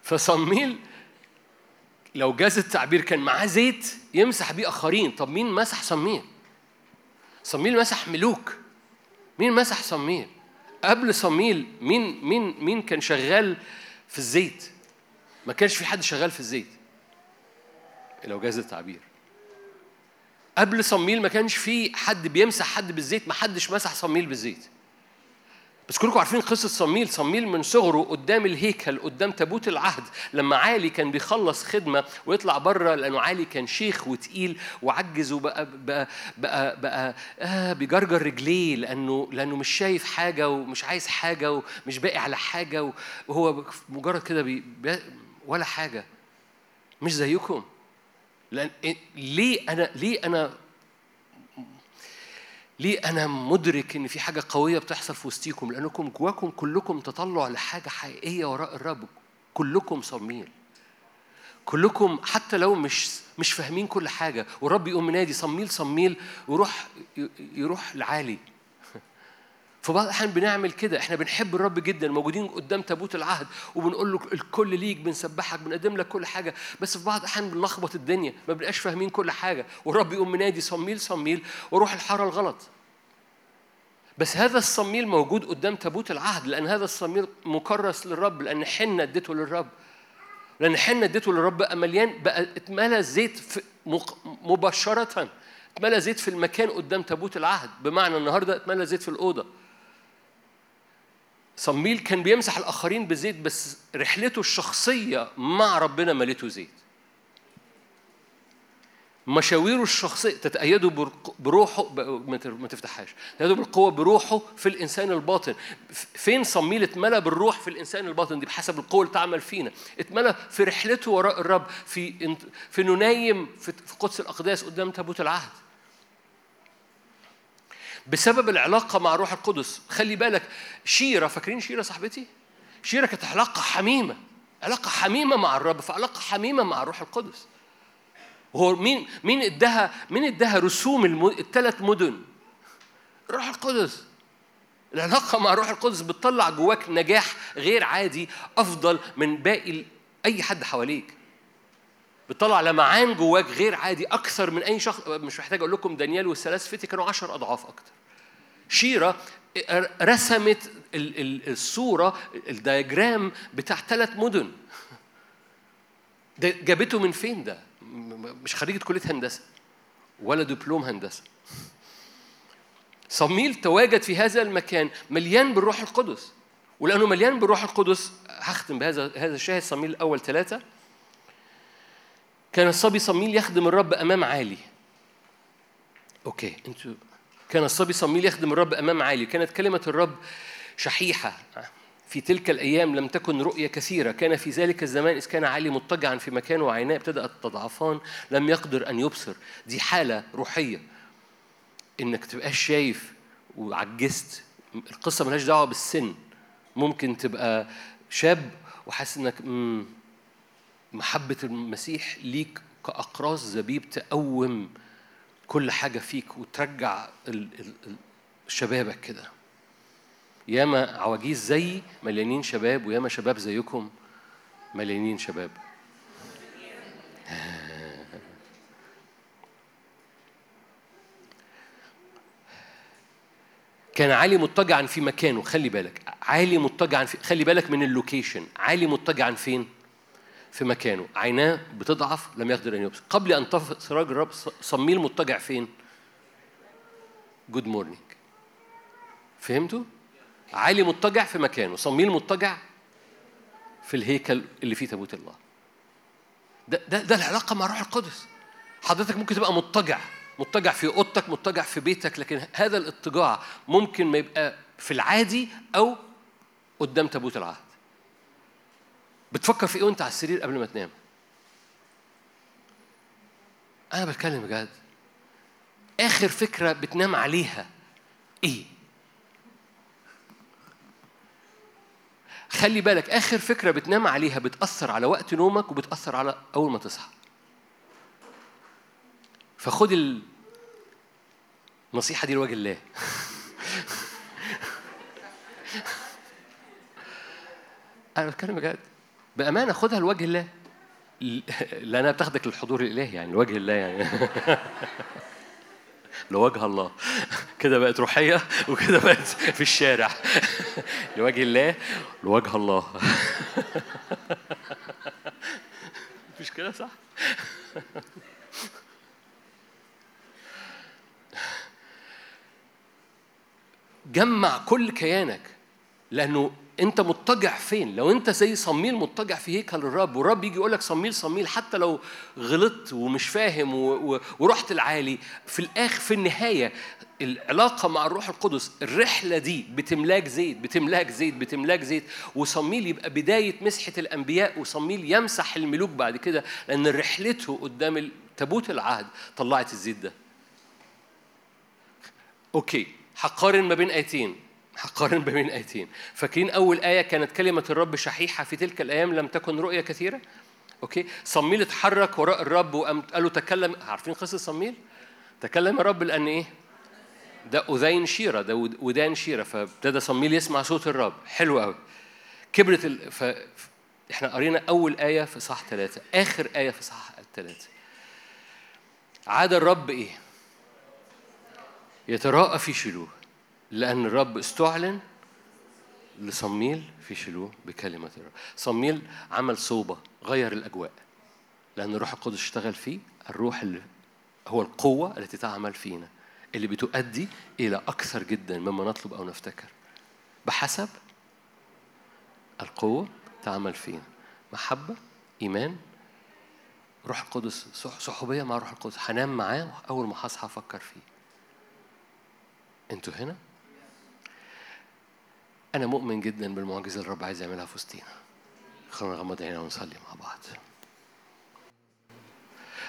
فصميل لو جاز التعبير كان معاه زيت يمسح بيه آخرين. طب مين مسح صميل؟ صميل مسح ملوك. مين مسح صميل؟ قبل صميل مين مين مين كان شغال في الزيت؟ ما كانش في حد شغال في الزيت. لو جاز التعبير. قبل صميل ما كانش في حد بيمسح حد بالزيت ما حدش مسح صميل بالزيت. بس كلكم عارفين قصة صميل. صميل من صغره قدام الهيكل قدام تابوت العهد لما عالي كان بيخلص خدمة ويطلع بره لأنه عالي كان شيخ وتقيل وعجز وبقى بقى بقى, بقى آه بيجرجر رجليه لأنه لأنه مش شايف حاجة ومش عايز حاجة ومش باقي على حاجة وهو مجرد كده بي ولا حاجة. مش زيكم. لأن ليه أنا ليه أنا ليه أنا مدرك إن في حاجة قوية بتحصل في وسطيكم؟ لأنكم جواكم كلكم تطلع لحاجة حقيقية وراء الرب. كلكم صميل كلكم حتى لو مش مش فاهمين كل حاجة. والرب يقوم منادي صميل صميل ويروح يروح لعالي. في بعض الأحيان بنعمل كده. إحنا بنحب الرب جدا موجودين قدام تابوت العهد وبنقول له الكل ليك بنسبحك بنقدم لك كل حاجة. بس في بعض الأحيان بنلخبط الدنيا ما بنبقاش فاهمين كل حاجة. والرب يقوم منادي صميل صميل وأروح الحارة الغلط. بس هذا الصميل موجود قدام تابوت العهد لأن هذا الصميل مكرس للرب لأن حنة اديته للرب. لأن حنة اديته للرب بقى مليان بقى اتملى زيت مباشرة اتملى زيت في المكان قدام تابوت العهد. بمعنى النهارده اتملى زيت في الأوضة. صميل كان بيمسح الآخرين بزيت بس رحلته الشخصية مع ربنا مليته زيت. مشاويره الشخصية تتأيدوا برق- بروحه ما تفتحهاش. تتأيدوا بالقوة بروحه في الإنسان الباطن. فين صميل اتملى بالروح في الإنسان الباطن؟ دي بحسب القوة اللي تعمل فينا. اتملى في رحلته وراء الرب في في نايم في في قدس الأقداس قدام تابوت العهد. بسبب العلاقة مع روح القدس. خلي بالك شيرة فاكرين شيرة صاحبتي؟ شيرة كانت علاقة حميمة علاقة حميمة مع الرب فعلاقة حميمة مع الروح القدس. هو مين مين اداها مين اداها رسوم. الثلاث مدن؟ الروح القدس. العلاقة مع الروح القدس بتطلع جواك نجاح غير عادي أفضل من باقي أي حد حواليك. بتطلع لمعان جواك غير عادي أكثر من أي شخص مش محتاج أقول لكم دانيال والثلاث فتي كانوا عشر أضعاف أكتر. شيرة رسمت ال- ال- الصورة الدياجرام بتاع ثلاث مدن. ده جابته من فين ده؟ مش خريجة كلية هندسة ولا دبلوم هندسة. صميل تواجد في هذا المكان مليان بالروح القدس. ولأنه مليان بالروح القدس هختم بهذا هذا الشاهد صميل الأول ثلاثة كان الصبي صميل يخدم الرب أمام عالي. أوكي أنتوا كان الصبي صميل يخدم الرب أمام عالي. كانت كلمة الرب شحيحة. في تلك الأيام لم تكن رؤية كثيرة. كان في ذلك الزمان إذ كان علي مضطجعا في مكانه وعيناه ابتدأت تضعفان لم يقدر أن يبصر. دي حالة روحية. إنك تبقاش شايف وعجزت. القصة ملهاش دعوة بالسن. ممكن تبقى شاب وحاسس إنك محبة المسيح ليك كأقراص زبيب تقوم كل حاجة فيك وترجع شبابك كده. ياما عواجيز زيي مليانين شباب وياما شباب زيكم مليانين شباب. *laughs* كان علي مضطجعا في مكانه خلي بالك. عالي مضطجعا في خلي بالك من اللوكيشن. عالي مضطجعا فين؟ في مكانه. عيناه بتضعف لم يقدر أن يبصر. قبل أن طفئ سراج الرب صموئيل مضطجع فين؟ good morning فهمتوا؟ عالي مضطجع في مكانه. صموئيل مضطجع في الهيكل اللي فيه تابوت الله. ده ده ده العلاقة مع روح القدس. حضرتك ممكن تبقى مضطجع مضطجع في أوضتك مضطجع في بيتك لكن هذا الاضطجاع ممكن ما يبقى في العادي أو قدام تابوت العهد. بتفكر في إيه وأنت على السرير قبل ما تنام؟ أنا بتكلم بجد. آخر فكرة بتنام عليها إيه؟ خلي بالك آخر فكرة بتنام عليها بتأثر على وقت نومك وبتأثر على أول ما تصحى. فخد النصيحة دي لوجه الله. *laughs* أنا بتكلم بجد. بأمانة خدها لوجه الله. لأنها بتاخدك للحضور الإلهي يعني لوجه الله يعني. *laughs* لوجه الله. كده بقت روحية وكده بقت في الشارع. *laughs* لوجه الله لوجه الله. *laughs* مش كده صح؟ جمع كل كيانك لأنه انت مضطجع فين؟ لو انت زي صميل مضطجع في هيكل الرب والرب يجي يقول لك صميل صميل حتى لو غلطت ومش فاهم و... و... ورحت العالي في الآخر في النهاية العلاقة مع الروح القدس الرحلة دي بتملاك زيت بتملاك زيت بتملاك زيت وصميل يبقى بداية مسحة الأنبياء وصميل يمسح الملوك بعد كده لأن رحلته قدام تابوت العهد طلعت الزيت ده. okay هقارن ما بين آيتين. هقارن بين آيتين. فاكرين أول آية كانت كلمة الرب شحيحة في تلك الأيام لم تكن رؤية كثيرة؟ okay. صموئيل اتحرك وراء الرب وقام قال له تكلم. عارفين قصة صموئيل؟ تكلم الرب لأن إيه؟ ده أذين شيرة ده ودان شيرة. فابتدى صموئيل يسمع صوت الرب. حلو قوي كبرت ال... ف... إحنا قرينا أول آية في إصحاح ثلاثة. آخر آية في إصحاح ثلاثة. عاد الرب إيه؟ يتراءى في شلوه. لأن الرب استعلن لصميل في شلوه بكلمة الرب. صميل عمل صوبة غير الأجواء لأن الروح القدس اشتغل فيه. الروح اللي هو القوة التي تعمل فينا اللي بتؤدي إلى أكثر جدا مما نطلب أو نفتكر. بحسب القوة تعمل فينا. محبة إيمان روح القدس صحوبية مع روح القدس. هنام معاه أول ما هصحى أفكر فيه. أنتوا هنا؟ أنا مؤمن جدا بالمعجزة اللي الرب عايز يعملها في وسطينا. خلونا نغمض عينينا ونصلي مع بعض.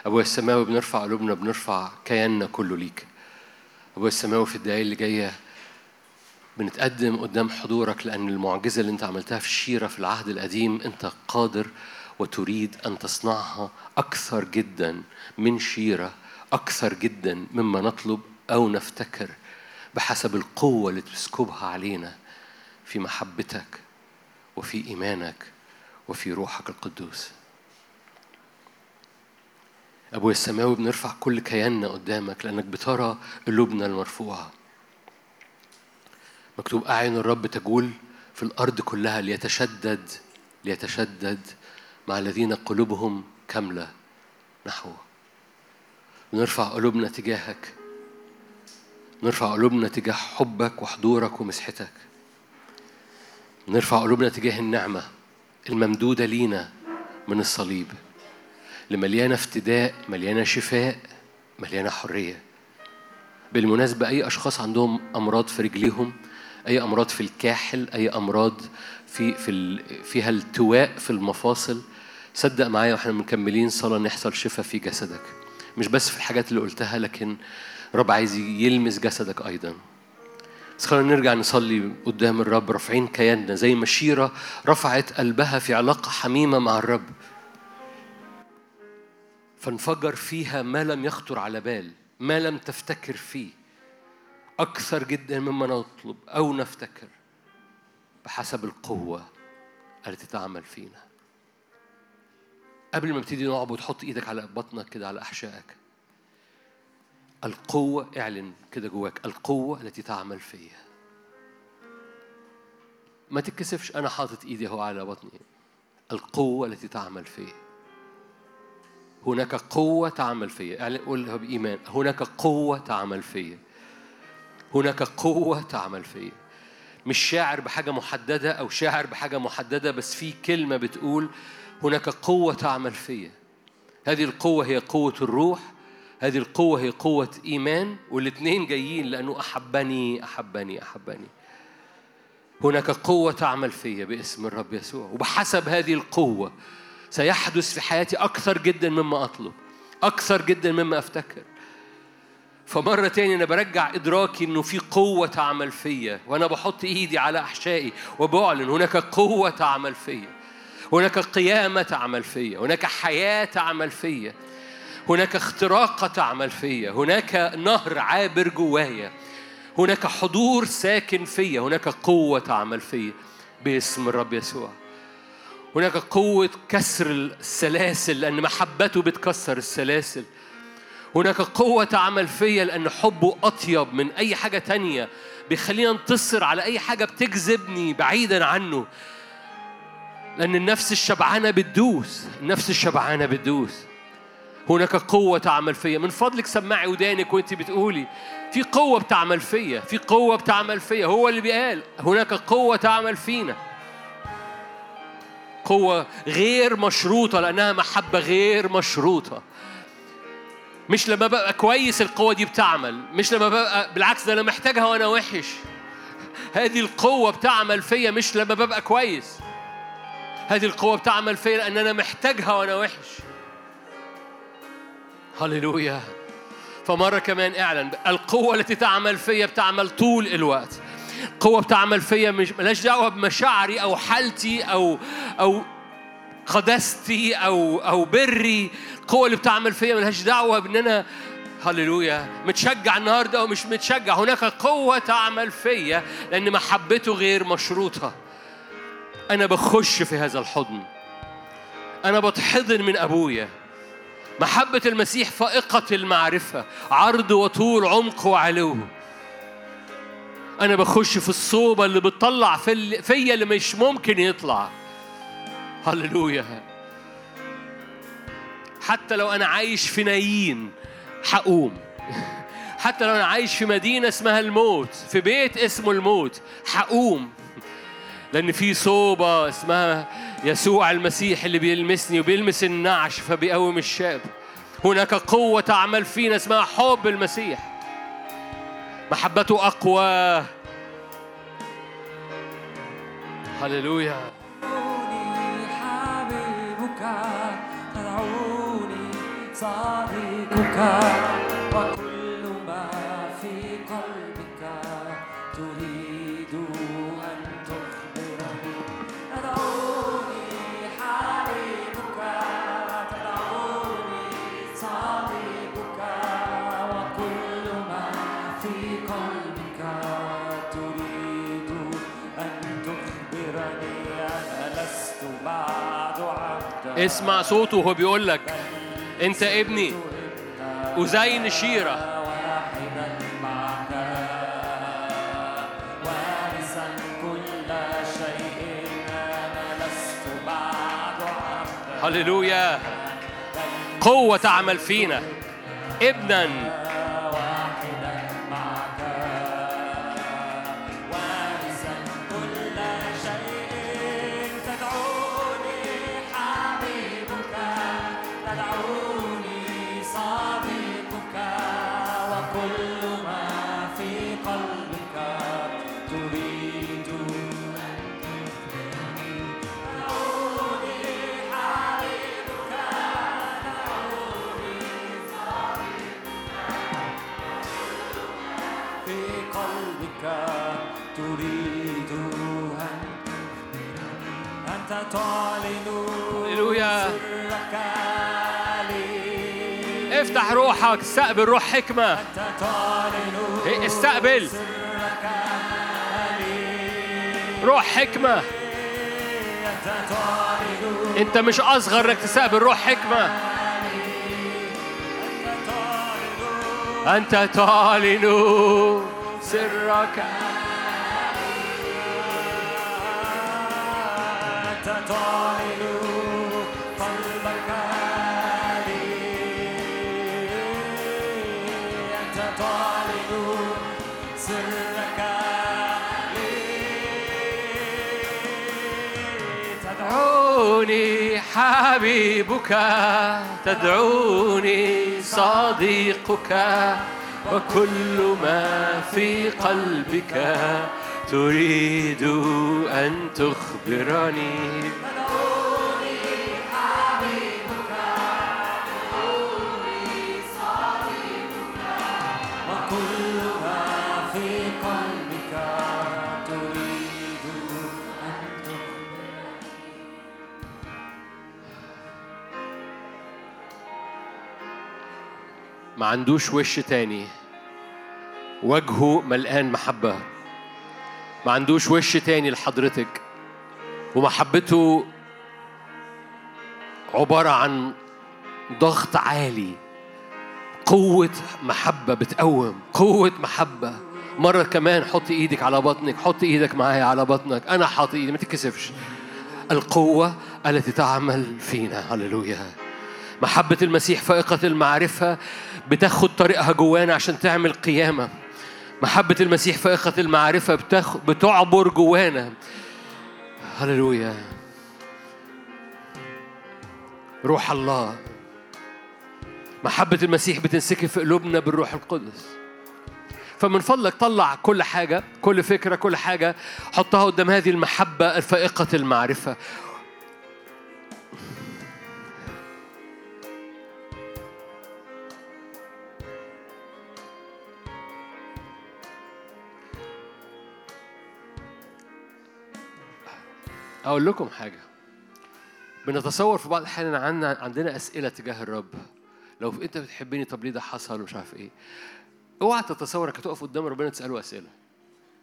أبويا السماوي بنرفع قلوبنا بنرفع كياننا كله ليك. أبويا السماوي في الدقايق اللي جاية بنتقدم قدام حضورك لأن المعجزة اللي أنت عملتها في الشيرة في العهد القديم أنت قادر وتريد أن تصنعها أكثر جدا من شيرة أكثر جدا مما نطلب أو نفتكر بحسب القوة اللي تسكبها علينا. في محبتك وفي إيمانك وفي روحك القدوس. أبويا السماوي بنرفع كل كياننا قدامك لأنك بترى قلوبنا المرفوعة. مكتوب أعين الرب تجول في الأرض كلها ليتشدد ليتشدد مع الذين قلوبهم كاملة نحوه بنرفع قلوبنا تجاهك. نرفع قلوبنا تجاه حبك وحضورك ومسحتك. نرفع قلوبنا تجاه النعمة الممدودة لينا من الصليب اللي مليانة افتداء مليانة شفاء مليانة حرية. بالمناسبة أي أشخاص عندهم أمراض في رجليهم أي أمراض في الكاحل أي أمراض في في فيها التواء في المفاصل صدق معايا وإحنا مكملين صلاة نحصل شفاء في جسدك. مش بس في الحاجات اللي قلتها لكن رب عايز يلمس جسدك أيضا. بس خلينا نرجع نصلي قدام الرب. رافعين كياننا زي ما شيرة رفعت قلبها في علاقة حميمة مع الرب. فانفجر فيها ما لم يخطر على بال ما لم تفتكر فيه. أكثر جدا مما نطلب أو نفتكر بحسب القوة التي تعمل فينا. قبل ما نبتدي نعبد حط إيدك على بطنك كده على أحشائك. القوة اعلن كده جواك القوة التي تعمل فيا. ما تتكسفش أنا حاطط إيدي أهو على بطني. القوة التي تعمل فيا. هناك قوة تعمل فيا. اعلن قولها بإيمان. هناك قوة تعمل فيا. هناك قوة تعمل فيا. مش شاعر بحاجة محددة أو شاعر بحاجة محددة بس في كلمة بتقول هناك قوة تعمل فيا. هذه القوة هي قوة الروح. هذه القوة هي قوة إيمان والاتنين جايين لأنه أحبني أحبني أحبني. هناك قوة تعمل فيا باسم الرب يسوع وبحسب هذه القوة سيحدث في حياتي أكثر جدا مما أطلب أكثر جدا مما أفتكر. فمرة تاني أنا برجع إدراكي إنه في قوة تعمل فيا وأنا بحط إيدي على أحشائي وبعلن هناك قوة تعمل فيا هناك قيامة تعمل فيا هناك حياة تعمل فيا. هناك اختراقة تعمل فيا هناك نهر عابر جوايا هناك حضور ساكن فيا هناك قوة تعمل فيا باسم الرب يسوع. هناك قوة كسر السلاسل لأن محبته بتكسر السلاسل. هناك قوة تعمل فيا لأن حبه أطيب من أي حاجة تانية بيخليني أنتصر على أي حاجة بتجذبني بعيدا عنه. لأن النفس الشبعانة بتدوس النفس الشبعانة بتدوس. هناك قوة تعمل فيا. من فضلك سمعي ودانك وانت بتقولي. في قوة بتعمل فيا. في قوة بتعمل فيا. هو اللي بيقال هناك قوة تعمل فينا. قوة غير مشروطة لأنها محبة غير مشروطة. مش لما ببقى كويس القوة دي بتعمل. مش لما ببقى بالعكس ده أنا محتاجها وأنا وحش. هذه القوة بتعمل فيا مش لما ببقى كويس. هذه القوة بتعمل فيا لأن أنا محتاجها وأنا وحش. هللويا. فمرة كمان اعلن القوة التي تعمل فيا بتعمل طول الوقت. قوة بتعمل فيا مش ملهاش دعوة بمشاعري أو حالتي أو أو قداستي أو أو بري. القوة اللي بتعمل فيا ملهاش دعوة بإن أنا هللويا متشجع النهارده أو مش متشجع. هناك قوة تعمل فيا لأن محبته غير مشروطة. أنا بخش في هذا الحضن. أنا بتحضن من أبويا. محبة المسيح فائقة المعرفة. عرض وطول عمق وعلو. أنا بخش في الصوبة اللي بتطلع في فيا اللي مش ممكن يطلع. هللويا. حتى لو أنا عايش في نايين هقوم. حتى لو أنا عايش في مدينة اسمها الموت في بيت اسمه الموت هقوم. لأن في صوبة اسمها يسوع المسيح اللي بيلمسني وبيلمس النعش فبيقوم الشاب. هناك قوة تعمل فينا اسمها حب المسيح. محبته أقوى. هللويا. حبيبك صديقك. اسمع صوته وهو بيقول لك أنت ابني وزين عبدا هللويا. قوة تعمل فينا. ابنا. تريد أن أنت تعلن هللويا. افتح روحك استقبل روح حكمة. إيه، استقبل. روح حكمة. أنت مش أصغر إنك تستقبل روح حكمة. أنت تعلن سرك. تعلن قلبك أنت سرك تدعوني حبيبك تدعوني صديقك. وكل ما في قلبك تريد أن تخبرني. ما عندوش وش تاني. وجهه ملقان محبة. ما عندوش وش تاني لحضرتك. ومحبته عبارة عن ضغط عالي. قوة محبة بتقوم. قوة محبة. مرة كمان حط إيدك على بطنك. حط إيدك معايا على بطنك. أنا حاطط إيدي. ما تتكسفش. القوة التي تعمل فينا. هللويا. محبة المسيح فائقة المعرفة بتاخد طريقها جوانا عشان تعمل قيامة. محبة المسيح فائقة المعرفة. بتعبر جوانا. هللويا. روح الله. محبة المسيح بتنسكب في قلوبنا بالروح القدس. فمن فضلك طلع كل حاجة كل فكرة كل حاجة. حطها قدام هذه المحبة الفائقة المعرفة. أقول لكم حاجة. بنتصور في بعض الأحيان عندنا عندنا أسئلة تجاه الرب. لو أنت بتحبني طب ليه ده حصل؟ ومش عارف إيه. أوعى تتصور إنك تقف قدام ربنا تسأله أسئلة.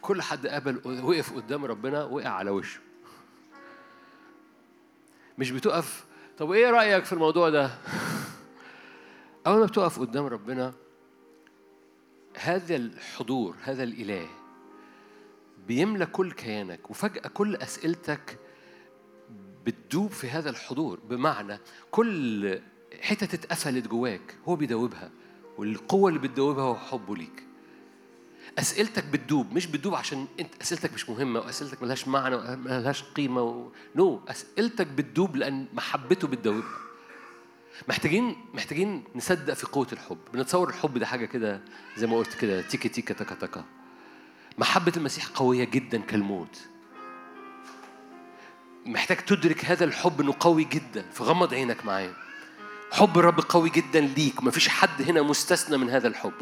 كل حد قابل وقف قدام ربنا وقع على وشه. مش بتقف. طب إيه رأيك في الموضوع ده؟ *laughs* أول ما بتقف قدام ربنا هذا الحضور هذا الإله بيملى كل كيانك وفجأة كل أسئلتك بتدوب في هذا الحضور. بمعنى كل حتة اتقفلت جواك هو بيدوبها والقوة اللي بتدوبها هو حبه ليك. أسئلتك بتدوب مش بتدوب عشان أنت أسئلتك مش مهمة وأسئلتك ملهاش معنى وملهاش قيمة و... نو أسئلتك بتدوب لأن محبته بتدوبها محتاجين محتاجين نصدق في قوة الحب. بنتصور الحب ده حاجة كده زي ما قلت كده تيكي تيكا تكا تكا. محبة المسيح قوية جدا كالموت. محتاج تدرك هذا الحب إنه قوي جدا. فغمض عينك معايا. حب الرب قوي جدا ليك. مفيش حد هنا مستثنى من هذا الحب.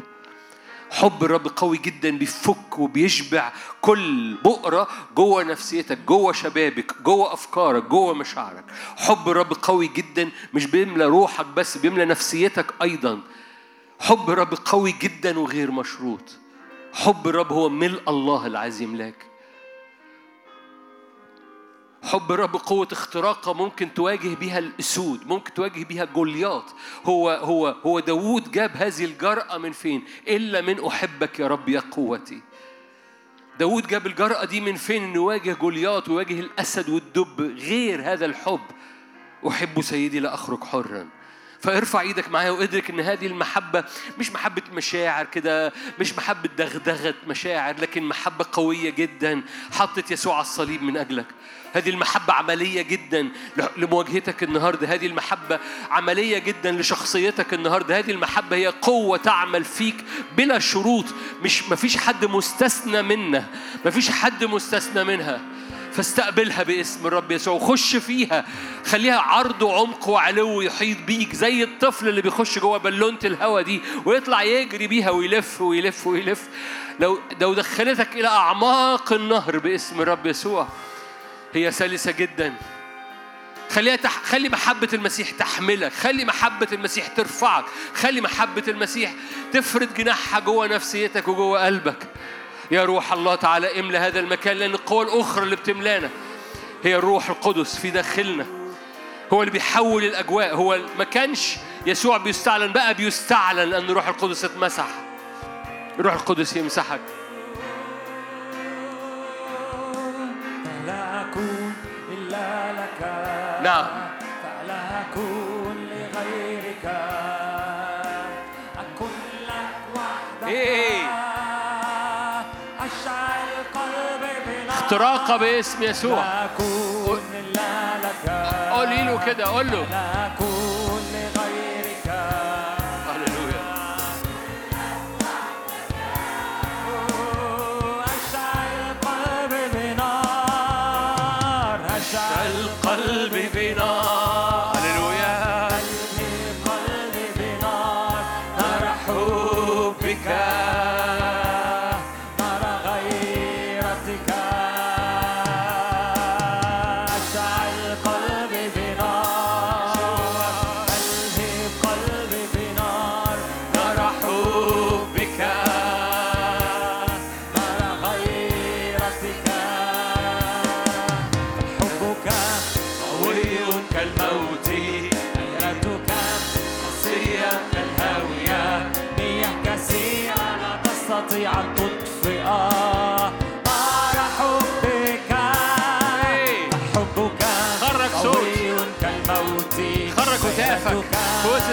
حب الرب قوي جدا بيفك وبيشبع كل بؤرة جوه نفسيتك جوه شبابك جوه أفكارك جوه مشاعرك. حب الرب قوي جدا مش بيملى روحك بس بيملى نفسيتك أيضا. حب الرب قوي جدا وغير مشروط. حب الرب هو ملء الله اللي عايز يملاك حب الرب قوة اختراقة ممكن تواجه بيها الأسود ممكن تواجه بيها جولياط. هو هو هو داوود جاب هذه الجرأة من فين؟ إلا من أحبك يا رب يا قوتي. داوود جاب الجرأة دي من فين؟ إنه يواجه جولياط ويواجه الأسد والدب غير هذا الحب. أحب سيدي لا أخرج حرا. فارفع إيدك معايا وادرك ان هذه المحبة مش محبة مشاعر كده مش محبة دغدغة مشاعر لكن محبة قوية جدا حطت يسوع على الصليب من أجلك. هذه المحبة عملية جدا لمواجهتك النهاردة. هذه المحبة عملية جدا لشخصيتك النهاردة. هذه المحبة هي قوة تعمل فيك بلا شروط. مش مفيش حد مستثنى منها. مفيش حد مستثنى منها. فاستقبلها باسم الرب يسوع وخش فيها. خليها عرض وعمق وعلو يحيط بيك زي الطفل اللي بيخش جوه بالونة الهوا دي ويطلع يجري بيها ويلف ويلف ويلف. لو لو دخلتك إلى أعماق النهر باسم الرب يسوع هي سلسة جدا. خليها تح... خلي محبة المسيح تحملك خلي محبة المسيح ترفعك خلي محبة المسيح تفرد جناحها جوه نفسيتك وجوه قلبك. يا روح الله تعالى املى هذا المكان لأن القوة الأخرى اللي بتملانا هي الروح القدس في داخلنا. هو اللي بيحول الأجواء هو ما كانش يسوع بيستعلن بقى بيستعلن لأن الروح القدس اتمسح الروح القدس يمسحك. فلا أكون إلا لك. نعم. فلا أكون اختراق باسم يسوع. قولي له كده قول له.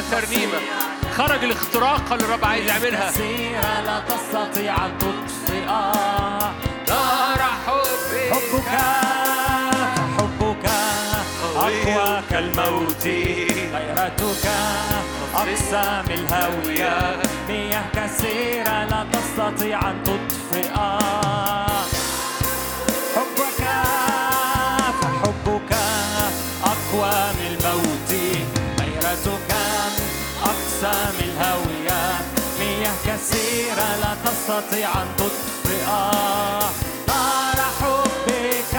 الترنيمة خرج الاختراق اللي الرب عايز يعملها كثيرة لا تستطيع أن تطفئ نار حبك. حبك حبك أقوى كالموت. غيرتك أقسى من الهاوية مياه كثيرة لا تستطيع أن تطفئ. كثيرة لا تستطيع أن تطفئ. نار حبك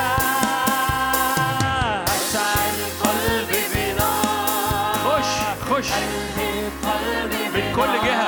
قلبي بنار خش خش. قلبي من كل جهة.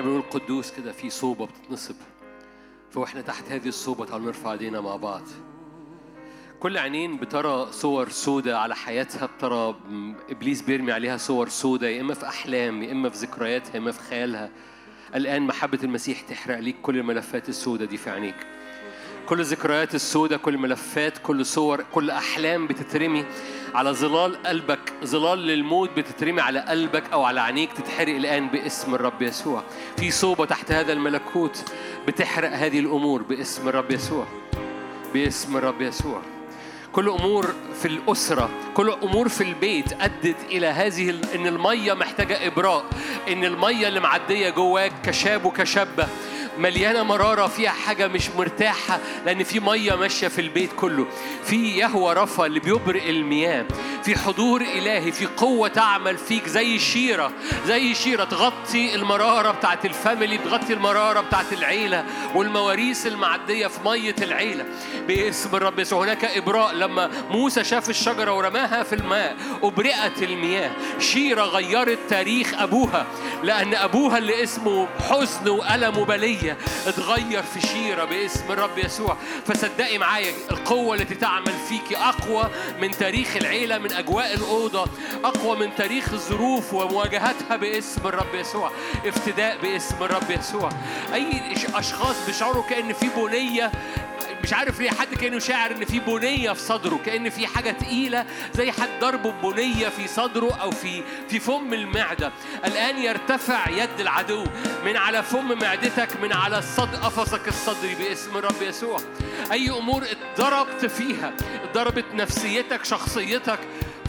وإحنا بنقول قدوس كده في صوبة بتتنصب. فواحنا تحت هذه الصوبة تعالوا نرفع ايدينا مع بعض. كل عينين بترى صور سودة على حياتها بترى إبليس بيرمي عليها صور سودة يا إما في أحلام يا إما في ذكرياتها يا إما في خيالها. الآن محبة المسيح تحرق ليك كل الملفات السودة دي في عينيك. كل الذكريات السوداء كل ملفات كل صور كل أحلام بتترمي على ظلال قلبك. ظلال للموت بتترمي على قلبك أو على عينيك تتحرق الآن باسم الرب يسوع. في صوبة تحت هذا الملكوت بتحرق هذه الأمور باسم الرب يسوع. باسم الرب يسوع. كل أمور في الأسرة كل أمور في البيت أدت إلى هذه إن المية محتاجة إبراء إن المية اللي معدية جواك كشاب وكشابة. مليانة مرارة فيها حاجة مش مرتاحة لأن في مية ماشية في البيت كله. في يهوى رفا اللي بيبرئ المياه في حضور إلهي في قوة تعمل فيك زي شيرة زي شيرة تغطي المرارة بتاعت الفاميلي تغطي المرارة بتاعت العيلة والمواريث المعدية في مية العيلة. باسم الرب يسوع هناك إبراء لما موسى شاف الشجرة ورماها في الماء أبرئت المياه. شيرة غيرت تاريخ أبوها لأن أبوها اللي اسمه حزن وألم اتغير في شيرة باسم الرب يسوع. فصدقي معايا القوة التي تعمل فيكي أقوى من تاريخ العيلة من أجواء الأوضة أقوى من تاريخ الظروف ومواجهتها باسم الرب يسوع. افتداء باسم الرب يسوع. أي أشخاص بيشعروا كأن في بنية مش عارف ليه حد كأنه شاعر إن في بنية في صدره كأن في حاجة تقيلة زي حد ضربه ببنيه في صدره أو في في فم المعدة. الآن يرتفع يد العدو من على فم معدتك من على الصد قفصك الصدري باسم الرب يسوع. أي أمور اتضربت فيها اتضربت نفسيتك شخصيتك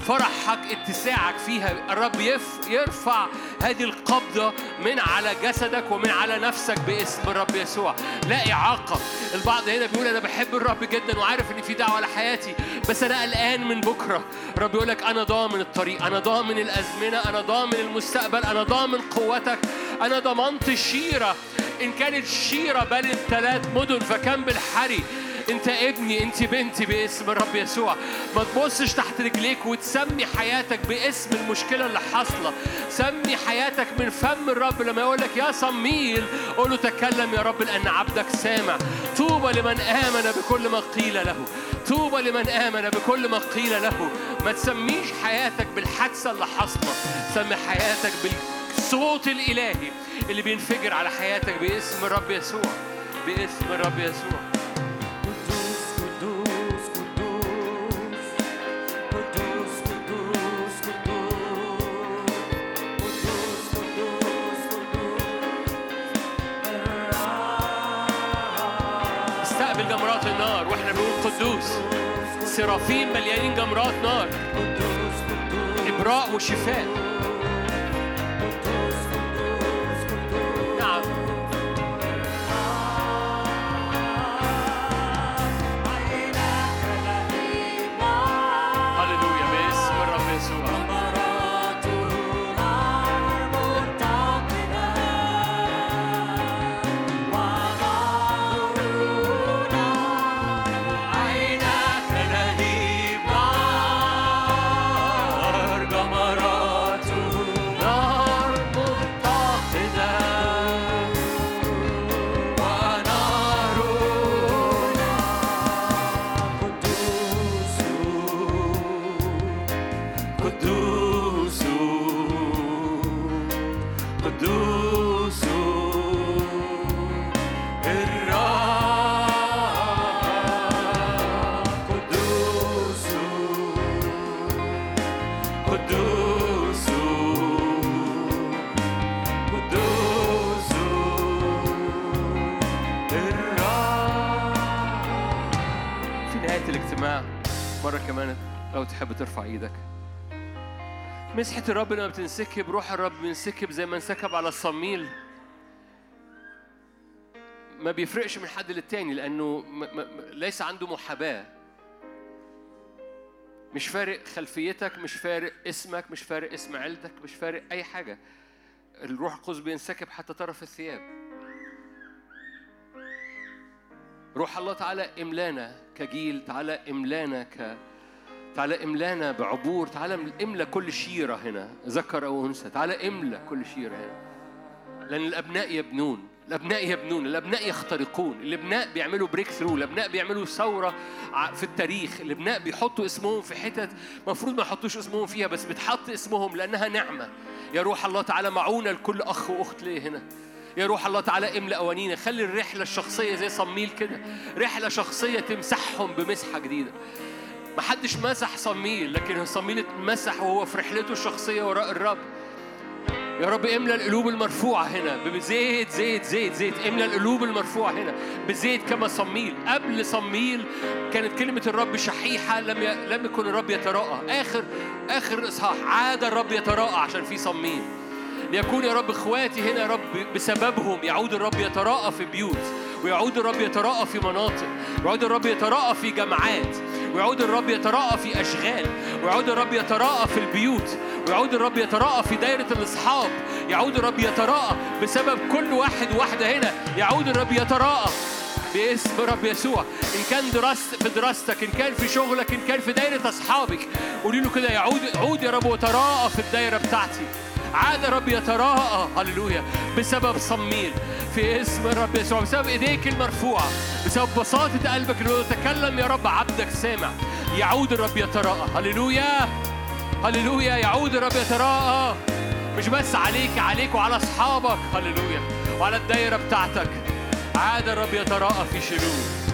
فرحك اتساعك فيها. الرب يرفع هذه القبضة من على جسدك ومن على نفسك باسم الرب يسوع. لا إعاقة. البعض هنا بيقول أنا بحب الرب جدا وعارف إن في دعوة لحياتي بس أنا قلقان من بكرة. الرب يقول لك أنا ضامن الطريق أنا ضامن الأزمنة أنا ضامن المستقبل أنا ضامن قوتك. أنا ضمنت الشيرة. إن كانت شيرة بنت ثلاث مدن فكان بالحري. انت ابني انت بنتي باسم الرب يسوع. ما تبصش تحت رجليك وتسمي حياتك باسم المشكلة اللي حاصلة. سمي حياتك من فم الرب. لما يقول لك يا صميل قول له تكلم يا رب لأن عبدك سامع. طوبى لمن آمن بكل ما قيل له. طوبى لمن آمن بكل ما قيل له. ما تسميش حياتك بالحادثة اللي حاصلة. سمي حياتك بالصوت الإلهي اللي بينفجر على حياتك باسم الرب يسوع. باسم الرب يسوع. قدوس. سرافين مليانين جمرات نار. إبراء وشفاء. لو تحب ترفع إيدك. مسحة الرب لما بتنسكب روح الرب بينسكب زي ما انسكب على الصميل. ما بيفرقش من حد للتاني لأنه م- م- ليس عنده محاباة. مش فارق خلفيتك مش فارق اسمك مش فارق اسم عيلتك مش فارق أي حاجة. الروح القدس بينسكب حتى طرف الثياب. روح الله تعالى إملانا كجيل تعالى إملانا ك تعالى املأنا بعبور تعالى املأ كل شيرة هنا ذكر أو أنثى تعالى املأ كل شيرة هنا. لأن الأبناء يبنون الأبناء يبنون الأبناء يخترقون الأبناء بيعملوا بريك ثرو الأبناء بيعملوا ثورة ع- في التاريخ الأبناء بيحطوا اسمهم في حتت المفروض ما يحطوش اسمهم فيها بس بتحط اسمهم لأنها نعمة. يا روح الله تعالى معونه لكل أخ وأخت ليه هنا. يا روح الله تعالى املأ أوانينا. خلي الرحلة الشخصية زي صميل كده. رحلة شخصية تمسحهم بمسحة جديدة. محدش مسح صميل لكن صميل اتمسح وهو في رحلته الشخصية وراء الرب. يا رب املى القلوب المرفوعة هنا بزيت زيت زيت زيت. املى القلوب المرفوعة هنا بزيت كما صميل. قبل صميل كانت كلمة الرب شحيحة لم ي... لم يكن الرب يتراءى آخر آخر إصحاح. عاد الرب يتراءى عشان في صميل. ليكون يا رب إخواتي هنا يا رب بسببهم. يعود الرب يتراءى في بيوت. ويعود الرب يتراءى في مناطق ويعود الرب يتراءى في جماعات ويعود الرب يتراءى في أشغال ويعود الرب يتراءى في البيوت ويعود الرب يتراءى في دايرة الأصحاب يعود الرب يتراءى بسبب كل واحد واحدة هنا يعود الرب يتراءى باسم رب يسوع. إن كان دراست في دراستك إن كان في شغلك إن كان في دايرة أصحابك قولي له كده يعود عود يا رب وتراءى في الدايرة بتاعتي. عاد رب يتراءى. هللويا. بسبب صميل في اسم الرب يسوع بسبب إيديك المرفوعة بسبب بساطة قلبك اللي تكلم يا رب عبدك سامع. يعود الرب يتراءى. هللويا. هللويا. يعود الرب يتراءى. مش بس عليك عليك وعلى أصحابك. هللويا. وعلى الدايرة بتاعتك. عاد الرب يتراءى في شلول.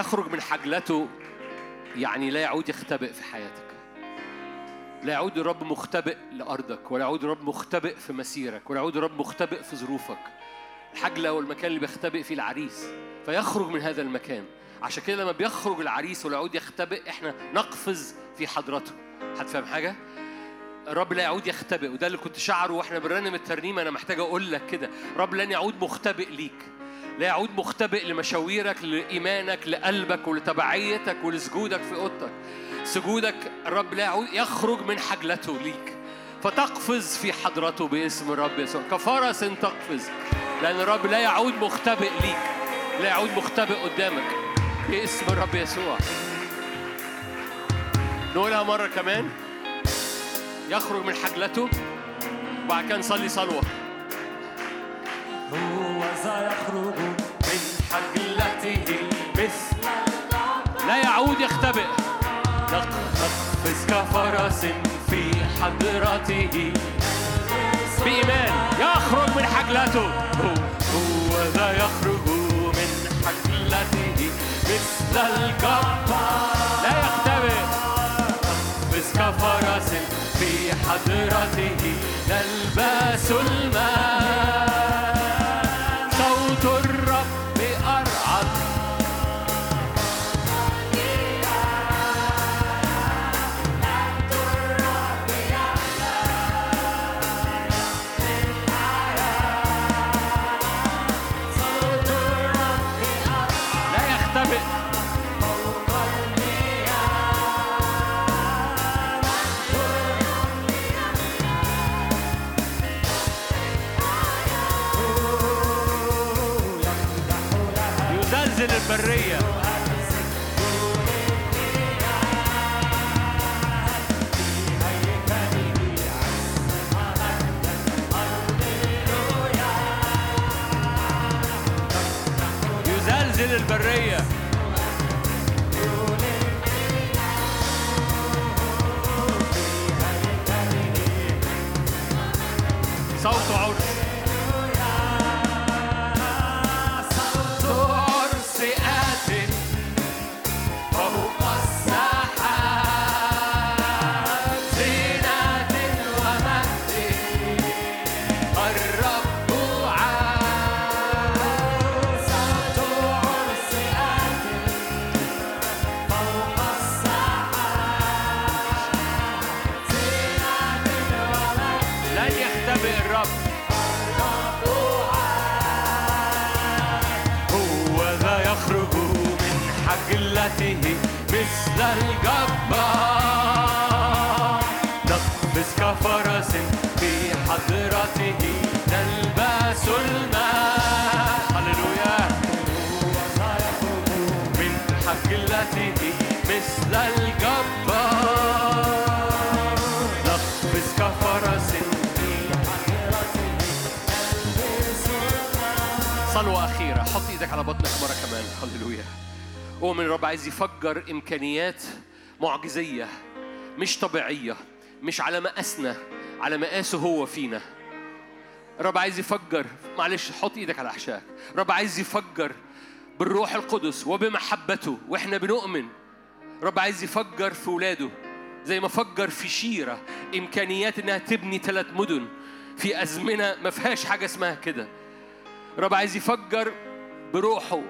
يخرج من حجلته يعني لا يعود يختبئ في حياتك. لا يعود الرب مختبئ لأرضك ولا يعود الرب مختبئ في مسيرك ولا يعود الرب مختبئ في ظروفك. الحجلة والمكان اللي بيختبئ فيه العريس فيخرج من هذا المكان. عشان كده لما بيخرج العريس ولا يعود يختبئ إحنا نقفز في حضرته. هتفهم حاجة؟ الرب لا يعود يختبئ وده اللي كنت شعره وإحنا بنرنم الترنيمة أنا محتاج أقول لك كده. الرب لن يعود مختبئ ليك. لا يعود مختبئ لمشاويرك لإيمانك لقلبك ولتبعيتك ولسجودك في أوضتك. سجودك الرب لا يعود يخرج من حجلته ليك. فتقفز في حضرته باسم الرب يسوع. كفرس تقفز لأن الرب لا يعود مختبئ ليك لا يعود مختبئ قدامك باسم الرب يسوع. نقولها مرة كمان. يخرج من حجلته وبعد كده نصلي صلوة. هو ذا نقفز كفرس في حضرته بإيمان يخرج من حجلته هو, ذا يخرج من حجلته مثل الجبار لا يختبئ. نقفز كفرس في حضرته نلبس الماء حط إيدك على بطنك مرة كمان هللويا. أؤمن الرب عايز يفجر إمكانيات معجزية مش طبيعية مش على مقاسنا على مقاسه هو فينا. الرب عايز يفجر معلش حط إيدك على احشائك الرب عايز يفجر بالروح القدس وبمحبته وإحنا بنؤمن. الرب عايز يفجر في ولاده زي ما فجر في شيرة إمكانيات إنها تبني ثلاث مدن في أزمنة ما فيهاش حاجة اسمها كده. الرب عايز يفجر بروحه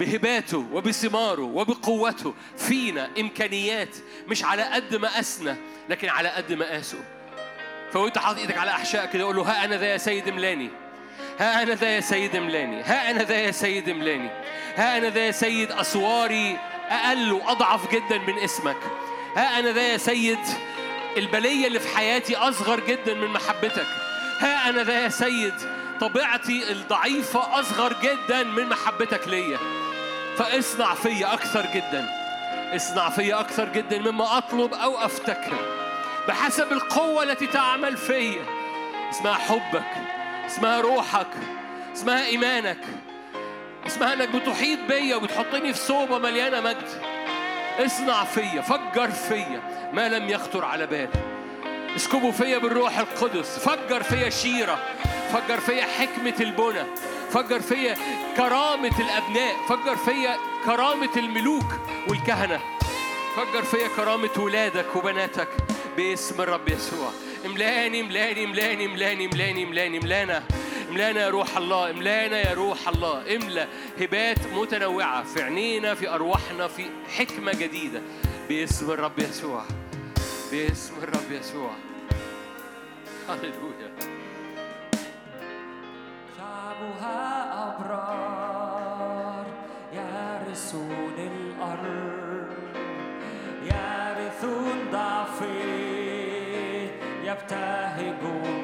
بهباته وبثماره وبقوته. فينا إمكانيات مش على قد مقاسنا لكن على قد مقاسه فوانت حاطط إيدك على احشائك كده قول له ها أنا ذا يا سيد املاني ها أنا ذا يا سيد املاني ها أنا ذا يا سيد املاني ها أنا ذا يا سيد أسواري أقل وأضعف جدا من اسمك ها أنا ذا يا سيد البلية اللي في حياتي أصغر جدا من محبتك ها أنا ذا يا سيد طبيعتي الضعيفة أصغر جدا من محبتك ليا. فاصنع فيا أكثر جدا. اصنع فيا أكثر جدا مما أطلب أو أفتكر. بحسب القوة التي تعمل فيا اسمها حبك اسمها روحك اسمها إيمانك. اسمها إنك بتحيط بيا وبتحطني في صوبة مليانة مجد. اصنع فيا فجر فيا ما لم يخطر على بالي اسكبوا فيا بالروح القدس فجر فيا شيرة. فجر فيا حكمة البنى فجر فيا كرامة الأبناء فجر فيا كرامة الملوك والكهنة فجر فيا كرامة ولادك وبناتك باسم الرب يسوع. املاني املاني املاني املاني املاني املاني املانا املانا يا روح الله املانا يا روح الله. املأ هبات متنوعة في عينينا في أرواحنا في حكمة جديدة. باسم الرب يسوع باسم الرب يسوع. هللويا. شعبها أبرار. يرثون الأرض يرثون ضعفي يبتهجون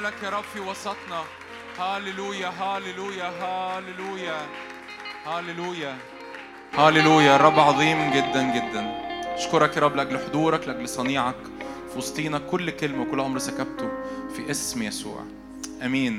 عملك يا رب في وسطنا. هللويا هللويا هللويا هللويا هللويا الرب عظيم جدا جدا. أشكرك يا رب لأجل حضورك لأجل صنيعك. في وسطينا كل كلمة وكل أمر سكبته في اسم يسوع. آمين.